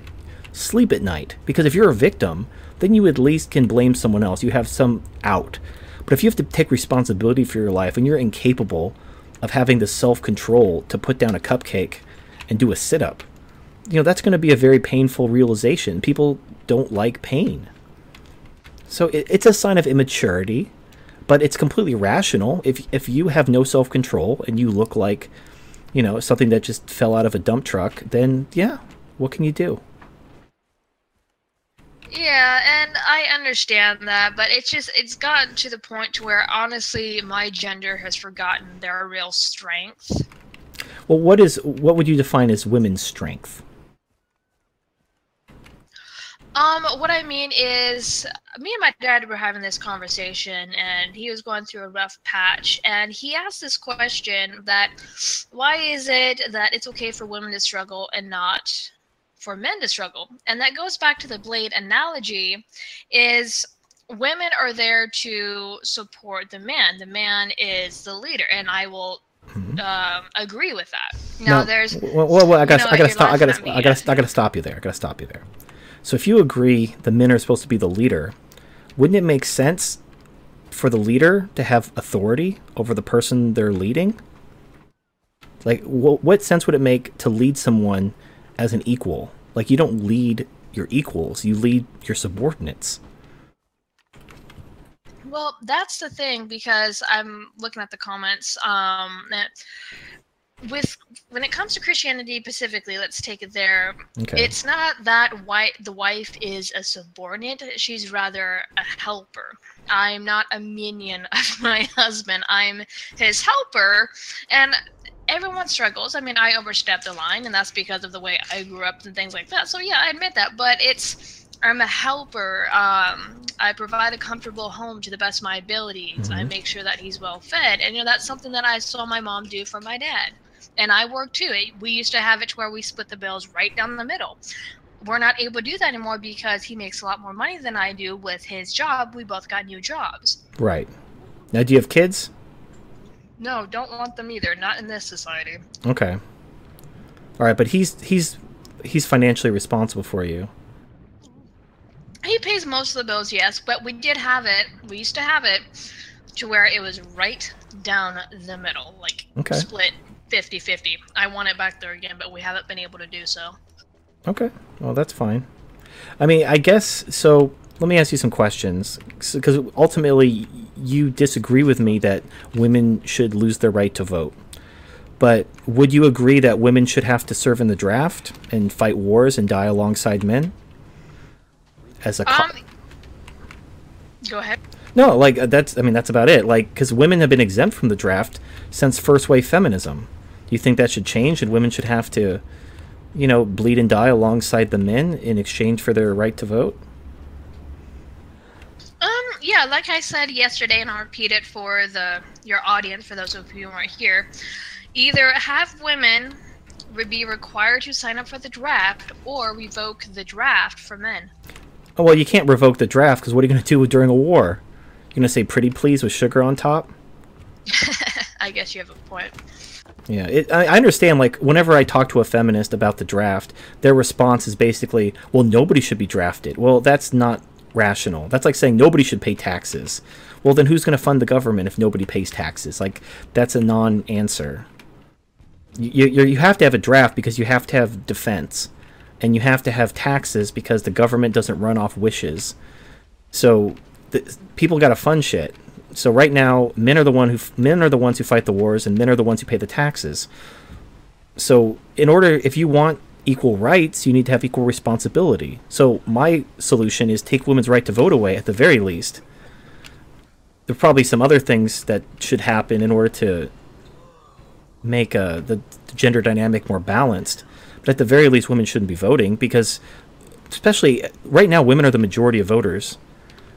sleep at night. Because if you're a victim, then you at least can blame someone else. You have some out. But if you have to take responsibility for your life and you're incapable of having the self control to put down a cupcake and do a sit up, you know, that's going to be a very painful realization. People don't like pain. So it, it's a sign of immaturity, but it's completely rational. If, if you have no self control and you look like, you know, something that just fell out of a dump truck, then yeah, what can you do? Yeah, and I understand that, but it's just it's gotten to the point to where honestly my gender has forgotten their real strength. Well, what is what would you define as women's strength? Um, what I mean is, me and my dad were having this conversation, and he was going through a rough patch, and he asked this question: that why is it that it's okay for women to struggle and not for men to struggle. And that goes back to the blade analogy is women are there to support the man. The man is the leader, and I will mm-hmm. um, agree with that. Now, no, there's well, well, well I got I got to stop. I got to I got to I got to stop you there. I got to stop you there. So if you agree the men are supposed to be the leader, wouldn't it make sense for the leader to have authority over the person they're leading? Like, wh- what sense would it make to lead someone as an equal. Like you don't lead your equals, you lead your subordinates. Well, that's the thing because I'm looking at the comments. Um, with when it comes to Christianity specifically, let's take it there. Okay. It's not that white the wife is a subordinate; she's rather a helper. I'm not a minion of my husband. I'm his helper, and everyone struggles. I mean, I overstepped the line, and that's because of the way I grew up and things like that. So yeah, I admit that. But it's I'm a helper. Um, I provide a comfortable home to the best of my abilities. Mm-hmm. I make sure that he's well fed, and you know that's something that I saw my mom do for my dad. And I work too. We used to have it to where we split the bills right down the middle. We're not able to do that anymore because he makes a lot more money than I do with his job. We both got new jobs. Right. Now, do you have kids? No, don't want them either. Not in this society. Okay. All right, but he's he's he's financially responsible for you. He pays most of the bills, yes, but we did have it. We used to have it to where it was right down the middle, like okay. split 50-50. I want it back there again, but we haven't been able to do so. Okay. Well, that's fine. I mean, I guess so let me ask you some questions because ultimately you disagree with me that women should lose their right to vote. But would you agree that women should have to serve in the draft and fight wars and die alongside men? As a um, go ahead. No, like uh, that's I mean that's about it. Like cuz women have been exempt from the draft since first wave feminism. Do you think that should change and women should have to you know bleed and die alongside the men in exchange for their right to vote? Um, yeah, like I said yesterday, and I'll repeat it for the your audience, for those of you who aren't here. either have women be required to sign up for the draft or revoke the draft for men. Oh well, you can't revoke the draft because what are you going to do during a war? You're going to say "pretty please" with sugar on top? I guess you have a point. Yeah, it, I, understand. Like, whenever I talk to a feminist about the draft, their response is basically, "Well, nobody should be drafted." Well, that's not rational. That's like saying nobody should pay taxes. Well, then who's going to fund the government if nobody pays taxes? Like, that's a non-answer. You, you, you have to have a draft because you have to have defense, and you have to have taxes because the government doesn't run off wishes. So, the, people got to fund shit. So right now, men are the one who men are the ones who fight the wars, and men are the ones who pay the taxes. So, in order, if you want equal rights, you need to have equal responsibility. So my solution is take women's right to vote away at the very least. There are probably some other things that should happen in order to make uh, the, the gender dynamic more balanced. But at the very least, women shouldn't be voting because, especially right now, women are the majority of voters.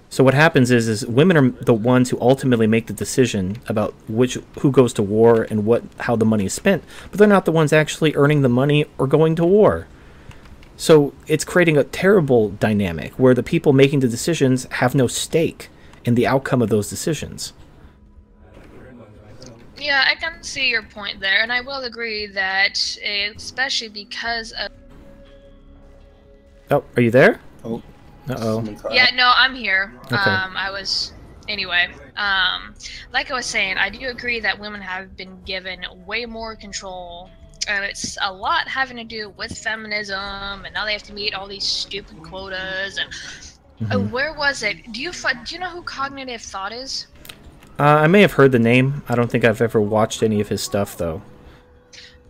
So what happens is, is women are the ones who ultimately make the decision about which who goes to war and what how the money is spent, but they're not the ones actually earning the money or going to war. So it's creating a terrible dynamic where the people making the decisions have no stake in the outcome of those decisions. Yeah, I can see your point there, and I will agree that, especially because of. Oh, are you there? Oh. Uh oh. Yeah, no, I'm here. Okay. Um, I was anyway. Um, like I was saying, I do agree that women have been given way more control. And it's a lot having to do with feminism, and now they have to meet all these stupid quotas. And Mm-hmm. uh, where was it? Do you fi- do you know who Cognitive Thought is? Uh, I may have heard the name. I don't think I've ever watched any of his stuff though.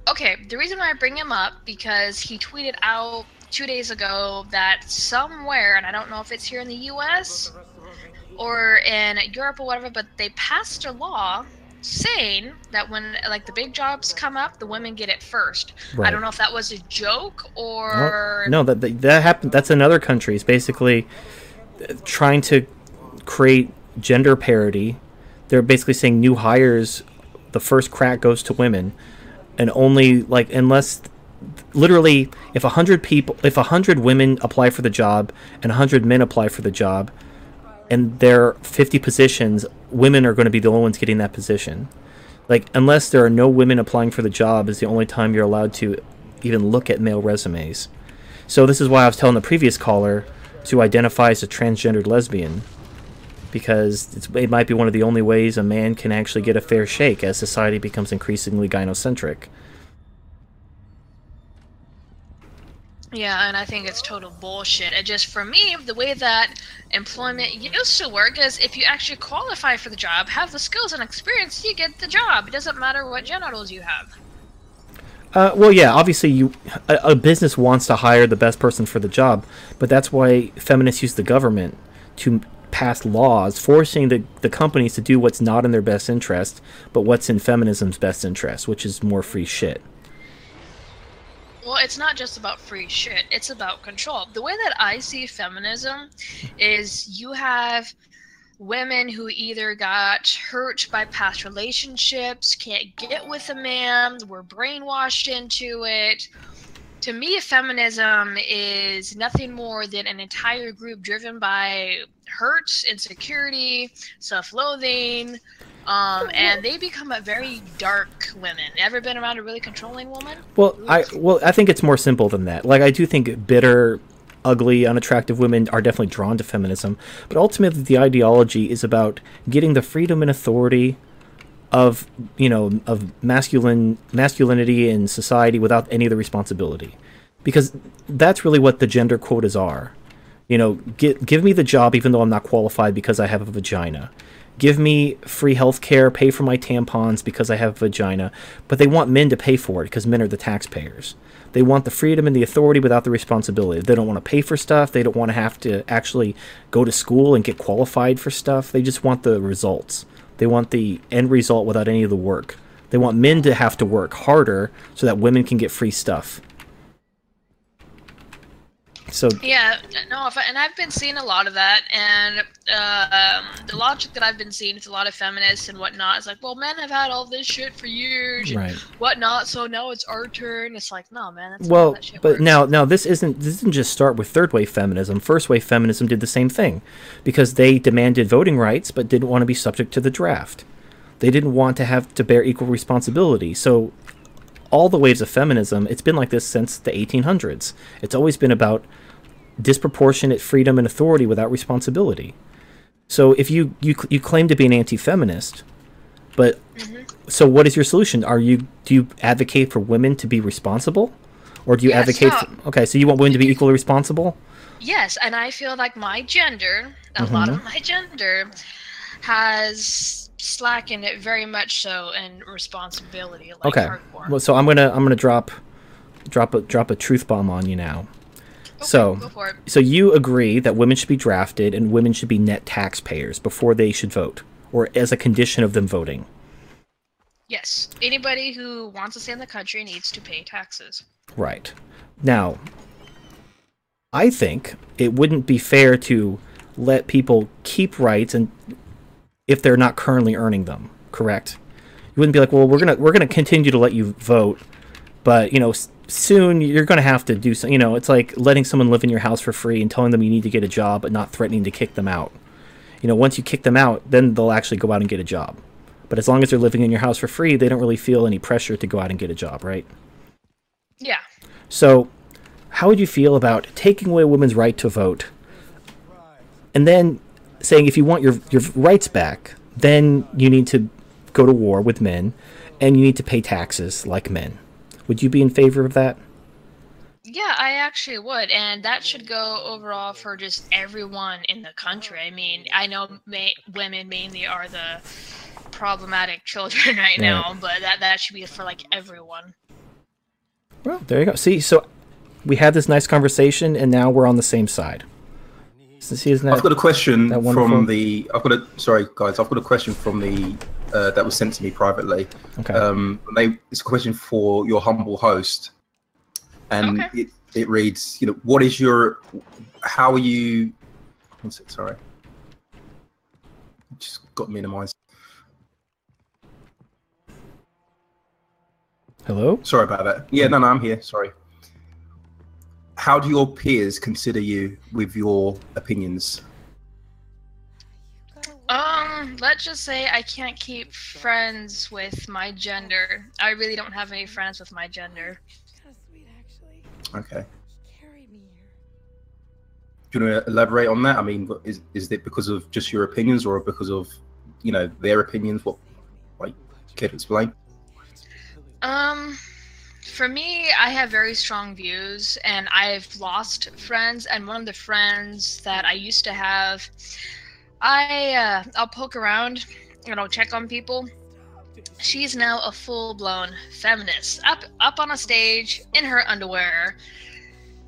Okay, the reason why I bring him up because he tweeted out two days ago that somewhere, and I don't know if it's here in the U.S. or in Europe or whatever, but they passed a law saying that when like the big jobs come up, the women get it first. I don't know if that was a joke or no, that that, that happened. That's in other countries. Basically, trying to create gender parity. They're basically saying new hires, the first crack goes to women, and only like unless, literally, if a hundred people, if a hundred women apply for the job and a hundred men apply for the job, and there are fifty positions, women are going to be the only ones getting that position. Like unless there are no women applying for the job, is the only time you're allowed to even look at male resumes. So this is why I was telling the previous caller to identify as a transgendered lesbian, because it might be one of the only ways a man can actually get a fair shake as society becomes increasingly gynocentric. Yeah, and I think it's total bullshit. It just for me, the way that employment used to work is if you actually qualify for the job, have the skills and experience, you get the job. It doesn't matter what genitals you have. Uh, well, yeah, obviously, you a, a business wants to hire the best person for the job, but that's why feminists use the government to pass laws forcing the, the companies to do what's not in their best interest, but what's in feminism's best interest, which is more free shit. Well, it's not just about free shit, it's about control. The way that I see feminism is you have women who either got hurt by past relationships, can't get with a man, were brainwashed into it. To me, feminism is nothing more than an entire group driven by hurt, insecurity, self loathing, um, and they become a very dark women. Ever been around a really controlling woman? Well, I well, I think it's more simple than that. Like I do think bitter, ugly, unattractive women are definitely drawn to feminism, but ultimately the ideology is about getting the freedom and authority of, you know, of masculine masculinity in society without any of the responsibility. Because that's really what the gender quotas are. You know, give give me the job even though I'm not qualified because I have a vagina. Give me free health care, pay for my tampons because I have a vagina. But they want men to pay for it because men are the taxpayers. They want the freedom and the authority without the responsibility. They don't want to pay for stuff. They don't want to have to actually go to school and get qualified for stuff. They just want the results. They want the end result without any of the work. They want men to have to work harder so that women can get free stuff. So yeah, no, and I've been seeing a lot of that, and uh, um, the logic that I've been seeing with a lot of feminists and whatnot is like, well, men have had all this shit for years, right. and whatnot, so now it's our turn. It's like, no, man. That's well, that but works. now, now this isn't this didn't just start with third wave feminism. First wave feminism did the same thing, because they demanded voting rights, but didn't want to be subject to the draft. They didn't want to have to bear equal responsibility. So all the waves of feminism, it's been like this since the 1800s. It's always been about disproportionate freedom and authority without responsibility. So if you you you claim to be an anti-feminist, but mm-hmm. so what is your solution? Are you do you advocate for women to be responsible, or do you yes, advocate? For, okay, so you want women to be equally responsible. Yes, and I feel like my gender, a mm-hmm. lot of my gender, has slackened it very much so in responsibility. Like okay, hardcore. well, so I'm gonna I'm gonna drop drop a drop a truth bomb on you now. Okay, so, so you agree that women should be drafted and women should be net taxpayers before they should vote, or as a condition of them voting. Yes, anybody who wants to stay in the country needs to pay taxes. Right. Now, I think it wouldn't be fair to let people keep rights and if they're not currently earning them. Correct. You wouldn't be like, well, we're gonna we're gonna continue to let you vote, but you know soon you're going to have to do some, you know, it's like letting someone live in your house for free and telling them you need to get a job but not threatening to kick them out. You know, once you kick them out, then they'll actually go out and get a job. But as long as they're living in your house for free, they don't really feel any pressure to go out and get a job, right? Yeah. So, how would you feel about taking away a woman's right to vote and then saying if you want your your rights back, then you need to go to war with men and you need to pay taxes like men? Would you be in favor of that? Yeah, I actually would, and that should go overall for just everyone in the country. I mean, I know ma- women mainly are the problematic children right, right now, but that that should be for like everyone. Well, there you go. See, so we had this nice conversation, and now we're on the same side. See, isn't that, I've got a question from the. I've got a sorry, guys. I've got a question from the uh, that was sent to me privately. Okay. Um, they, it's a question for your humble host, and okay. it, it reads, you know, what is your, how are you? One sec, sorry, just got minimized. Hello. Sorry about that. Yeah, no, no, I'm here. Sorry. How do your peers consider you with your opinions? Um, let's just say I can't keep friends with my gender. I really don't have any friends with my gender. Okay. Do you want to elaborate on that? I mean, is is it because of just your opinions, or because of you know their opinions? What, like, care to explain? Um, for me, I have very strong views, and I've lost friends. And one of the friends that I used to have I uh, I'll poke around and I'll check on people. She's now a full-blown feminist, up up on a stage in her underwear,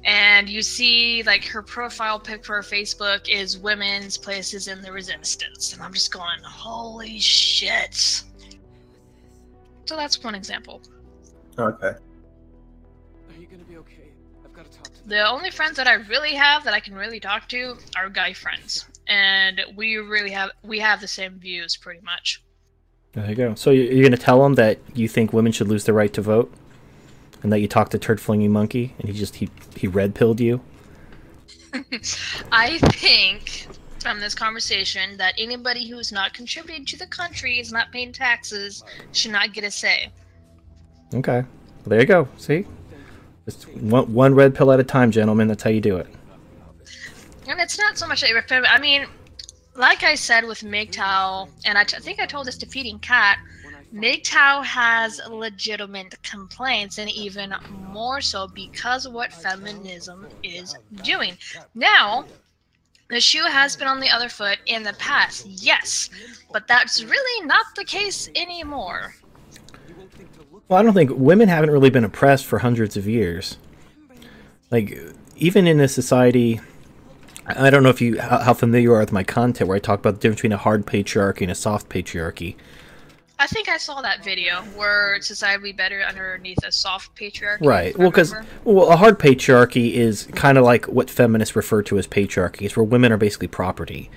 and you see like her profile pic for her Facebook is women's places in the resistance, and I'm just going, holy shit. So that's one example. Okay. The only friends that I really have that I can really talk to are guy friends and we really have we have the same views pretty much. There you go. So you're going to tell him that you think women should lose the right to vote, and that you talked to turd flinging monkey, and he just he he red pilled you. I think from this conversation that anybody who is not contributing to the country is not paying taxes should not get a say. Okay, well, there you go. See, just one, one red pill at a time, gentlemen. That's how you do it. And it's not so much that I mean, like I said with MGTOW, and I, think I told this to Feeding Cat, MGTOW has legitimate complaints, and even more so because of what feminism is doing. Now, the shoe has been on the other foot in the past, yes, but that's really not the case anymore. Well, I don't think women haven't really been oppressed for hundreds of years. Like, even in a society I don't know if you how, familiar you are with my content where I talk about the difference between a hard patriarchy and a soft patriarchy. I think I saw that video where society would be better underneath a soft patriarchy. Right. Well, because well, a hard patriarchy is kind of like what feminists refer to as patriarchy. It's where women are basically property.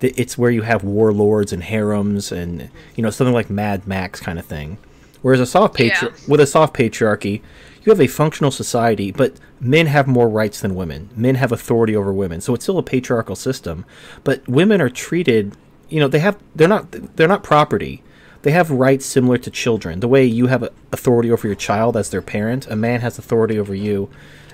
It's where you have warlords and harems and you know something like Mad Max kind of thing. Whereas a soft patri- yeah. with a soft patriarchy, you have a functional society, but men have more rights than women. Men have authority over women, so it's still a patriarchal system. But women are treated, you know, they have they're not they're not property they have rights similar to children. The way you have authority over your child as their parent, a man has authority over you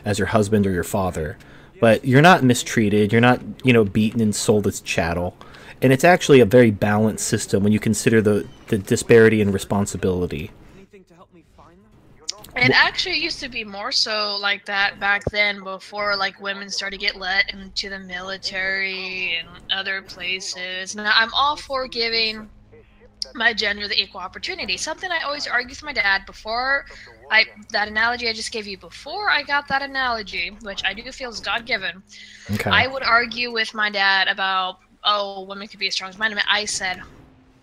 as your husband or your father. But you're not mistreated. You're not, you know, beaten and sold as chattel. And it's actually a very balanced system when you consider the, the disparity in responsibility. It actually used to be more so like that back then before like women started to get let into the military and other places. Now I'm all for giving my gender the equal opportunity. Something I always argue with my dad before I that analogy I just gave you before I got that analogy, which I do feel is God given. Okay. I would argue with my dad about oh women could be as strong as men. I said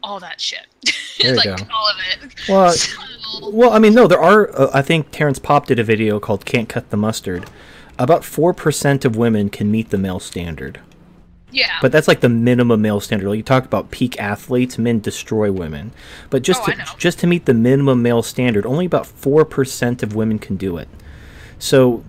all that shit, like go. all of it. Well, so, well, I mean, no, there are. Uh, I think Terrence Popp did a video called "Can't Cut the Mustard." About four percent of women can meet the male standard. Yeah. But that's like the minimum male standard. Like you talk about peak athletes, men destroy women. But just oh, to, just to meet the minimum male standard, only about 4% of women can do it. So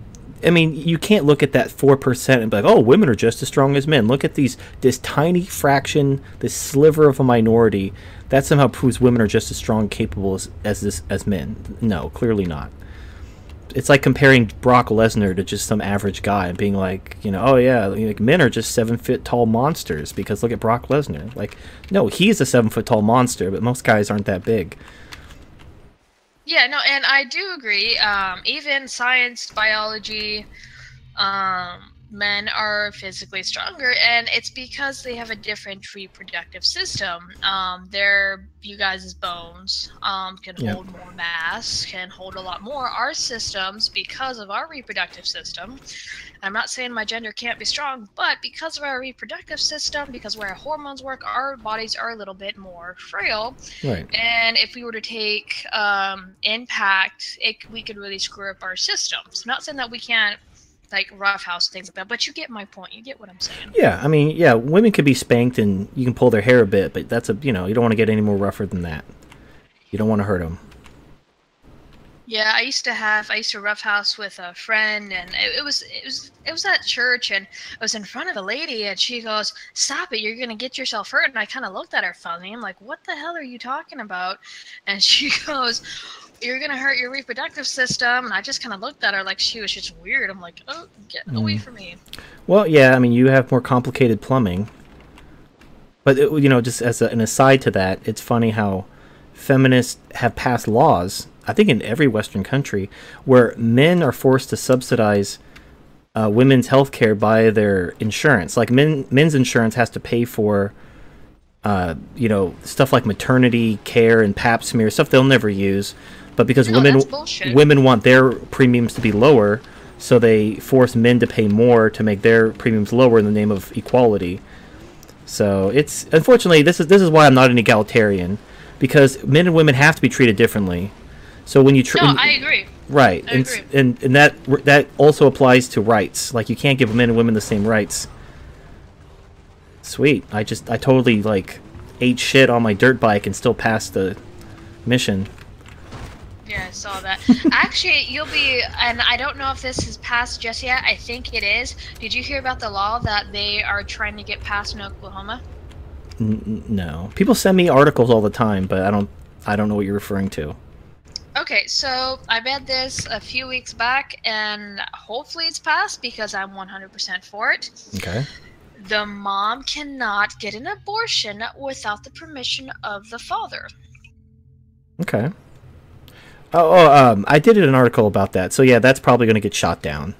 I mean, you can't look at that 4% and be like, "Oh, women are just as strong as men." Look at these this tiny fraction, this sliver of a minority that somehow proves women are just as strong capable as as this as men. No, clearly not it's like comparing Brock Lesnar to just some average guy and being like, you know, oh yeah, like men are just seven foot tall monsters because look at Brock Lesnar. Like, no, he's a seven foot tall monster, but most guys aren't that big. Yeah, no, and I do agree. Um, even science, biology, um, men are physically stronger and it's because they have a different reproductive system um, their you guys' bones um, can yeah. hold more mass can hold a lot more our systems because of our reproductive system i'm not saying my gender can't be strong but because of our reproductive system because where our hormones work our bodies are a little bit more frail right. and if we were to take um, impact it, we could really screw up our systems not saying that we can't like roughhouse things like that. But you get my point. You get what I'm saying. Yeah, I mean, yeah, women could be spanked and you can pull their hair a bit, but that's a you know you don't want to get any more rougher than that. You don't want to hurt them. Yeah, I used to have I used to roughhouse with a friend, and it, it, was it was it was at church, and I was in front of a lady, and she goes, "Stop it! You're gonna get yourself hurt." And I kind of looked at her funny. I'm like, "What the hell are you talking about?" And she goes, you're gonna hurt your reproductive system. And I just kind of looked at her like she was just weird. I'm like, oh, get mm. away from me. Well, yeah, I mean, you have more complicated plumbing. But, it, you know, just as a, an aside to that, it's funny how feminists have passed laws, I think in every Western country, where men are forced to subsidize uh, women's health care by their insurance. Like, men, men's insurance has to pay for. Uh, you know, stuff like maternity care and pap smear, stuff they'll never use but because no, women women want their premiums to be lower, so they force men to pay more to make their premiums lower in the name of equality. So it's unfortunately this is this is why I'm not an egalitarian because men and women have to be treated differently. So when you no, I agree. Right, I and, agree. and and that that also applies to rights. Like you can't give men and women the same rights. Sweet. I just I totally like ate shit on my dirt bike and still passed the mission. Yeah, I saw that. Actually, you'll be, and I don't know if this has passed just yet. I think it is. Did you hear about the law that they are trying to get passed in Oklahoma? N- no. People send me articles all the time, but I don't. I don't know what you're referring to. Okay, so I read this a few weeks back, and hopefully it's passed because I'm 100% for it. Okay. The mom cannot get an abortion without the permission of the father. Okay. Oh, oh um, I did an article about that. So yeah, that's probably going to get shot down.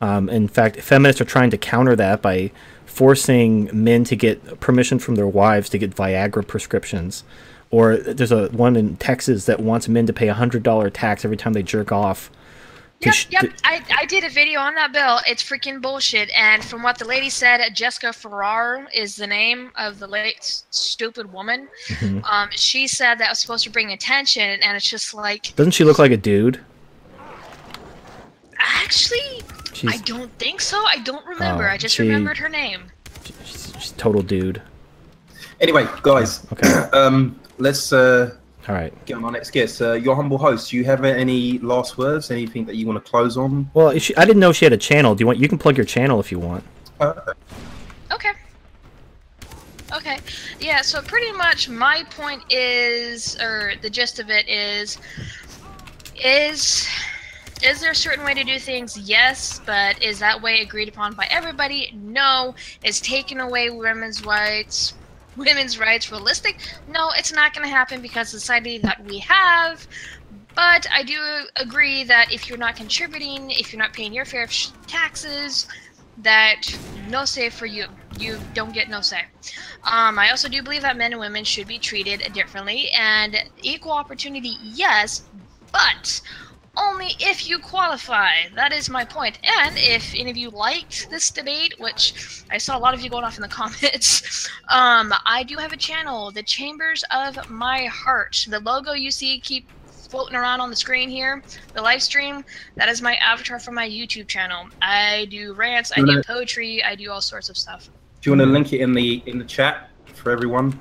Um, in fact, feminists are trying to counter that by forcing men to get permission from their wives to get Viagra prescriptions. Or there's a one in Texas that wants men to pay a hundred dollar tax every time they jerk off Yep, yep. I, I did a video on that bill. It's freaking bullshit. And from what the lady said, Jessica Farrar is the name of the late stupid woman. Mhm. Um, she said that was supposed to bring attention, and it's just like, Doesn't she look like a dude? actually, I don't think so. I don't remember. Oh, I just she- remembered her name. She's total dude. Anyway, guys, Okay. um, let's uh, All right. get on our next guest. Uh, your humble host. Do you have any last words? Anything that you want to close on? Well, she, I didn't know she had a channel. Do you want? You can plug your channel if you want. Okay. Okay. Yeah, so pretty much my point is or the gist of it is is is there a certain way to do things? Yes, but is that way agreed upon by everybody? No. Is taking away women's rights women's rights realistic? No, it's not going to happen because society that we have but I do agree that if you're not contributing, if you're not paying your fair taxes, that no say for you. You don't get no say. Um, I also do believe that men and women should be treated differently and equal opportunity, yes, but only if you qualify. That is my point. And if any of you liked this debate, which I saw a lot of you going off in the comments, um, I do have a channel, the Chambers of My Heart. The logo you see keep floating around on the screen here, the live stream, that is my avatar for my YouTube channel. I do rants, I do poetry, I do all sorts of stuff. Do you want to link it in the in the chat for everyone,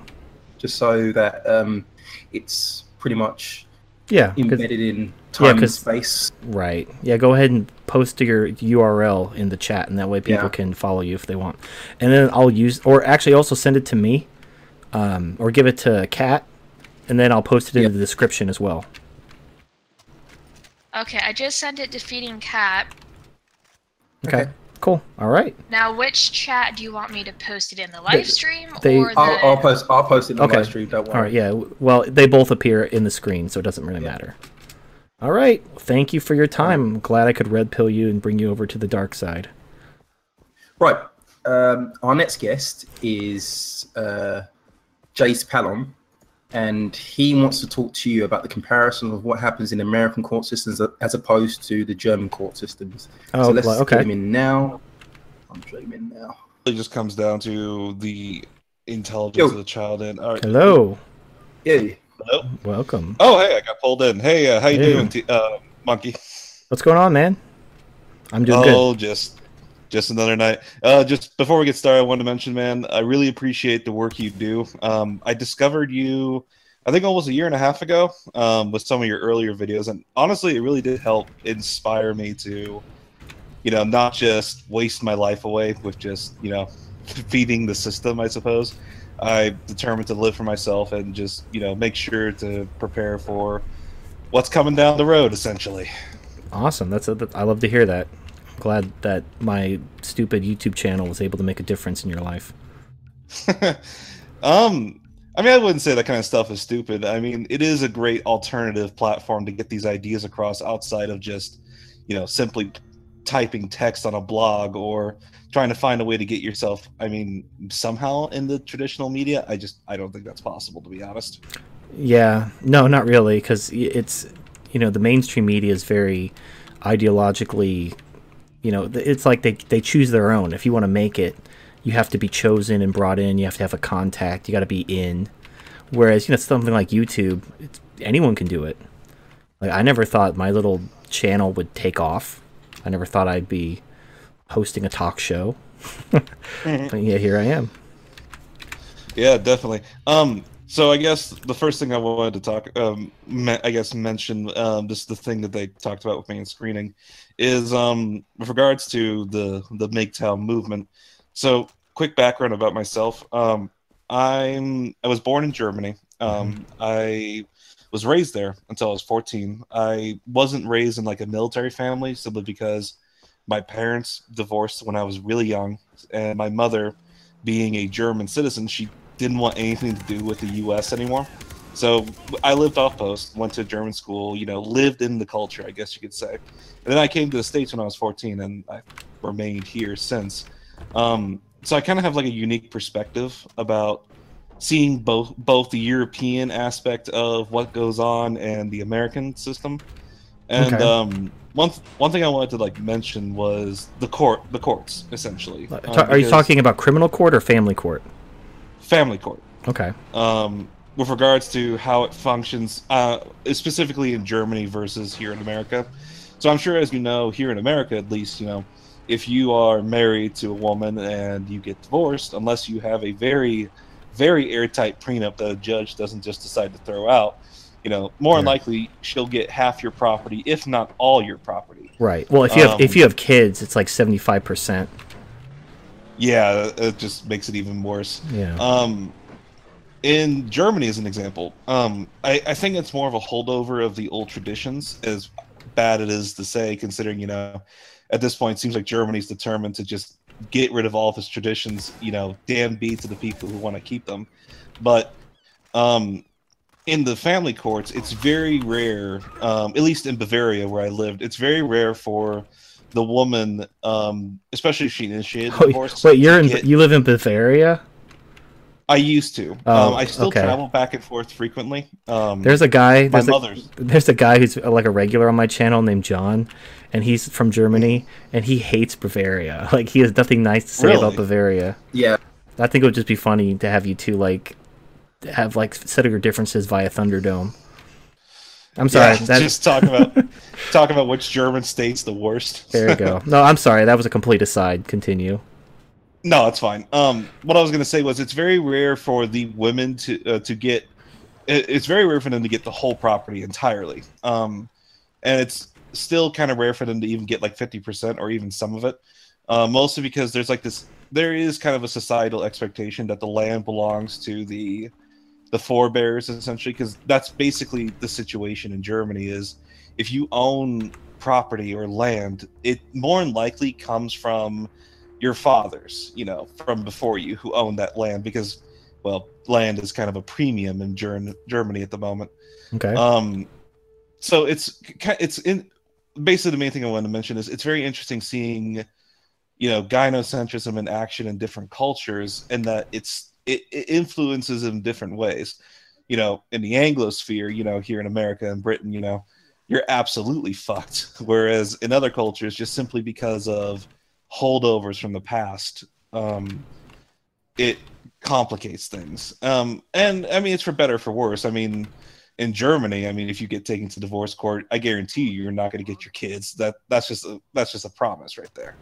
just so that um, it's pretty much Yeah. 'cause- embedded in yeah, time and 'cause- space? Right. Yeah, go ahead and post your URL in the chat, and that way people Yeah. can follow you if they want. And then I'll use, or actually also send it to me, um, or give it to Kat, and then I'll post it in the description as well. Okay, I just sent it to Feeding Cat. Okay. Cool. All right. Now, which chat do you want me to post it in? The live stream they- or the... I'll, I'll post. I'll post it in the Okay. live stream. Don't worry. All right. Yeah. Well, they both appear in the screen, so it doesn't really matter. All right. Thank you for your time. I'm glad I could red pill you and bring you over to the dark side. Right. Um, our next guest is uh, Jace Pallon, and he wants to talk to you about the comparison of what happens in American court systems as opposed to the German court systems. Oh, so let's well, okay. get him in now. I'm putting him now. It just comes down to the intelligence of the child. And all right. Hello. Yeah. Hello. Welcome. Oh, hey, I got pulled in. Hey, uh, how you Hey. doing, T- uh, monkey? What's going on, man? I'm doing oh, good. just just another night. Uh, just before we get started, I wanted to mention, man, I really appreciate the work you do. Um, I discovered you, I think almost a year and a half ago, um, with some of your earlier videos, and honestly, it really did help inspire me to, you know, not just waste my life away with just, you know, feeding the system. I suppose. I determined to live for myself and just, you know, make sure to prepare for what's coming down the road, essentially. Awesome. That's a, I love to hear that. I'm glad that my stupid YouTube channel was able to make a difference in your life. Um, I mean, I wouldn't say that kind of stuff is stupid. I mean, it is a great alternative platform to get these ideas across outside of just, you know, simply typing text on a blog or trying to find a way to get yourself, I mean, somehow in the traditional media. I just, I don't think that's possible, to be honest. Yeah, no, not really, because it's you know the mainstream media is very ideologically, you know it's like they they choose their own. If you want to make it, you have to be chosen and brought in. You have to have a contact. You got to be in. Whereas you know something like YouTube, anyone can do it. Like I never thought my little channel would take off. I never thought I'd be hosting a talk show. but yeah, here I am. Yeah, definitely. Um, so I guess the first thing I wanted to talk, um, me- I guess mention, um, just the thing that they talked about with me in screening, is um, with regards to the the MGTOW movement. So, quick background about myself. Um, I'm I was born in Germany. Um, I was raised there until I was 14. I wasn't raised in like a military family simply because my parents divorced when I was really young, and my mother, being a German citizen, she didn't want anything to do with the U.S. anymore. So I lived off post, went to German school, you know, lived in the culture, I guess you could say. And then I came to the States when I was 14, and I've remained here since. Um, so I kind of have like a unique perspective about seeing both both the European aspect of what goes on and the American system. And Okay. um, one th- one thing I wanted to like mention was the court, the courts essentially. Um, are you talking about criminal court or family court? Family court. Okay. Um, with regards to how it functions, uh, specifically in Germany versus here in America. So I'm sure, as you know, here in America, at least, you know, if you are married to a woman and you get divorced, unless you have a very, very airtight prenup that a judge doesn't just decide to throw out, you know, more than likely she'll get half your property, if not all your property. Right. Well, if you have Um, if you have kids, it's like seventy five percent. Yeah, it just makes it even worse. Yeah. Um, in Germany, as an example, um, I, I think it's more of a holdover of the old traditions, as bad it is to say, considering you know, at this point, it seems like Germany's determined to just get rid of all of his traditions. You know, damn be to the people who want to keep them. But um, in the family courts, it's very rare, um, at least in Bavaria where I lived, it's very rare for the woman, um, especially if she initiated the divorce. wait, you're in get- you live in Bavaria? I used to. Oh, um, I still okay. travel back and forth frequently. Um, There's a guy. My There's a, mother's. there's a guy who's like a regular on my channel named John, and he's from Germany, and he hates Bavaria. Like he has nothing nice to say about Bavaria. Yeah. I think it would just be funny to have you two like have like settle your differences via Thunderdome. I'm sorry. Yeah, that, just talk about talk about which German state's the worst. there you go. No, I'm sorry. That was a complete aside. Continue. No, it's fine. Um, what I was gonna say was it's very rare for the women to uh, to get. it- It's very rare for them to get the whole property entirely. Um, and it's still kind of rare for them to even get like fifty percent or even some of it. Uh, mostly because there's like this. There is kind of a societal expectation that the land belongs to the the forebears essentially because that's basically the situation in Germany is if you own property or land it more than likely comes from your fathers you know from before you who own that land because well land is kind of a premium in Ger- Germany at the moment Okay. um so it's it's in basically the main thing I wanted to mention is it's very interesting seeing you know gynocentrism in action in different cultures and that it's it, it influences in different ways. You know in the anglosphere you know here in america and britain you know you're absolutely fucked. Whereas in other cultures just simply because of holdovers from the past um it complicates things. Um and i mean it's for better or for worse. I mean in germany i mean if you get taken to divorce court i guarantee you you're not going to get your kids that that's just a that's just a promise right there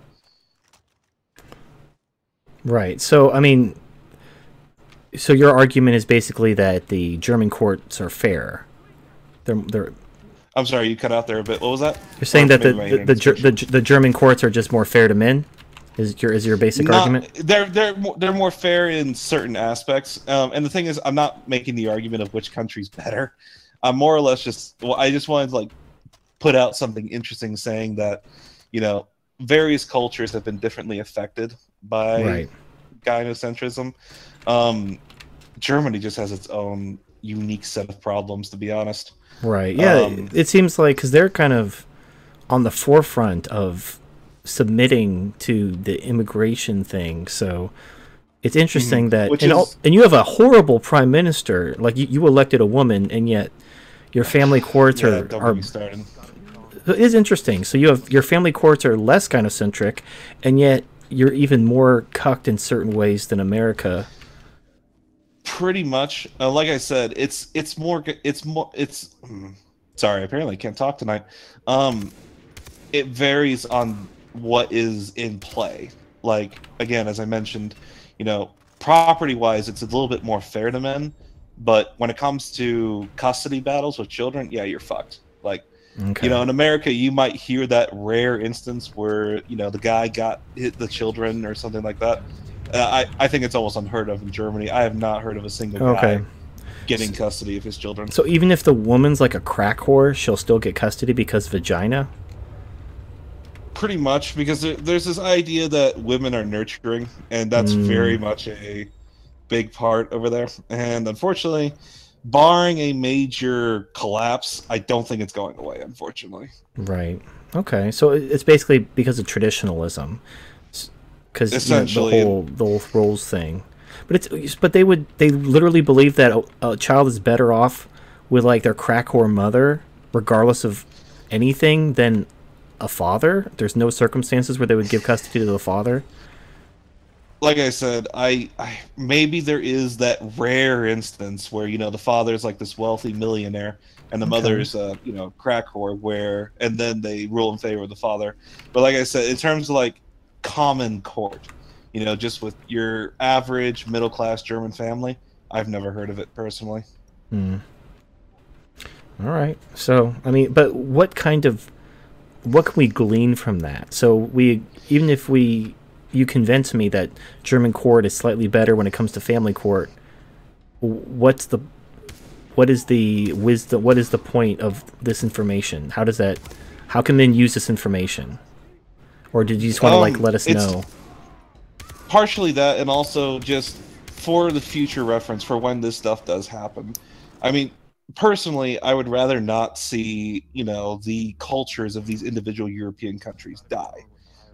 Right. So, I mean, so your argument is basically that the German courts are fair. They're they're i'm sorry you cut out there a bit what was that you're saying Or that the the, the, the the German courts are just more fair to men. Is your is your basic Not- argument? They're they're more, they're more fair in certain aspects. Um, and the thing is, I'm not making the argument of which country's better. I'm more or less just well, I just wanted to like put out something interesting, saying that you know various cultures have been differently affected by Right. gynocentrism. Um, Germany just has its own unique set of problems, to be honest. Right. Yeah. Um, it seems like because they're kind of on the forefront of submitting to the immigration thing. So it's interesting Mhm. that Which and, is- and you have a horrible prime minister. Like you, you elected a woman, and yet your family courts Yeah, are are started. it is interesting. So you have your family courts are less kind of centric, and yet you're even more cucked in certain ways than America. pretty much uh, like i said it's it's more it's more it's mm, sorry apparently i can't talk tonight um it varies on what is in play like again as i mentioned you know property wise it's a little bit more fair to men but when it comes to custody battles with children yeah you're fucked like Okay. you know in america you might hear that rare instance where you know the guy got hit the children or something like that uh, I, I think it's almost unheard of in Germany. I have not heard of a single Okay. guy getting custody of his children. So even if the woman's like a crack whore, she'll still get custody because vagina. Pretty much, because there, there's this idea that women are nurturing, and that's Mm. very much a big part over there. And unfortunately, barring a major collapse, I don't think it's going away. Unfortunately, Right. Okay. So it's basically because of traditionalism, because Essentially. the whole the whole roles thing. But it's but they would they literally believe that a, a child is better off with like their crack whore mother, regardless of anything, than a father? There's no circumstances where they would give custody to the father. Like I said, I, I maybe there is that rare instance where you know the father's like this wealthy millionaire and the Okay. mother's uh you know crack whore where and then they rule in favor of the father. But like I said, in terms of like common court, you know, just with your average middle class German family, I've never heard of it personally. Hmm. All right. So, I mean, but what kind of what can we glean from that? So, we even if we you convince me that German court is slightly better when it comes to family court, what's the what is the wisdom what is the point of this information? How does that how can men use this information? Or did you just want to like Um, let us know? partially that and also just for the future reference for when this stuff does happen i mean personally i would rather not see you know the cultures of these individual european countries die.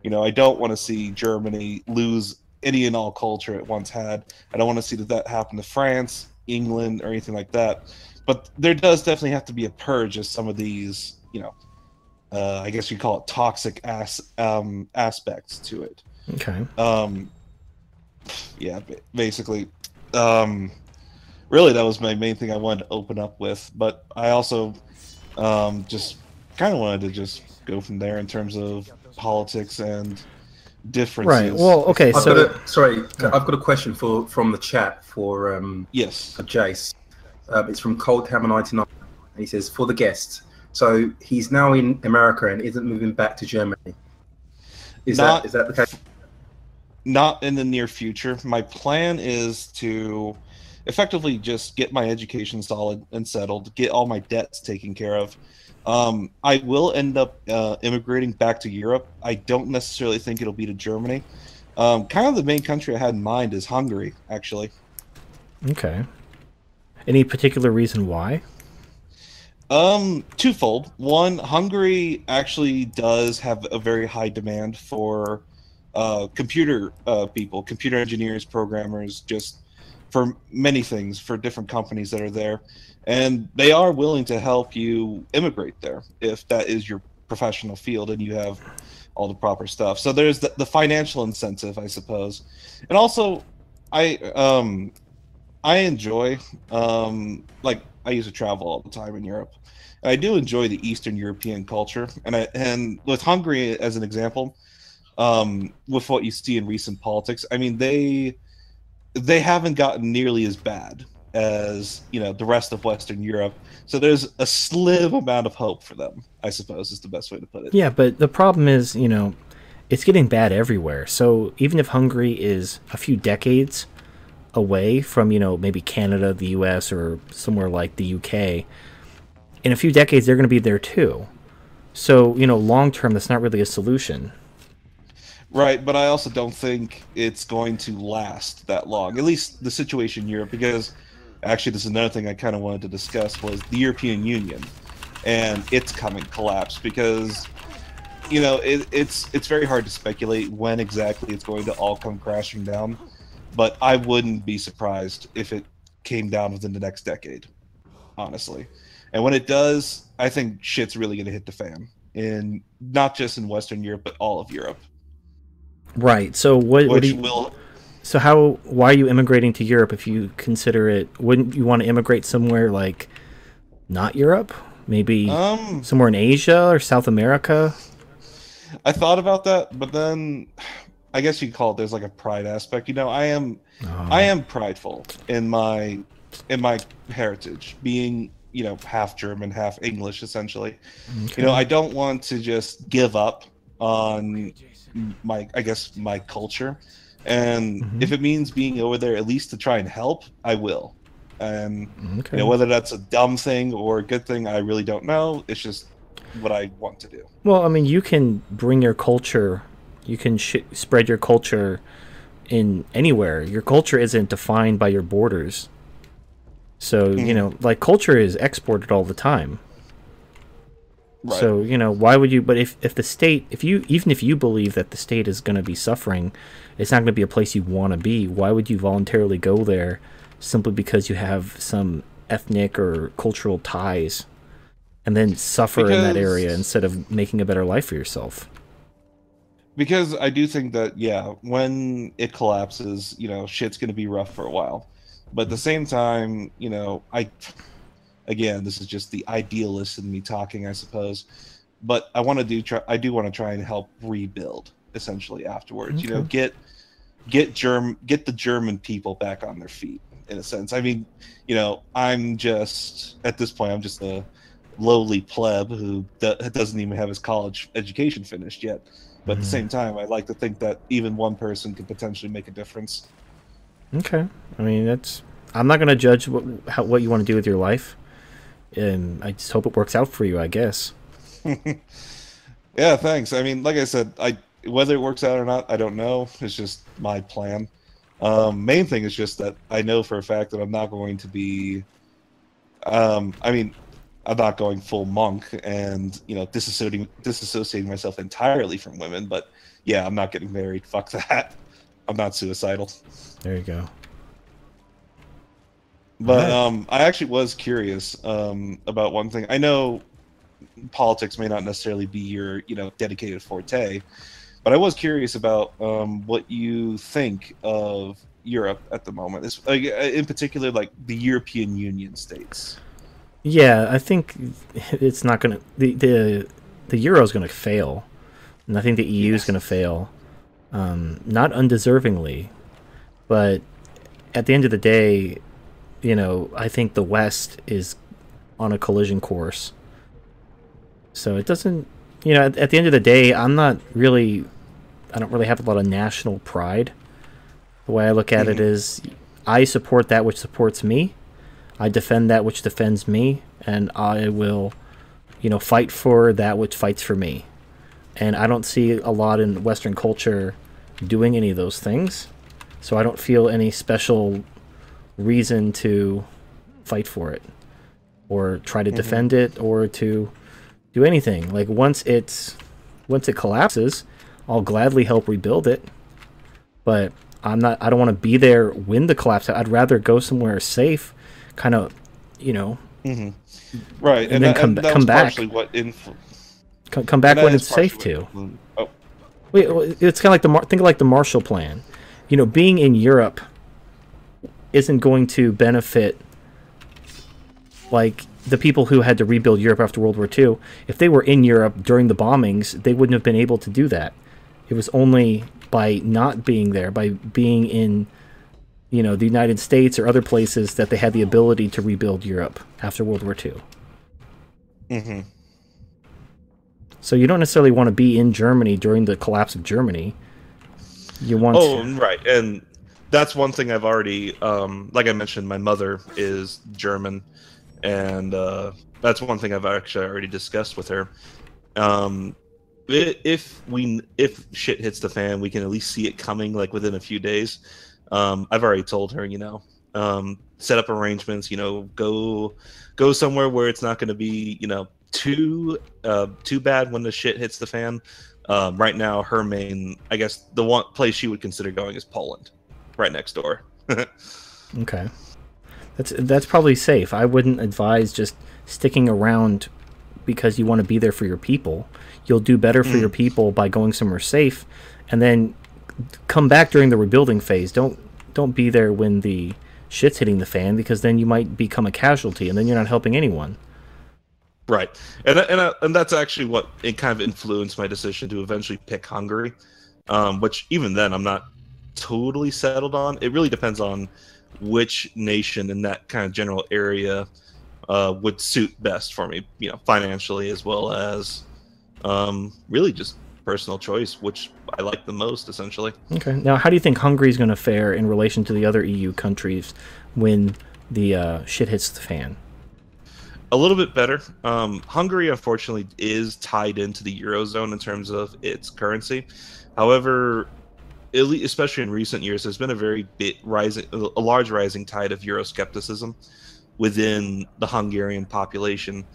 You know i don't want to see germany lose any and all culture it once had. I don't want to see that that happen to france england or anything like that. But there does definitely have to be a purge of some of these you know uh, i guess you call it toxic ass um, aspects to it. Okay. um yeah basically um really that was my main thing i wanted to open up with but i also um just kind of wanted to just go from there in terms of politics and differences Right. Well, okay, I've so got a, sorry, I've got a question for from the chat for um, yes for Jace. Um, it's from Cold Hammer ninety nine, and he says for the guest. So he's now in America and isn't moving back to Germany. Is Not- that is that the case? not in the near future my plan is to effectively just get my education solid and settled get all my debts taken care of um, i will end up uh, immigrating back to europe i don't necessarily think it'll be to germany um, kind of the main country i had in mind is hungary actually Okay. Any particular reason why? Um, twofold. One, Hungary actually does have a very high demand for uh, computer uh, people, computer engineers, programmers, just for many things for different companies that are there, and they are willing to help you immigrate there if that is your professional field and you have all the proper stuff. So there's the, the financial incentive, I suppose, and also I um I enjoy um like I used to travel all the time in Europe. And I do enjoy the Eastern European culture, and I and with Hungary as an example, um, with what you see in recent politics, I mean they they haven't gotten nearly as bad as you know the rest of Western Europe. So there's a slim amount of hope for them, I suppose, is the best way to put it. Yeah, but the problem is, you know, it's getting bad everywhere. So even if Hungary is a few decades away from, you know, maybe Canada, the US, or somewhere like the UK, in a few decades they're going to be there too. So, you know, long term, that's not really a solution. Right, but I also don't think it's going to last that long. At least the situation in Europe, because actually, this is another thing I kind of wanted to discuss was the European Union and its coming collapse. Because you know, it, it's it's very hard to speculate when exactly it's going to all come crashing down. But I wouldn't be surprised if it came down within the next decade, honestly. And when it does, I think shit's really going to hit the fan in not just in Western Europe, but all of Europe. Right. So what, what you, will So how why are you immigrating to Europe if you consider it wouldn't you want to immigrate somewhere like not Europe? Maybe Um, somewhere in Asia or South America? I thought about that, but then I guess you call it there's like a pride aspect. You know, I am I am prideful in my in my heritage, being you know half German, half English, essentially. Okay. You know, I don't want to just give up on my I guess my culture, and Mm-hmm. if it means being over there at least to try and help, I will. And Okay. you know whether that's a dumb thing or a good thing, I really don't know. It's just what I want to do. Well, I mean, you can bring your culture, you can sh- spread your culture in anywhere. Your culture isn't defined by your borders. So, you Mhm. know, like culture is exported all the time. Right. So, you know, why would you but if if the state, if you even if you believe that the state is going to be suffering, it's not going to be a place you want to be, why would you voluntarily go there simply because you have some ethnic or cultural ties? and then suffer because, in that area instead of making a better life for yourself. Because I do think that yeah, when it collapses, you know, shit's going to be rough for a while. But at the same time, you know, I again, this is just the idealist in me talking, I suppose. But I want to do try, I do want to try and help rebuild essentially afterwards. Okay. You know, get get germ get the German people back on their feet in a sense. I mean, you know, I'm just at this point, I'm just a lowly pleb who doesn't even have his college education finished yet. But mm. at the same time, I like to think that even one person could potentially make a difference. Okay, I mean that's. I'm not gonna judge what how, what you want to do with your life, and I just hope it works out for you. I guess. yeah, thanks. I mean, like I said, I whether it works out or not, I don't know. It's just my plan. Um, main thing is just that I know for a fact that I'm not going to be. Um, I mean, I'm not going full monk and you know disassociating disassociating myself entirely from women, but yeah, I'm not getting married. Fuck that. I'm not suicidal. There you go. But um, I actually was curious um, about one thing. I know politics may not necessarily be your you know dedicated forte, but I was curious about um, what you think of Europe at the moment. This, in particular, like the European Union states. Yeah, I think it's not gonna the the the euro is gonna fail, and I think the EU is gonna fail, um, not undeservingly, but at the end of the day, you know, I think the West is on a collision course. So it doesn't, you know, at, at the end of the day, I'm not really I don't really have a lot of national pride. The way I look at mm-hmm. it is I support that which supports me. I defend that which defends me and I will you know fight for that which fights for me. And I don't see a lot in western culture doing any of those things. So I don't feel any special reason to fight for it or try to mm-hmm. defend it or to do anything. Like once it's once it collapses, I'll gladly help rebuild it. But I'm not. I don't want to be there when the collapse. I'd rather go somewhere safe, kind of, you know. Mm-hmm. Right, and, and then that, come, and come back. What influ- come, come back when it's safe to. Oh. Wait, it's kind of like the think of like the Marshall Plan. You know, being in Europe isn't going to benefit like the people who had to rebuild Europe after World War II. If they were in Europe during the bombings, they wouldn't have been able to do that. It was only by not being there, by being in, you know, the United States or other places that they had the ability to rebuild Europe after World War II. Mm-hmm. So you don't necessarily want to be in Germany during the collapse of Germany. You want. Oh, to... right, and that's one thing I've already, um, like I mentioned, my mother is German, and uh, that's one thing I've actually already discussed with her. Um, if we if shit hits the fan, we can at least see it coming like within a few days. Um, I've already told her, you know, um, set up arrangements. You know, go go somewhere where it's not going to be, you know, too uh, too bad when the shit hits the fan. Um, right now, her main, I guess, the one place she would consider going is Poland, right next door. okay, that's that's probably safe. I wouldn't advise just sticking around because you want to be there for your people you'll do better for mm. your people by going somewhere safe and then come back during the rebuilding phase don't don't be there when the shit's hitting the fan because then you might become a casualty and then you're not helping anyone right and and, uh, and that's actually what it kind of influenced my decision to eventually pick hungary um, which even then i'm not totally settled on it really depends on which nation in that kind of general area uh, would suit best for me you know financially as well as um, really just personal choice, which I like the most, essentially. Okay. Now, how do you think Hungary is going to fare in relation to the other EU countries when the uh, shit hits the fan? A little bit better. Um, Hungary, unfortunately, is tied into the eurozone in terms of its currency. However, especially in recent years, there's been a very bit rising, a large rising tide of Euroscepticism within the Hungarian population,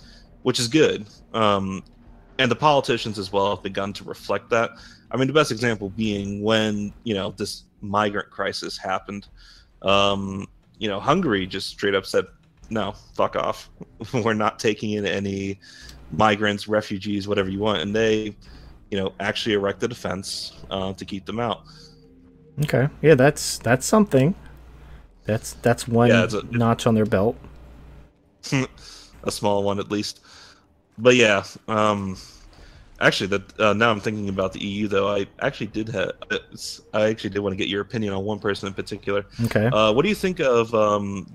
which is good. Um, and the politicians as well have begun to reflect that. I mean, the best example being when you know this migrant crisis happened. Um, you know, Hungary just straight up said, no, fuck off. We're not taking in any migrants, refugees, whatever you want. And they, you know, actually erected a fence uh, to keep them out. Okay, yeah, that's that's something. That's that's one Yeah, a- notch on their belt. a small one at least. But yeah, um, actually, that uh, now I'm thinking about the EU though. I actually did have, I actually did want to get your opinion on one person in particular. Okay. Uh, what do you think of um,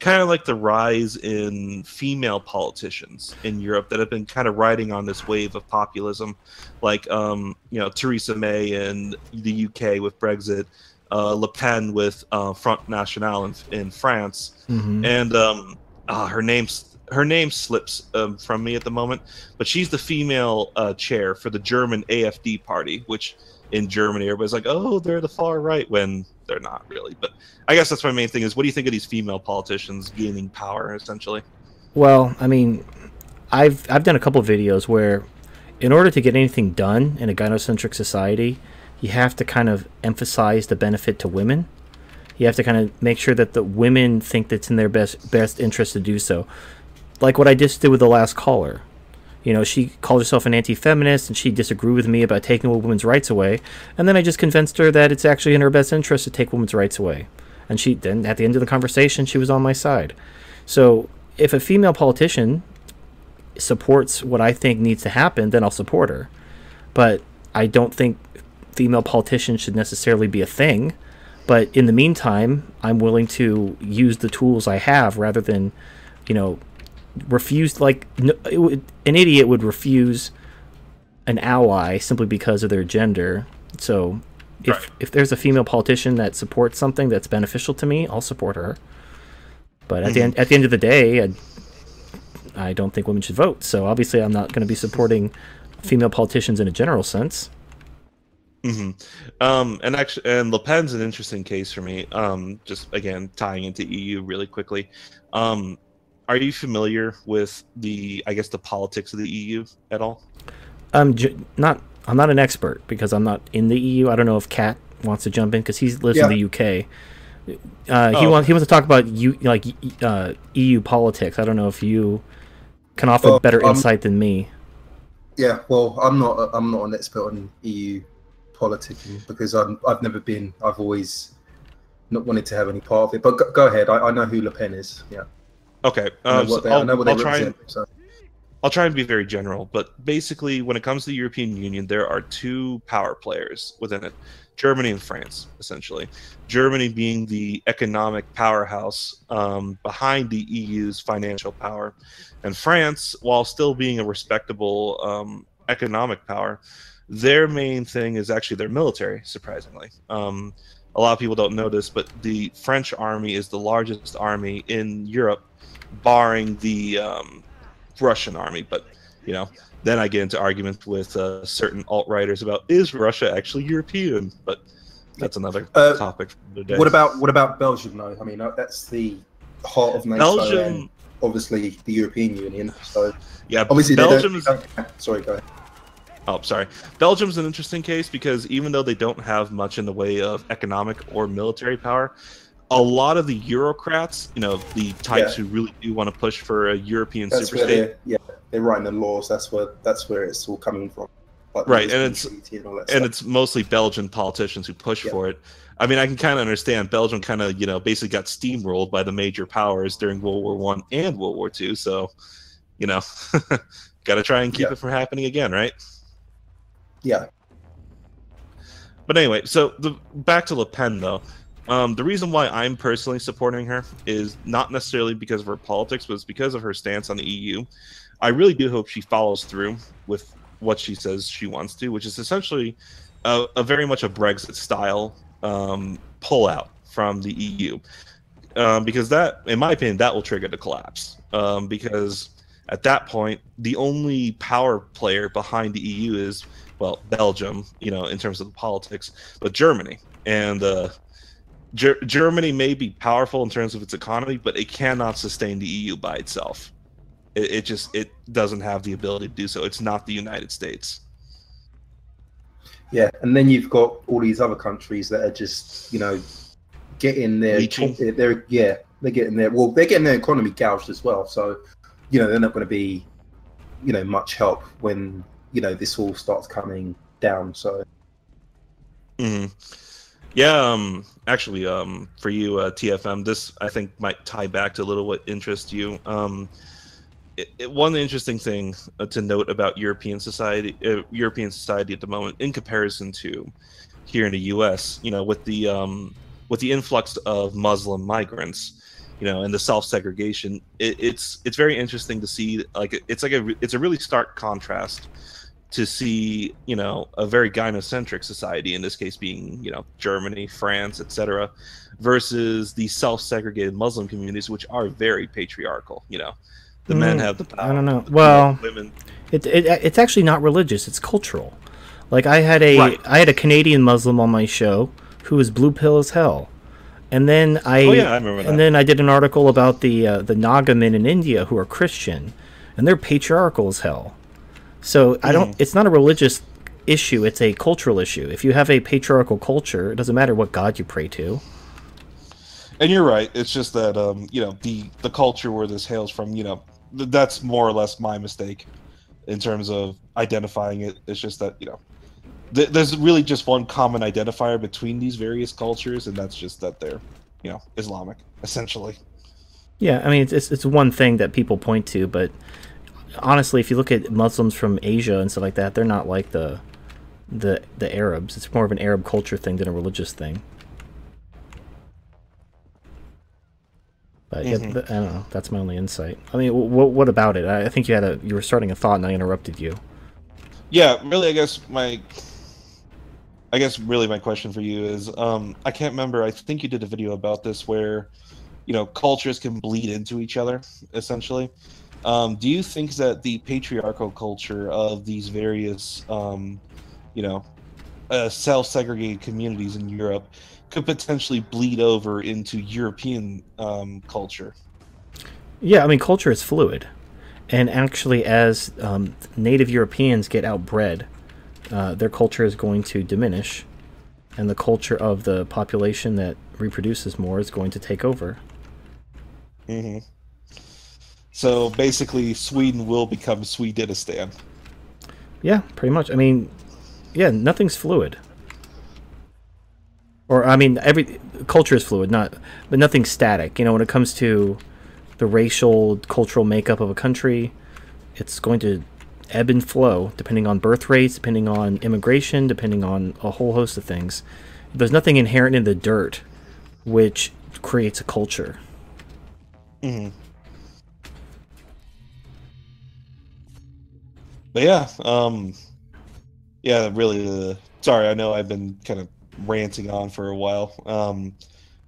kind of like the rise in female politicians in Europe that have been kind of riding on this wave of populism, like um, you know Theresa May in the UK with Brexit, uh, Le Pen with uh, Front National in, in France, Mhm. and um, ah, her name's her name slips um, from me at the moment, but she's the female uh, chair for the German AFD party, which in Germany everybody's like, oh, they're the far right when they're not really. But I guess that's my main thing is what do you think of these female politicians gaining power essentially? Well, I mean, I've I've done a couple videos where, in order to get anything done in a gynocentric society, you have to kind of emphasize the benefit to women. You have to kind of make sure that the women think that's in their best best interest to do so. Like what I just did with the last caller. You know, she called herself an anti-feminist and she disagreed with me about taking women's rights away, and then I just convinced her that it's actually in her best interest to take women's rights away. And she then at the end of the conversation, she was on my side. So, if a female politician supports what I think needs to happen, then I'll support her. But I don't think female politicians should necessarily be a thing. But in the meantime, I'm willing to use the tools I have rather than, you know, refuse. Like no, it would, an idiot would refuse an ally simply because of their gender. So if if there's a female politician that supports something that's beneficial to me, I'll support her. But at the Mhm. end at the end of the day, I, I don't think women should vote. So obviously, I'm not going to be supporting female politicians in a general sense. hmm Um, and actually, and Le Pen's an interesting case for me. Um, just again tying into EU really quickly. Um, are you familiar with the, I guess, the politics of the EU at all? I'm j- not. I'm not an expert because I'm not in the EU. I don't know if Kat wants to jump in because he lives Yeah. in the UK. Uh, he Oh. wants he wants to talk about you like uh, EU politics. I don't know if you can offer Well, better um, insight than me. Yeah, well, I'm not. I'm not an expert on EU politics because I'm. I've never been. I've always not wanted to have any part of it. But go, go ahead. I, I know who Le Pen is. Yeah. Okay. I know Um, what so they, I I'll, know what they I'll try and represent. So. I'll try and be very general, but basically, when it comes to the European Union, there are two power players within it Germany and France, essentially. Germany being the economic powerhouse um, behind the EU's financial power, and France, while still being a respectable um, economic power, their main thing is actually their military, surprisingly. Um, a lot of people don't know this, but the French army is the largest army in Europe, barring the um, Russian army. But you know, then I get into arguments with uh, certain alt writers about is Russia actually European? But that's another Uh, topic for the day. What about what about Belgium? though? I mean, uh, that's the heart of NATO Belgium- obviously the European Union. So Yeah, obviously they don't- Belgium's- they don't- Sorry, go ahead. Oh, sorry. Belgium's an interesting case because even though they don't have much in the way of economic or military power, a lot of the Eurocrats, you know, the types Yeah. who really do want to push for a European That's super state, yeah they're writing the laws. That's where that's where it's all coming from. Like right? And it's and and it's mostly Belgian politicians who push for it. I mean, I can kind of understand Belgium kind of you know basically got steamrolled by the major powers during World War One and World War Two, so you know, got to try and keep Yeah. it from happening again, right? yeah. But anyway, so the back to Le Pen though. Um, the reason why I'm personally supporting her is not necessarily because of her politics, but it's because of her stance on the EU. I really do hope she follows through with what she says she wants to, which is essentially a, a very much a Brexit style um, pullout from the EU. Um, because that, in my opinion, that will trigger the collapse. Um, because at that point, the only power player behind the EU is well, Belgium, you know, in terms of the politics, but Germany. And uh, Ger- Germany may be powerful in terms of its economy, but it cannot sustain the EU by itself. It, it just it doesn't have the ability to do so. It's not the United States. Yeah, and then you've got all these other countries that are just, you know, getting their, they're yeah, they're getting their well, they're getting their economy gouged as well. So, you know, they're not going to be, you know, much help when you know this all starts coming down. So, hmm yeah, um, actually, um, for you, uh, TFM, this I think might tie back to a little what interests you. Um, it, it, one interesting thing uh, to note about European society, uh, European society at the moment, in comparison to here in the U.S., you know, with the um, with the influx of Muslim migrants, you know, and the self-segregation, it, it's it's very interesting to see. Like, it's like a it's a really stark contrast to see, you know, a very gynocentric society, in this case being, you know, Germany, France, etc., versus the self-segregated Muslim communities, which are very patriarchal. You know, the mm, men have the power. I don't know. Well, women. It, it, it's actually not religious; it's cultural. Like I had a right. I had a Canadian Muslim on my show who was blue pill as hell. And then I, oh, yeah, I remember that. and then I did an article about the uh, the Naga men in India who are Christian, and they're patriarchal as hell. So I don't. Mm. It's not a religious issue; it's a cultural issue. If you have a patriarchal culture, it doesn't matter what god you pray to. And you're right. It's just that um, you know the the culture where this hails from. You know, th- that's more or less my mistake in terms of identifying it. It's just that you know th- there's really just one common identifier between these various cultures, and that's just that they're, you know, Islamic essentially. Yeah, I mean it's it's, it's one thing that people point to, but honestly, if you look at Muslims from Asia and stuff like that, they're not like the the the Arabs. It's more of an Arab culture thing than a religious thing. But mm-hmm. yeah, I don't know. That's my only insight. I mean, what what about it? I think you had a you were starting a thought and I interrupted you. Yeah, really. I guess my I guess really my question for you is um, I can't remember. I think you did a video about this where you know cultures can bleed into each other essentially. Um, do you think that the patriarchal culture of these various um, you know uh, self-segregated communities in Europe could potentially bleed over into European um, culture? Yeah, I mean culture is fluid, and actually, as um, native Europeans get outbred uh, their culture is going to diminish, and the culture of the population that reproduces more is going to take over. Mm-hmm. So basically, Sweden will become Swedistan. Yeah, pretty much. I mean, yeah, nothing's fluid. Or I mean, every culture is fluid, not but nothing's static. You know, when it comes to the racial, cultural makeup of a country, it's going to ebb and flow depending on birth rates, depending on immigration, depending on a whole host of things. There's nothing inherent in the dirt which creates a culture. Mm-hmm. But yeah, um, yeah, really. Uh, sorry, I know I've been kind of ranting on for a while. Um,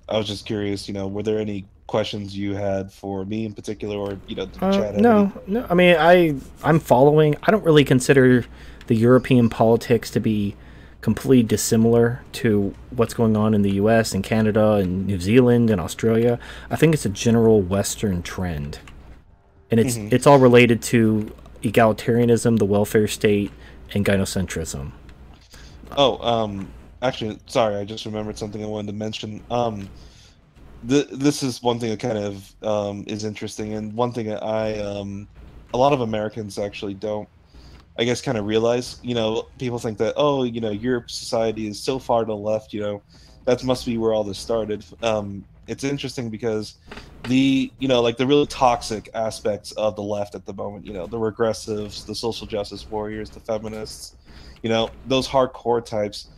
I was just curious, you know, were there any questions you had for me in particular, or you know, uh, chat? No, no. I mean, I I'm following. I don't really consider the European politics to be completely dissimilar to what's going on in the U.S. and Canada and New Zealand and Australia. I think it's a general Western trend, and it's mm-hmm. it's all related to egalitarianism, the welfare state, and gynocentrism. Oh, um, actually, sorry, I just remembered something I wanted to mention. Um, the, this is one thing that kind of um, is interesting, and one thing that I, um, a lot of Americans actually don't, I guess, kind of realize. You know, people think that oh, you know, Europe society is so far to the left. You know, that must be where all this started. Um, it's interesting because the you know like the really toxic aspects of the left at the moment. You know, the regressives, the social justice warriors, the feminists. You know, those hardcore types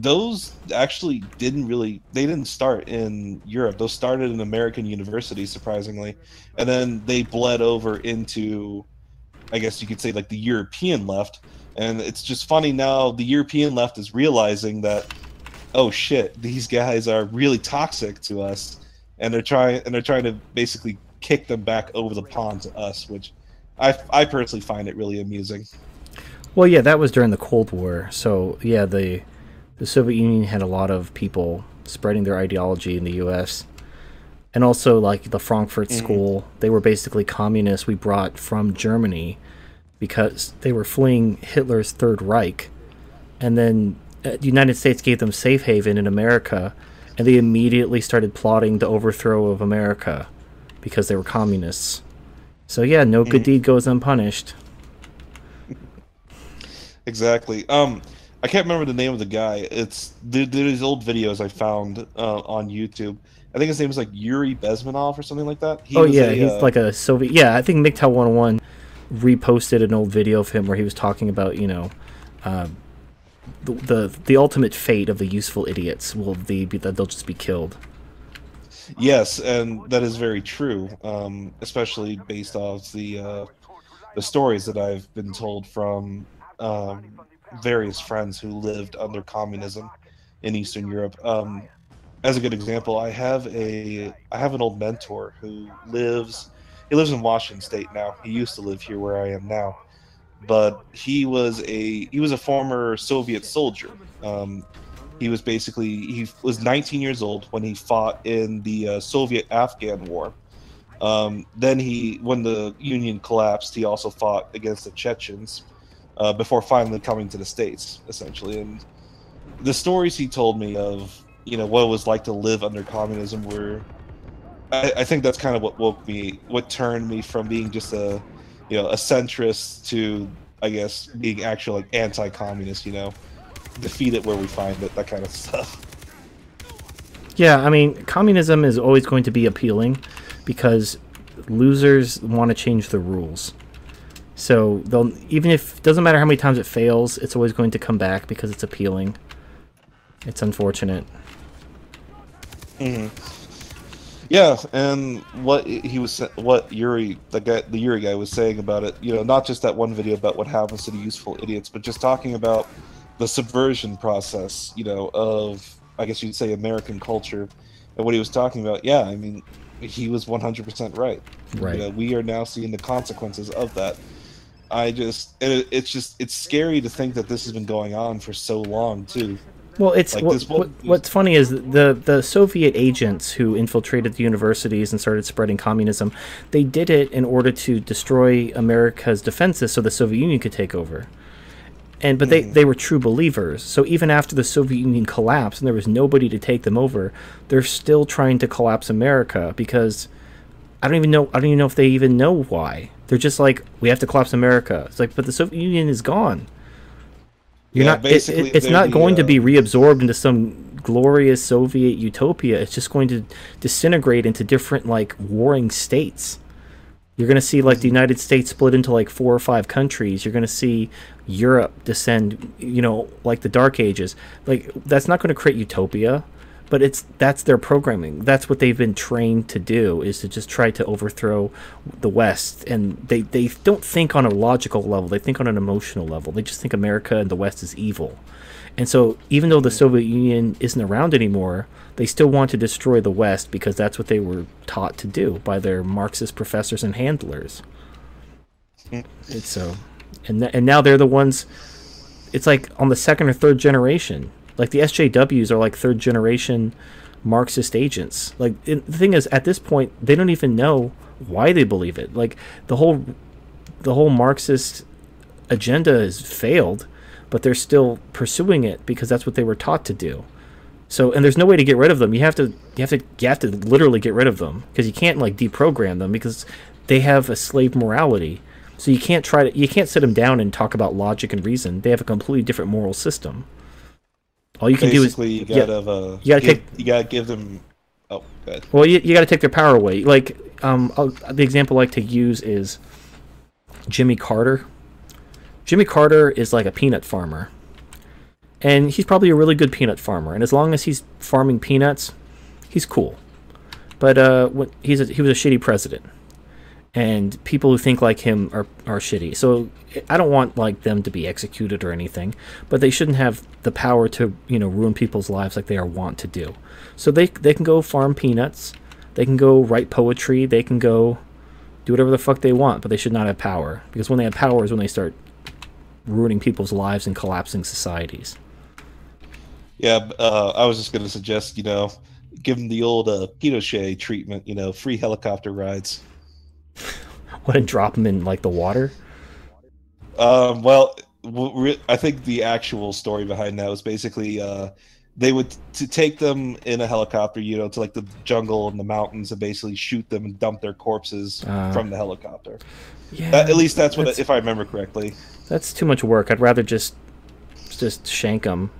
those actually didn't really they didn't start in Europe. Those started in American universities, surprisingly, and then they bled over into, I guess you could say, like the European left. And it's just funny now the European left is realizing that, oh shit, these guys are really toxic to us, and they're trying and they're trying to basically kick them back over the pond to us, which I I personally find it really amusing. Well, yeah, that was during the Cold War, so yeah, the the Soviet Union had a lot of people spreading their ideology in the U.S. And also, like the Frankfurt mm-hmm. School, they were basically communists we brought from Germany because they were fleeing Hitler's Third Reich. And then the United States gave them safe haven in America. and they immediately started plotting the overthrow of America because they were communists. So yeah, no good deed goes unpunished. Exactly. Um, I can't remember the name of the guy. It's there, there's old videos I found uh, on YouTube. I think his name is like Yuri Bezmenov or something like that. He oh yeah, a, he's uh, like a Soviet. Yeah, I think MGTOW 101 reposted an old video of him where he was talking about you know. Uh, the, the ultimate fate of the useful idiots will be that they'll just be killed. Yes, and that is very true, um, especially based off the uh, the stories that I've been told from um, various friends who lived under communism in Eastern Europe. Um, as a good example, I have a I have an old mentor who lives he lives in Washington State now. He used to live here where I am now, but he was a he was a former Soviet soldier. Um, he was basically he was 19 years old when he fought in the uh, Soviet Afghan War. Um, then he, when the Union collapsed, he also fought against the Chechens uh, before finally coming to the states, essentially. And the stories he told me of, you know, what it was like to live under communism were, I, I think that's kind of what woke me, what turned me from being just a, you know, a centrist to, I guess, being actually like anti-communist. You know, defeat it where we find it, that kind of stuff. Yeah, I mean, communism is always going to be appealing because losers want to change the rules. So they'll even if doesn't matter how many times it fails, it's always going to come back because it's appealing. It's unfortunate. Mm-hmm. Yeah, and what he was, what Yuri, the guy, the Yuri guy was saying about it, you know, not just that one video about what happens to the useful idiots, but just talking about the subversion process, you know, of I guess you'd say American culture, and what he was talking about. Yeah, I mean, he was 100% right. Right. You know, we are now seeing the consequences of that. I just it, it's just it's scary to think that this has been going on for so long too. Well, it's like what, what, what's funny is the the Soviet agents who infiltrated the universities and started spreading communism. They did it in order to destroy America's defenses, so the Soviet Union could take over. And but they, mm. they were true believers. So even after the Soviet Union collapsed and there was nobody to take them over, they're still trying to collapse America because I don't even know I don't even know if they even know why. They're just like, we have to collapse America. It's like, but the Soviet Union is gone. You're yeah, not. It, it, it's not going uh, to be reabsorbed into some glorious Soviet utopia. It's just going to disintegrate into different like warring states. You're going to see like the United States split into like four or five countries. You're going to see Europe descend, you know, like the Dark Ages. Like that's not going to create utopia but it's that's their programming. That's what they've been trained to do is to just try to overthrow the West. And they they don't think on a logical level. They think on an emotional level. They just think America and the West is evil. And so even though the Soviet Union isn't around anymore, they still want to destroy the West because that's what they were taught to do by their Marxist professors and handlers. It's so, and and now they're the ones. It's like on the second or third generation like the SJWs are like third generation Marxist agents. Like it, the thing is, at this point, they don't even know why they believe it. Like the whole the whole Marxist agenda has failed, but they're still pursuing it because that's what they were taught to do. So and there's no way to get rid of them. You have to you have to you have to literally get rid of them because you can't like deprogram them because they have a slave morality. So you can't try to you can't sit them down and talk about logic and reason. They have a completely different moral system. All you can Basically, do is you gotta, yeah, uh, you gotta give, take you gotta give them. Oh, good. Well, you, you gotta take their power away. Like um, I'll, the example I like to use is Jimmy Carter. Jimmy Carter is like a peanut farmer, and he's probably a really good peanut farmer. And as long as he's farming peanuts, he's cool. But uh, when he's a, he was a shitty president and people who think like him are, are shitty. So I don't want like them to be executed or anything, but they shouldn't have the power to you know ruin people's lives like they are wont to do. So they they can go farm peanuts, they can go write poetry, they can go do whatever the fuck they want, but they should not have power because when they have power is when they start ruining people's lives and collapsing societies. Yeah, uh, I was just going to suggest you know give them the old uh, Pinochet treatment, you know, free helicopter rides. Wouldn't drop them in like the water? Um, well, I think the actual story behind that was basically uh, they would to take them in a helicopter, you know, to like the jungle and the mountains and basically shoot them and dump their corpses Uh, from the helicopter. Yeah, That- at least that's what, that's- if I remember correctly. That's too much work. I'd rather just just shank them.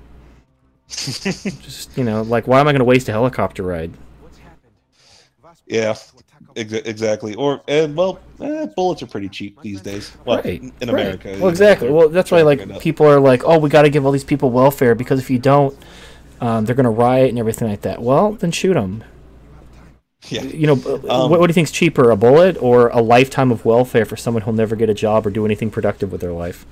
just you know, like why am I going to waste a helicopter ride? Yeah, ex- exactly. Or and well, eh, bullets are pretty cheap these days. Well, right. in right. America. Well, exactly. they're Well, that's why like people are like, oh, we got to give all these people welfare because if you don't, um, they're going to riot and everything like that. Well, then shoot them. Yeah. You know, uh, Um, what, what do you think's cheaper, a bullet or a lifetime of welfare for someone who'll never get a job or do anything productive with their life?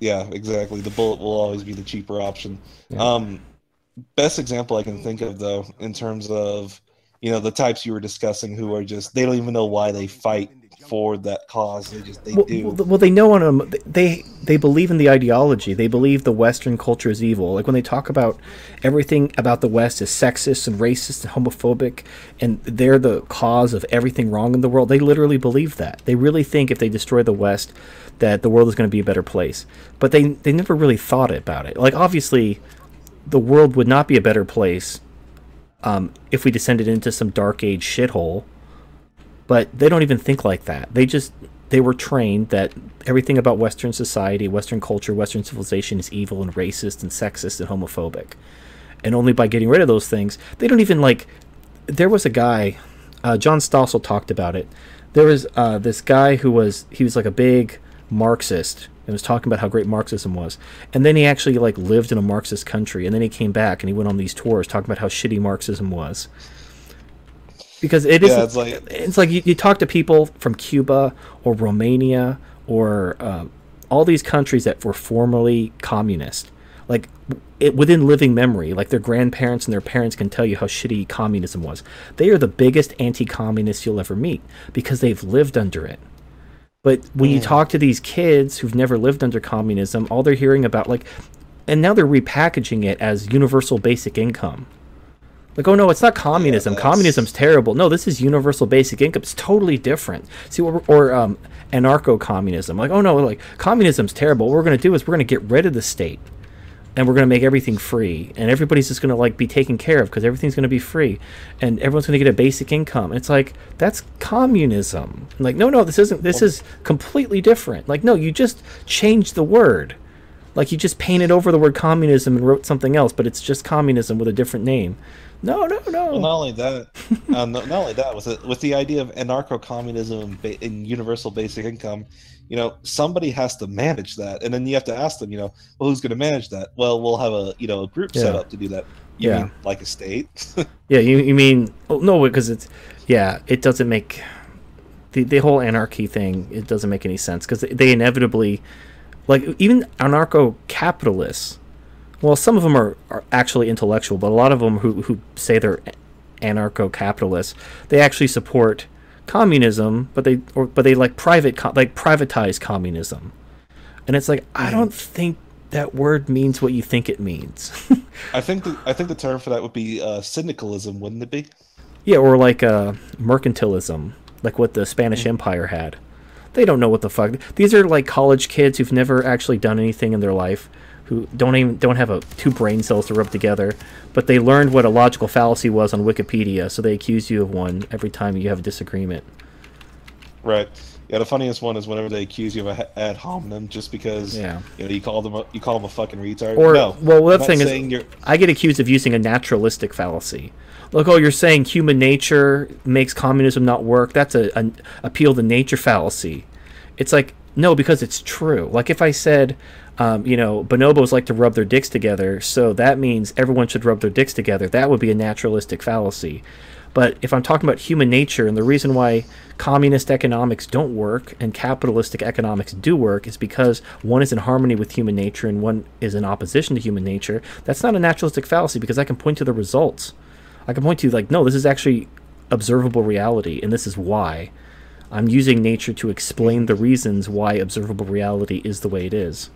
Yeah, exactly. The bullet will always be the cheaper option. Yeah. Um, best example I can think of though, in terms of you know the types you were discussing who are just they don't even know why they fight for that cause. They just they well, do. well, they know on them. They they believe in the ideology. They believe the Western culture is evil. Like when they talk about everything about the West is sexist and racist and homophobic, and they're the cause of everything wrong in the world. They literally believe that. They really think if they destroy the West, that the world is going to be a better place. But they they never really thought about it. Like obviously, the world would not be a better place um, if we descended into some dark age shithole but they don't even think like that. They just they were trained that everything about Western society, Western culture, Western civilization is evil and racist and sexist and homophobic. And only by getting rid of those things, they don't even like. There was a guy, uh, John Stossel talked about it. There was uh, this guy who was he was like a big Marxist and was talking about how great Marxism was. And then he actually like lived in a Marxist country, and then he came back and he went on these tours talking about how shitty Marxism was because it Yeah, isn't- it's like- it's like you, you talk to people from Cuba or Romania or um, all these countries that were formerly communist, like it, within living memory, like their grandparents and their parents can tell you how shitty communism was. They are the biggest anti-communists you'll ever meet because they've lived under it. But when you Mm. talk to these kids who've never lived under communism, all they're hearing about like, and now they're repackaging it as universal basic income. Like, oh no, it's not communism. that's- Communism's terrible. No, this is universal basic income. It's totally different. See, or, or um, anarcho-communism. Like, oh no, like communism's terrible. What we're gonna do is we're gonna get rid of the state, and we're gonna make everything free, and everybody's just gonna like be taken care of because everything's gonna be free, and everyone's gonna get a basic income. And it's like that's communism. Like, no, no, this isn't. This is completely different. Like, no, you just changed the word. Like you just painted over the word communism and wrote something else, but it's just communism with a different name. No, no, no. Well, not only that, um, not only that, with the, with the idea of anarcho-communism and universal basic income, you know, somebody has to manage that, and then you have to ask them, you know, well, who's going to manage that? Well, we'll have a you know a group set up to do that. You Yeah. mean like a state? Yeah, you, you mean oh, no because it's yeah, it doesn't make the the whole anarchy thing. It doesn't make any sense because they inevitably like even anarcho capitalists. Well, some of them are, are actually intellectual, but a lot of them who who say they're anarcho capitalists, they actually support communism, but they or but they like private like privatize communism, and it's like I don't think that word means what you think it means. I think the, I think the term for that would be uh, syndicalism, wouldn't it be? Yeah, or like uh, mercantilism, like what the Spanish Empire had. They don't know what the fuck. These are like college kids who've never actually done anything in their life, who don't even don't have a two brain cells to rub together, but they learned what a logical fallacy was on Wikipedia, so they accuse you of one every time you have a disagreement. Right. Yeah, the funniest one is whenever they accuse you of a ad hominem just because Yeah. you know you call them a, you call them a fucking retard. Or no, well, the thing is, you're- I get accused of using a naturalistic fallacy. Look, oh, you're saying human nature makes communism not work. That's a, a appeal to nature fallacy. It's like no, because it's true. Like if I said, um, you know, bonobos like to rub their dicks together, so that means everyone should rub their dicks together. That would be a naturalistic fallacy. But if I'm talking about human nature and the reason why communist economics don't work and capitalistic economics do work is because one is in harmony with human nature and one is in opposition to human nature, that's not a naturalistic fallacy because I can point to the results. I can point to, like, no, this is actually observable reality and this is why. I'm using nature to explain the reasons why observable reality is the way it is.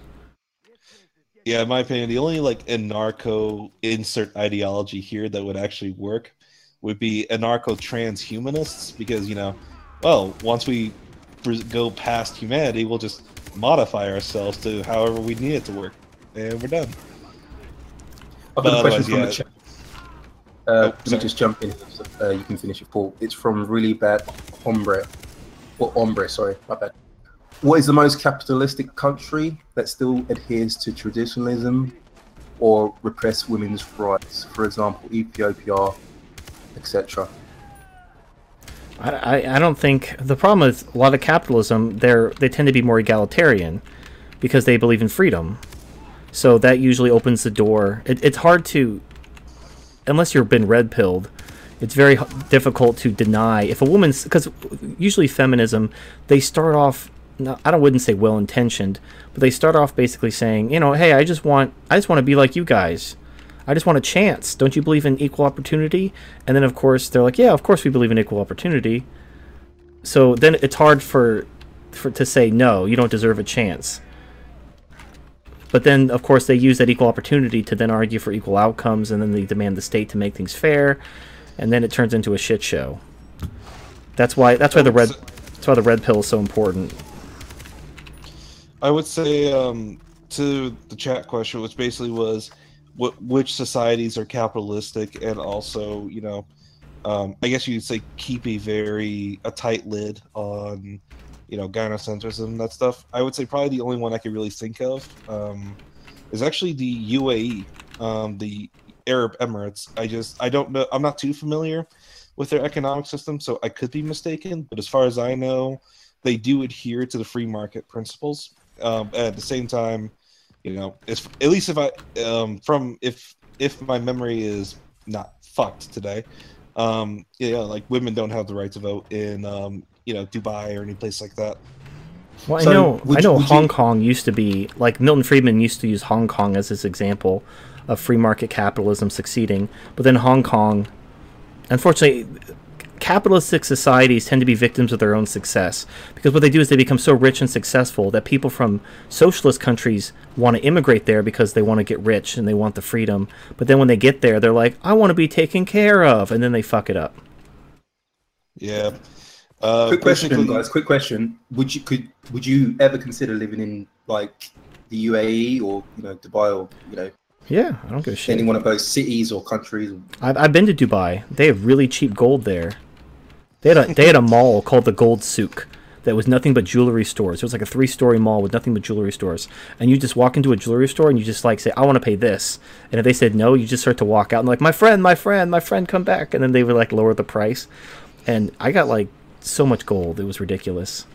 Yeah, in my opinion, the only like anarcho insert ideology here that would actually work would be anarcho transhumanists because you know, well, once we go past humanity, we'll just modify ourselves to however we need it to work, and we're done. I've got a question from yeah. the chat. Uh, oh, let me just jump in. Uh, you can finish your thought. It's from really bad hombre, or hombre. Sorry, my bad. What is the most capitalistic country that still adheres to traditionalism or repress women's rights? For example, Ethiopia, etc. I, I don't think the problem with a lot of capitalism they're they tend to be more egalitarian because they believe in freedom so that usually opens the door it, it's hard to unless you've been red pilled it's very difficult to deny if a woman's because usually feminism they start off I don't wouldn't say well intentioned but they start off basically saying you know hey I just want I just want to be like you guys I just want a chance. Don't you believe in equal opportunity? And then, of course, they're like, yeah, of course we believe in equal opportunity. So then it's hard for, for to say, no, you don't deserve a chance. But then, of course, they use that equal opportunity to then argue for equal outcomes, and then they demand the state to make things fair, and then it turns into a shit show. That's why. That's why the red. That's why the red pill is so important. I would say um, to the chat question, which basically was, what which societies are capitalistic and also you know um, i guess you'd say keep a very a tight lid on you know gynocentrism and that stuff. I would say probably the only one i could really think of um, is actually the uae um, the arab emirates. I just i don't know i'm not too familiar with their economic system so i could be mistaken but as far as i know they do adhere to the free market principles um, at the same time you know, it's at least if I um from if if my memory is not fucked today, um, yeah, like women don't have the right to vote in um, you know, Dubai or any place like that. Well, so I know I know Hong you... Kong used to be like Milton Friedman used to use Hong Kong as his example of free market capitalism succeeding, but then Hong Kong unfortunately capitalistic societies tend to be victims of their own success because what they do is they become so rich and successful that people from socialist countries want to immigrate there because they want to get rich and they want the freedom. But then when they get there, they're like, I want to be taken care of, and then they fuck it up. Yeah. Uh, quick question, guys. Quick question: Would you could would you ever consider living in like the UAE or you know Dubai or you know yeah, I don't give a shit. Any one of those cities or countries. I've, I've been to Dubai. They have really cheap gold there. They had a they had a mall called the Gold Souk that was nothing but jewelry stores. It was like a three story mall with nothing but jewelry stores. And you just walk into a jewelry store and you just like say, I want to pay this. And if they said no, you just start to walk out and like, my friend, my friend, my friend, come back. And then they would like lower the price. And I got like so much gold. It was ridiculous.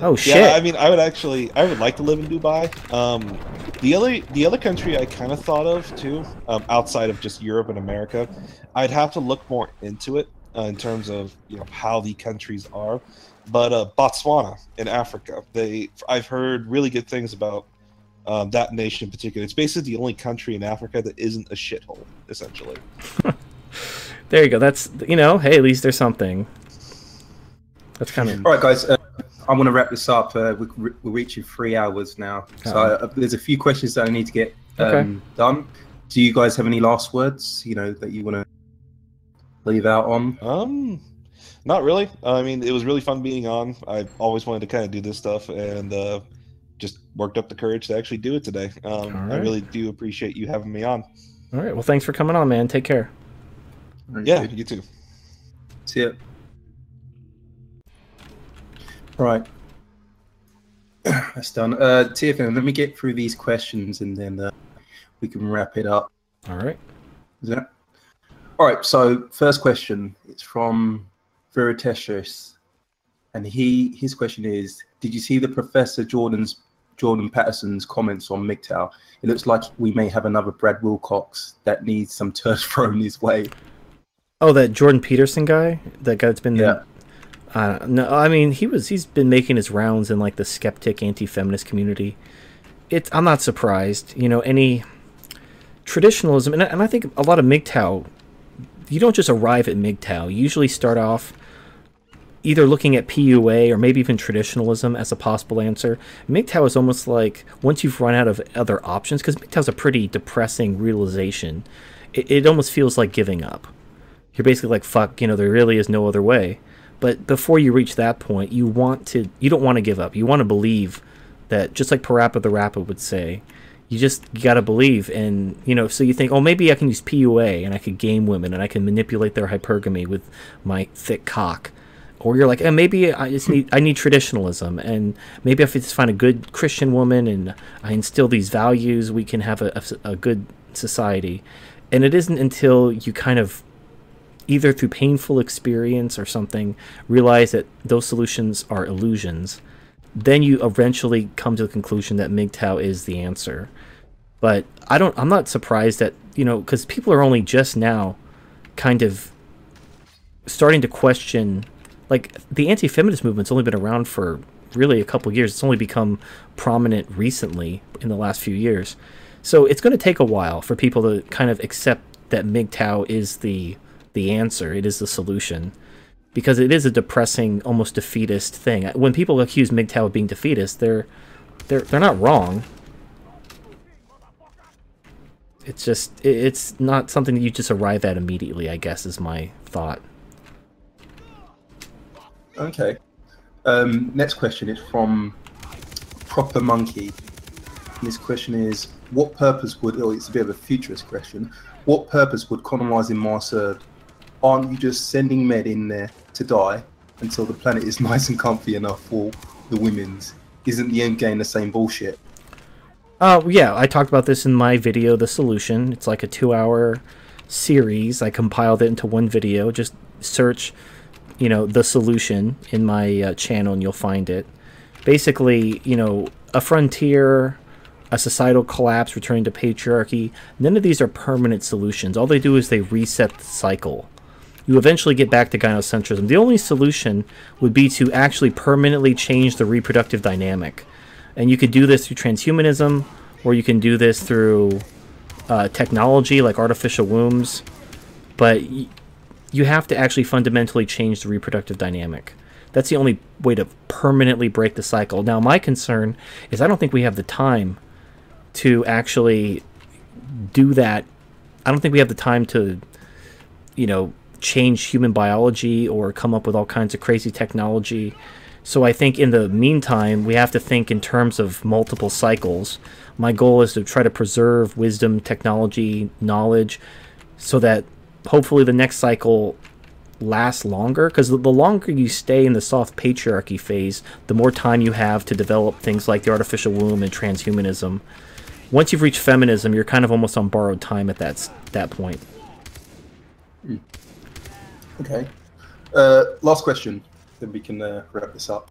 Oh shit! Yeah, I mean, I would actually, I would like to live in Dubai. Um, the other, the other country I kind of thought of too, um, outside of just Europe and America, I'd have to look more into it uh, in terms of you know how the countries are. But uh, Botswana in Africa, they I've heard really good things about um, that nation in particular. It's basically the only country in Africa that isn't a shithole, essentially. there you go. That's you know, hey, at least there's something. That's kind of all right, guys. Uh, I want to wrap this up. Uh, we, we're reaching three hours now, so uh, there's a few questions that I need to get um, okay. done. Do you guys have any last words? You know that you want to leave out on? Um, not really. I mean, it was really fun being on. I always wanted to kind of do this stuff, and uh, just worked up the courage to actually do it today. Um, right. I really do appreciate you having me on. All right. Well, thanks for coming on, man. Take care. yeah, you too. See ya. All right. That's done. Uh, TFM, let me get through these questions and then uh, we can wrap it up. All right. Is that? All right. So first question, it's from Veritesius, and he his question is: Did you see the Professor Jordan's Jordan Patterson's comments on MGTOW? It looks like we may have another Brad Wilcox that needs some turf thrown his way. Oh, that Jordan Peterson guy, that guy that's been yeah. Uh, no, I mean he was he's been making his rounds in like the skeptic anti-feminist community. It's I'm not surprised. You know any traditionalism, and, and I think a lot of MGTOW you don't just arrive at MGTOW. You usually start off either looking at PUA or maybe even traditionalism as a possible answer. MGTOW is almost like once you've run out of other options, because MGTOW is a pretty depressing realization, it, it almost feels like giving up. You're basically like, fuck, you know, there really is no other way. But before you reach that point, you want to, you don't want to give up. You want to believe that, just like Parappa the Rapper would say, you just gotta believe and you know so you think oh maybe i can use pua and i could game women and i can manipulate their hypergamy with my thick cock. Or you're like eh, maybe i just need i need traditionalism and maybe if i just find a good christian woman and i instill these values we can have a, a, a good society. And it isn't until you kind of either through painful experience or something realize that those solutions are illusions then you eventually come to the conclusion that MGTOW is the answer. But I don't. I'm not surprised that you know because people are only just now, kind of, starting to question. Like the anti-feminist movement's only been around for really a couple years. It's only become prominent recently in the last few years. So it's going to take a while for people to kind of accept that MGTOW is the the answer. It is the solution because it is a depressing, almost defeatist thing. When people accuse MGTOW of being defeatist, they're they're they're not wrong. It's just it's not something that you just arrive at immediately. I guess is my thought. Okay. Um, next question is from Proper Monkey. This question is: What purpose would? Oh, it's a bit of a futurist question. What purpose would colonizing Mars serve? Aren't you just sending men in there to die until the planet is nice and comfy enough for the women's. Isn't the end game the same bullshit? Uh, yeah, I talked about this in my video, The Solution. It's like a two hour series. I compiled it into one video. Just search, you know, The Solution in my uh, channel and you'll find it. Basically, you know, a frontier, a societal collapse, returning to patriarchy. None of these are permanent solutions. All they do is they reset the cycle you eventually get back to gynocentrism. The only solution would be to actually permanently change the reproductive dynamic. And you could do this through transhumanism, or you can do this through uh, technology like artificial wombs. But you have to actually fundamentally change the reproductive dynamic. That's the only way to permanently break the cycle. Now, my concern is I don't think we have the time to actually do that. I don't think we have the time to, you know, change human biology or come up with all kinds of crazy technology. So I think in the meantime, we have to think in terms of multiple cycles. My goal is to try to preserve wisdom, technology, knowledge, so that hopefully the next cycle lasts longer. Because the longer you stay in the soft patriarchy phase, the more time you have to develop things like the artificial womb and transhumanism. Once you've reached feminism, you're kind of almost on borrowed time at that that point. Mm. Okay. Uh, last question, then we can uh, wrap this up.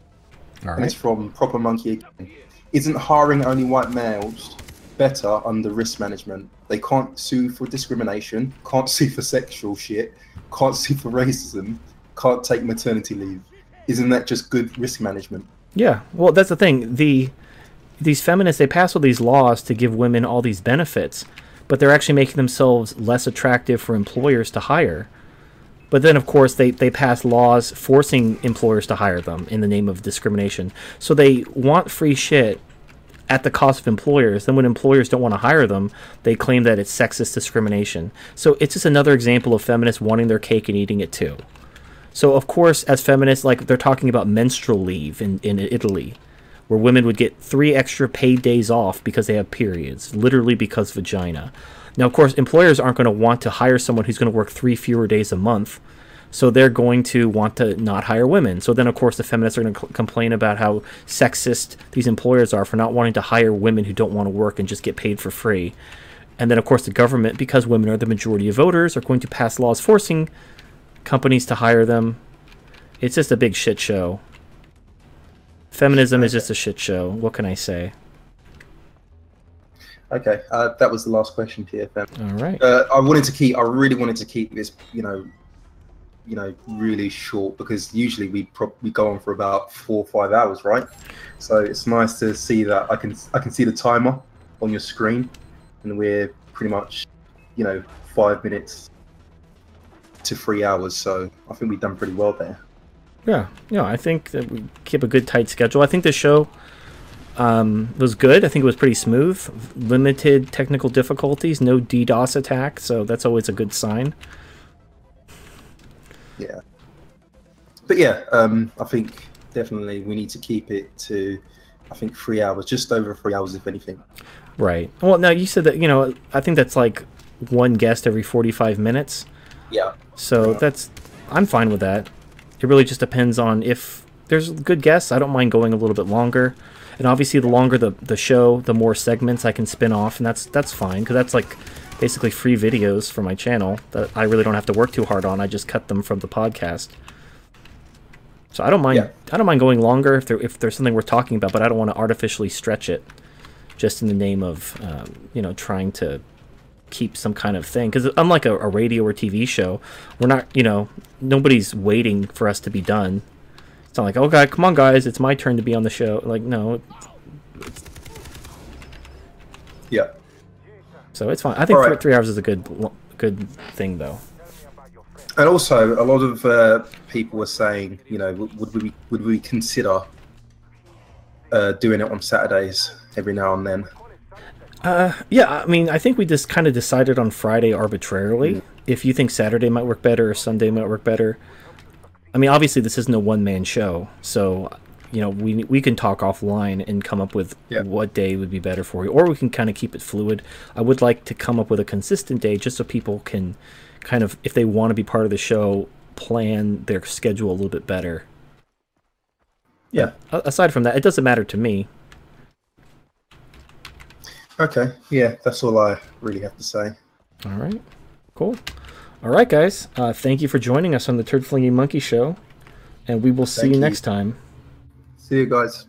All right. And it's from Proper Monkey again. Isn't hiring only white males better under risk management? They can't sue for discrimination, can't sue for sexual shit, can't sue for racism, can't take maternity leave. Isn't that just good risk management? Yeah. Well, that's the thing. The these feminists they pass all these laws to give women all these benefits, but they're actually making themselves less attractive for employers to hire. But then, of course, they, they pass laws forcing employers to hire them in the name of discrimination. So they want free shit at the cost of employers. Then, when employers don't want to hire them, they claim that it's sexist discrimination. So it's just another example of feminists wanting their cake and eating it too. So, of course, as feminists, like they're talking about menstrual leave in, in Italy, where women would get three extra paid days off because they have periods, literally because vagina. Now, of course, employers aren't going to want to hire someone who's going to work three fewer days a month. So they're going to want to not hire women. So then, of course, the feminists are going to cl- complain about how sexist these employers are for not wanting to hire women who don't want to work and just get paid for free. And then, of course, the government, because women are the majority of voters, are going to pass laws forcing companies to hire them. It's just a big shit show. Feminism is just a shit show. What can I say? Okay, uh, that was the last question, TFM. All right. Uh, I wanted to keep. I really wanted to keep this, you know, you know, really short because usually we pro- we go on for about four or five hours, right? So it's nice to see that I can I can see the timer on your screen, and we're pretty much, you know, five minutes to three hours. So I think we've done pretty well there. Yeah, yeah. I think that we keep a good tight schedule. I think the show um, was good. I think it was pretty smooth. Limited technical difficulties, no DDoS attack, so that's always a good sign. Yeah. But yeah, um, I think definitely we need to keep it to, I think, three hours, just over three hours, if anything. Right. Well, now you said that you know. I think that's like one guest every forty-five minutes. Yeah. So that's I'm fine with that. It really just depends on if there's good guests. I don't mind going a little bit longer, and obviously the longer the the show, the more segments I can spin off, and that's that's fine because that's like basically free videos for my channel that I really don't have to work too hard on. I just cut them from the podcast. So I don't mind. Yeah. I don't mind going longer if there if there's something worth talking about, but I don't want to artificially stretch it, just in the name of um, you know trying to keep some kind of thing. Because unlike a, a, radio or TV show, we're not you know nobody's waiting for us to be done. It's not like oh god, come on guys, it's my turn to be on the show. Like no. Yeah. So it's fine. I think right. three hours is a good good thing though. And also, a lot of uh, people were saying, you know, would we would we consider uh, doing it on Saturdays every now and then? Uh, yeah, I mean, I think we just kind of decided on Friday arbitrarily. Mm. If you think Saturday might work better or Sunday might work better, I mean, obviously this isn't a one man show, so you know we we can talk offline and come up with yeah. what day would be better for you, or we can kind of keep it fluid. I would like to come up with a consistent day just so people can kind of, if they want to be part of the show, plan their schedule a little bit better. Yeah. But aside from that, it doesn't matter to me. Okay. Yeah, that's all I really have to say. All right. Cool. All right, guys. Uh, thank you for joining us on the Turd Flinging Monkey Show, and we will see you, you next time. See you guys.